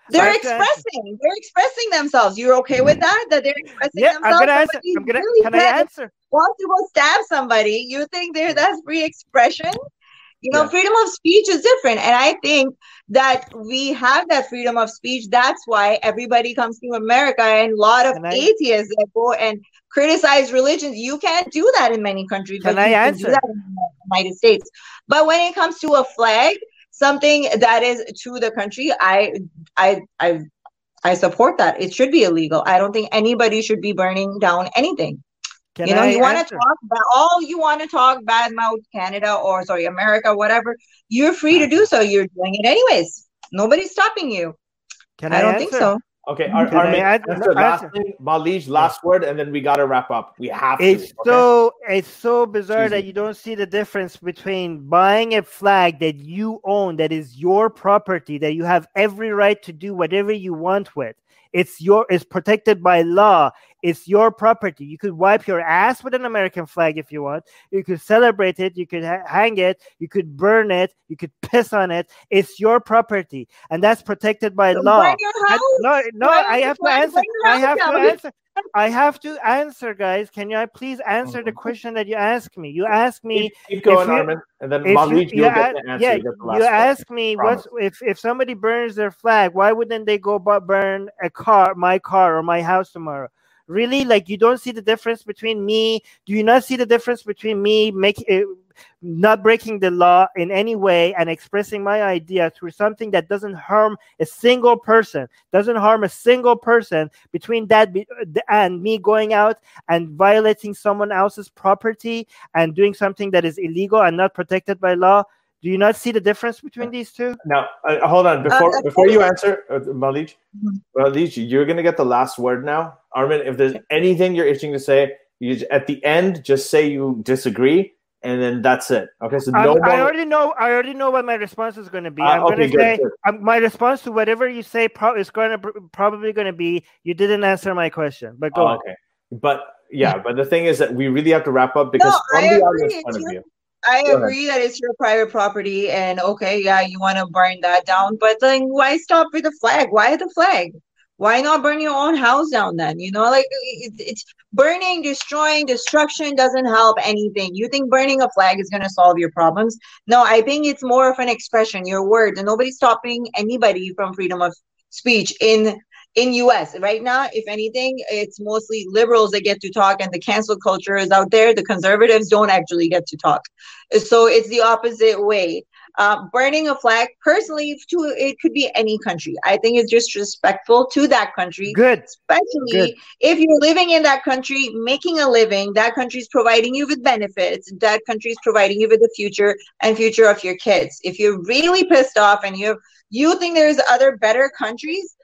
They're uh, expressing. They're expressing themselves. You're okay with that? That they're expressing yeah, themselves. I'm gonna answer. I'm gonna. Really can I answer? Wants to go stab somebody? You think there that's free expression? You know, yeah. freedom of speech is different, and I think that we have that freedom of speech. That's why everybody comes to America, and a lot of I, atheists that go and criticize religions. You can't do that in many countries, can but I answer? can do that in the United States. But when it comes to a flag, something that is to the country i i i i support that. It should be illegal. I don't think anybody should be burning down anything. Can you know I you want to talk about all you want to talk bad mouth canada or sorry america whatever you're free to do so. You're doing it anyways. Nobody's stopping you. Can I, I don't answer? think so Okay, mm-hmm. our, our add, last thing, Mahleej, last word, and then we got to wrap up. We have it's to. Okay? so it's so bizarre that you don't see the difference between buying a flag that you own, that is your property, that you have every right to do whatever you want with, it's your it's protected by law. It's your property. You could wipe your ass with an American flag if you want. You could celebrate it. You could ha- hang it. You could burn it. You could piss on it. It's your property, and that's protected by so law. And, no, no, I have to answer. I have to answer. I have to answer, guys. Can you please answer the mm-hmm. question that you asked me? You asked me. Keep, keep going, Armin, and then Mahleej, you, will get the answer. Yeah, you, you asked me what's if if somebody burns their flag, why wouldn't they go burn a car, my car, or my house tomorrow? Really, like you don't see the difference between me? Do you not see the difference between me making? Uh, not breaking the law in any way and expressing my idea through something that doesn't harm a single person, doesn't harm a single person between that and me going out and violating someone else's property and doing something that is illegal and not protected by law. Do you not see the difference between these two? Now, uh, hold on. Before uh, before you answer, uh, Mahleej, mm-hmm. You're going to get the last word now. Armin, if there's anything you're itching to say, you, at the end, just say you disagree and then that's it. Okay, so no I already know. I already know what my response is going to be. Uh, I'm okay, going to say um, my response to whatever you say pro- is going to probably going to be you didn't answer my question. But go. Oh, okay, but yeah, but the thing is that we really have to wrap up because no, from I the audience point of view. I go agree ahead. that it's your private property, and okay, yeah, you want to burn that down, but then why stop with the flag? Why the flag? Why not burn your own house down then? You know like it, it's burning destroying destruction doesn't help anything. You think burning a flag is going to solve your problems? No i think it's more of an expression your words. And nobody's stopping anybody from freedom of speech in in us right now if anything it's mostly liberals that get to talk and the cancel culture is out there. The conservatives don't actually get to talk. So it's the opposite way uh, burning a flag, personally, to it could be any country. I think it's disrespectful to that country. Good. Especially Good. if you're living in that country, making a living, that country is providing you with benefits, that country is providing you with the future and future of your kids. If you're really pissed off and you you think there's other better countries,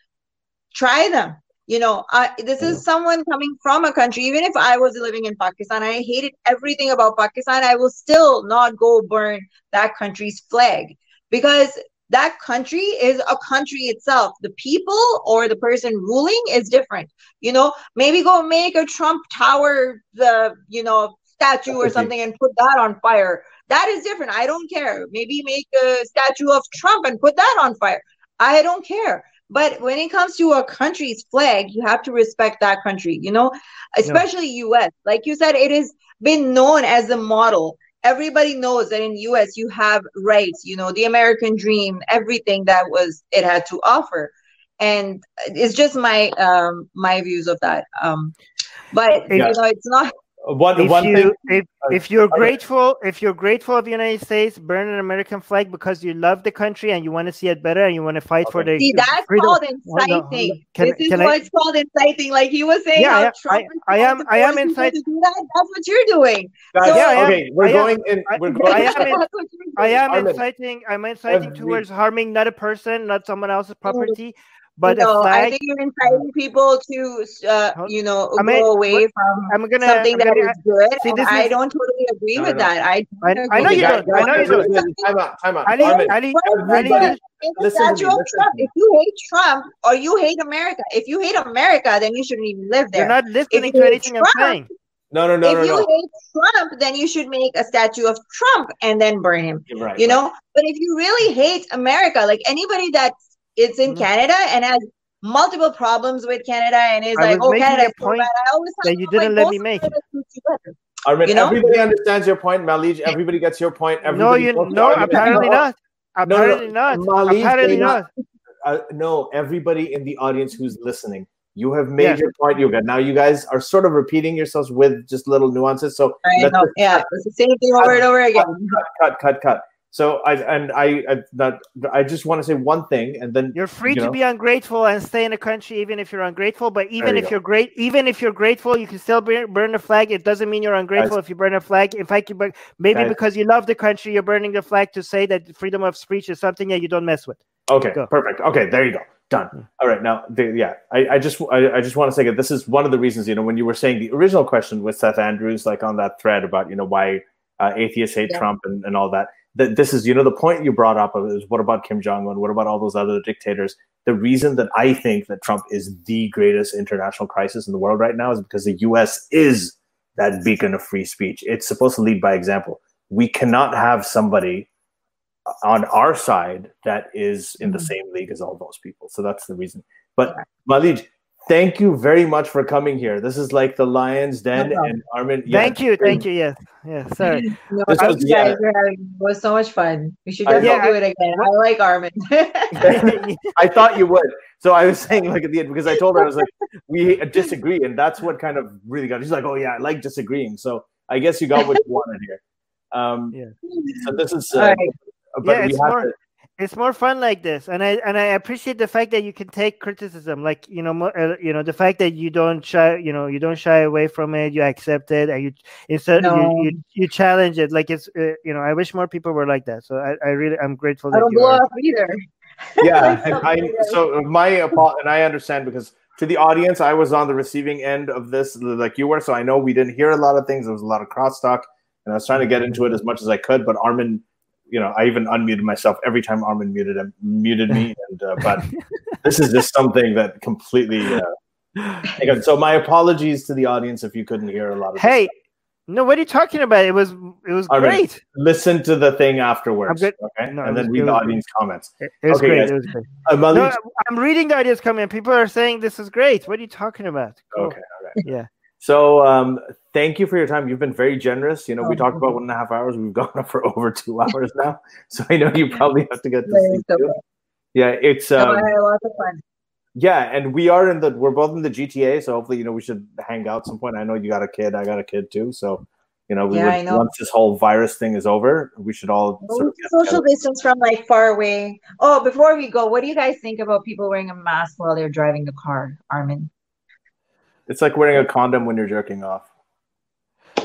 try them you know I, this is someone coming from a country even if i was living in pakistan i hated everything about pakistan i will still not go burn that country's flag because that country is a country itself. The people or the person ruling is different. You know, maybe go make a Trump Tower, the you know statue or something, and put that on fire. That is different. I don't care. Maybe make a statue of Trump and put that on fire. I don't care. But when it comes to a country's flag, you have to respect that country, you know, especially yeah. US. Like you said, it has been known as a model everybody knows that in us you have rights you know the american dream everything that was it had to offer and it's just my um my views of that um but yeah. you know it's not one, if one you, thing, if, oh, if you're grateful, if you're grateful of the United States, burn an American flag because you love the country and you want to see it better and you want to fight okay. for the. See, that's freedom. called inciting. Can, this is what's I, called inciting. Like he was saying, yeah, I, I, am, I am inciting. That. That's what you're doing. Guys, so, yeah, okay, we're going in. We're going. I am, in, I am inciting. I'm inciting towards harming not a person, not someone else's property. But no, flag, I think you're inciting people to, uh, you know, I mean, go away from I'm gonna, something I'm that gonna, is good. See, this I is, don't totally agree no, with no. that. I, I, I know you don't. I know you don't. Time out. Time out. Ali, Ali, Ali, Ali, listen to me, Trump. If you hate Trump or you hate America, if you hate America, then you shouldn't even live there. You're not listening to anything Trump, I'm saying. No, no, no, if no. You no. hate Trump, then you should make a statue of Trump and then burn him. Right, you know, but if you really hate America, like anybody that is in mm-hmm. Canada and has multiple problems with Canada and is like, oh, Canada is point I always that you didn't let me make. Armin, you know? everybody understands your point, Mahleej. Everybody gets your point. Everybody no, you no, apparently not. Apparently no, no. not. apparently not. Uh, no, everybody in the audience who's listening, you have made your point, Yuga. Now you guys are sort of repeating yourselves with just little nuances. So I know. yeah, it's the same thing over and over again. Cut, cut, cut, cut. So I and I, I that I just want to say one thing, and then you're free you know, to be ungrateful and stay in the country even if you're ungrateful. But even if you are great, even if you're grateful, you can still burn, burn the flag. It doesn't mean you're ungrateful Guys. if you burn a flag. In fact, you burn, maybe Guys. because you love the country, you're burning the flag to say that freedom of speech is something that you don't mess with. Okay, go. perfect. Okay, there you go. Done. Hmm. All right, now, the, yeah, I, I just I, I just want to say that this is one of the reasons you know when you were saying the original question with Seth Andrews, like on that thread about you know why uh, atheists hate yeah. Trump and, and all that that this is you know the point you brought up is what about Kim Jong Un? What about all those other dictators? The reason that I think that Trump is the greatest international crisis in the world right now is because the U.S. is that beacon of free speech. It's supposed to lead by example. We cannot have somebody on our side that is in the mm-hmm. same league as all those people. So that's the reason. But Mahleej, thank you very much for coming here. This is like the Lion's Den no and Armin. Yeah, thank you, thank you. Yes, yeah. Sorry. No, this was, yeah. Having, it was so much fun. We should definitely yeah, do it again. I, I like Armin. I thought you would. So I was saying like at the end because I told her I was like we disagree, and that's what kind of really got. She's like, oh yeah, I like disagreeing. So I guess you got what you wanted here. Um, yeah. So this is. Uh, right. But yeah, we have more, to, it's more fun like this. And i and i appreciate the fact that you can take criticism like you know uh, you know the fact that you don't shy you know you don't shy away from it you accept it and you instead no. you, you, you challenge it. Like it's uh, you know i wish more people were like that. So i, I really i'm grateful that i don't blow up either. Yeah I, so my and i understand because to the audience i was on the receiving end of this like you were so i know we didn't hear a lot of things. There was a lot of crosstalk and i was trying to get into it as much as i could but armin you know, I even unmuted myself every time Armin muted him, muted me. And uh, but this is just something that completely. Uh, so my apologies to the audience if you couldn't hear a lot of. Hey, no, what are you talking about? It was it was Armin, great. Listen to the thing afterwards, okay, no, and then read the audience great. comments. It, was okay, great. It was great. Uh, no, I'm reading the audience comment. People are saying this is great. What are you talking about? Cool. Okay, all right. Yeah. So um, thank you for your time. You've been very generous. You know, we talked about one and a half hours. We've gone up for over two hours now. So I know you probably have to get this. Yeah, it's um, no, lots of fun. Yeah, and we are in the we're both in the GTA, so hopefully, you know, we should hang out some point. I know you got a kid, I got a kid too. So you know, we yeah, would, know. once this whole virus thing is over, we should all sort of social distance from like far away. Oh, before we go, what do you guys think about people wearing a mask while they're driving the car, Armin? It's like wearing a condom when you're jerking off.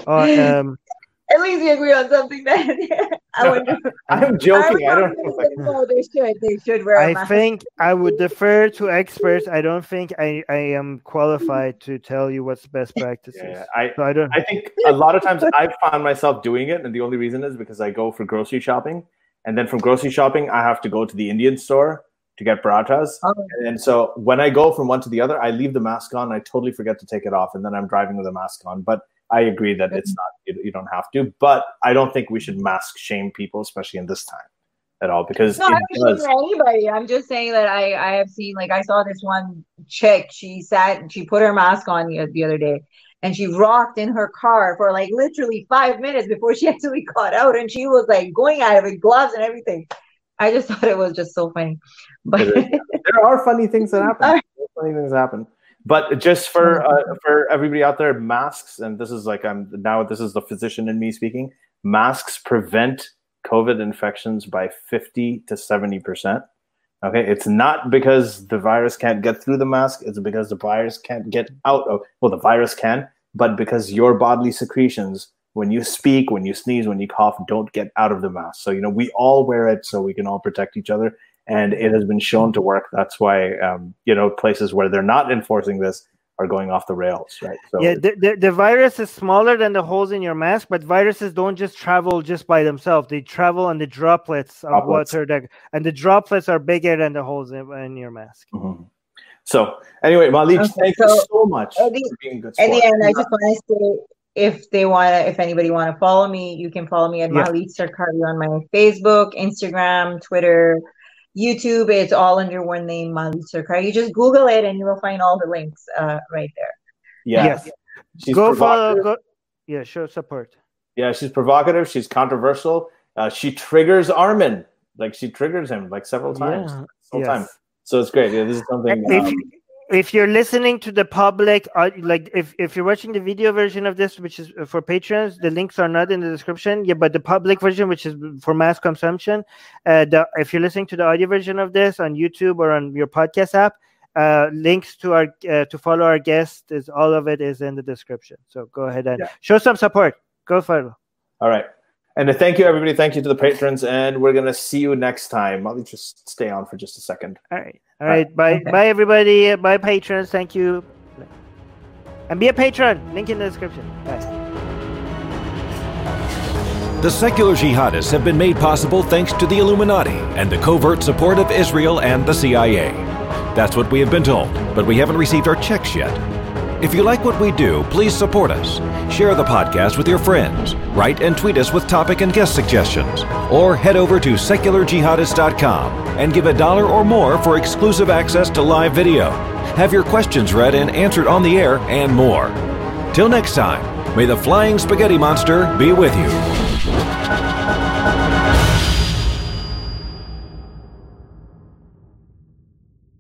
Oh, um, At least we agree on something. Then I wonder. I'm joking. I, I don't know. No, they should. They should wear. I think I would defer to experts. I don't think I, I am qualified to tell you what's the best practices. Yeah, I, so I don't. I think a lot of times I've found myself doing it, and the only reason is because I go for grocery shopping and then from grocery shopping, I have to go to the Indian store to get parathas. Oh. And so when I go from one to the other, I leave the mask on. I totally forget to take it off, and then I'm driving with a mask on. But I agree that it's not you, you don't have to. But I don't think we should mask shame people, especially in this time at all, because No, it I'm does- anybody. I'm just saying that I I have seen like I saw this one chick. She sat. She put her mask on the, the other day, and she rocked in her car for like literally five minutes before she actually got out, and she was like going at it with gloves and everything. I just thought it was just so funny. But there are funny things that happen. Alright. There are funny things happen. But just for uh, for everybody out there, masks, and this is like I'm now this is the physician in me speaking. Masks prevent COVID infections by fifty to seventy percent. Okay, it's not because the virus can't get through the mask; it's because the virus can't get out of. Well, the virus can, but because your bodily secretions, when you speak, when you sneeze, when you cough, don't get out of the mask. So you know we all wear it so we can all protect each other and it has been shown to work. That's why um, you know places where they're not enforcing this are going off the rails, right? So Yeah, the, the, the virus is smaller than the holes in your mask, but viruses don't just travel just by themselves. They travel on the droplets of Droplets. water, that, and the droplets are bigger than the holes in, in your mask. Mhm. so anyway, Mahleej, Okay, thank you so so much at the- for being a good. At the sport. end, I just want to say if they want to, if anybody want to follow me, you can follow me at Yeah. Mahleej Sarkari on my Facebook, Instagram, Twitter, YouTube. It's all under one name, Mahleej Sarkari. You just Google it and you will find all the links uh, right there. yeah, Yes. she's go follow. provocative. Go, yeah, show support. Yeah, she's provocative. She's controversial. Uh, she triggers Armin, like she triggers him like several times. Yeah, Several yes. times. So it's great. Yeah, this is something. um, you- if you're listening to the public, uh, like if, if you're watching the video version of this, which is uh, for patrons, the links are not in the description. Yeah, but the public version, which is for mass consumption, uh, the, if you're listening to the audio version of this on YouTube or on your podcast app, uh, links to our uh, to follow our guest is all of it is in the description. So go ahead and Yeah. show some support. Go follow. all right. And thank you, everybody. Thank you to the patrons, and we're gonna see you next time. Mahleej, just stay on for just a second. All right. All right. Bye. Okay. Bye, everybody. Bye, patrons. Thank you. And be a patron. Link in the description. Bye. The secular jihadists have been made possible thanks to the Illuminati and the covert support of Israel and the CIA. That's what we have been told, but we haven't received our checks yet. If you like what we do, please support us. Share the podcast with your friends. Write and tweet us with topic and guest suggestions. Or head over to secularjihadist.com and give a dollar or more for exclusive access to live video. Have your questions read and answered on the air, and more. Till next time, may the flying spaghetti monster be with you.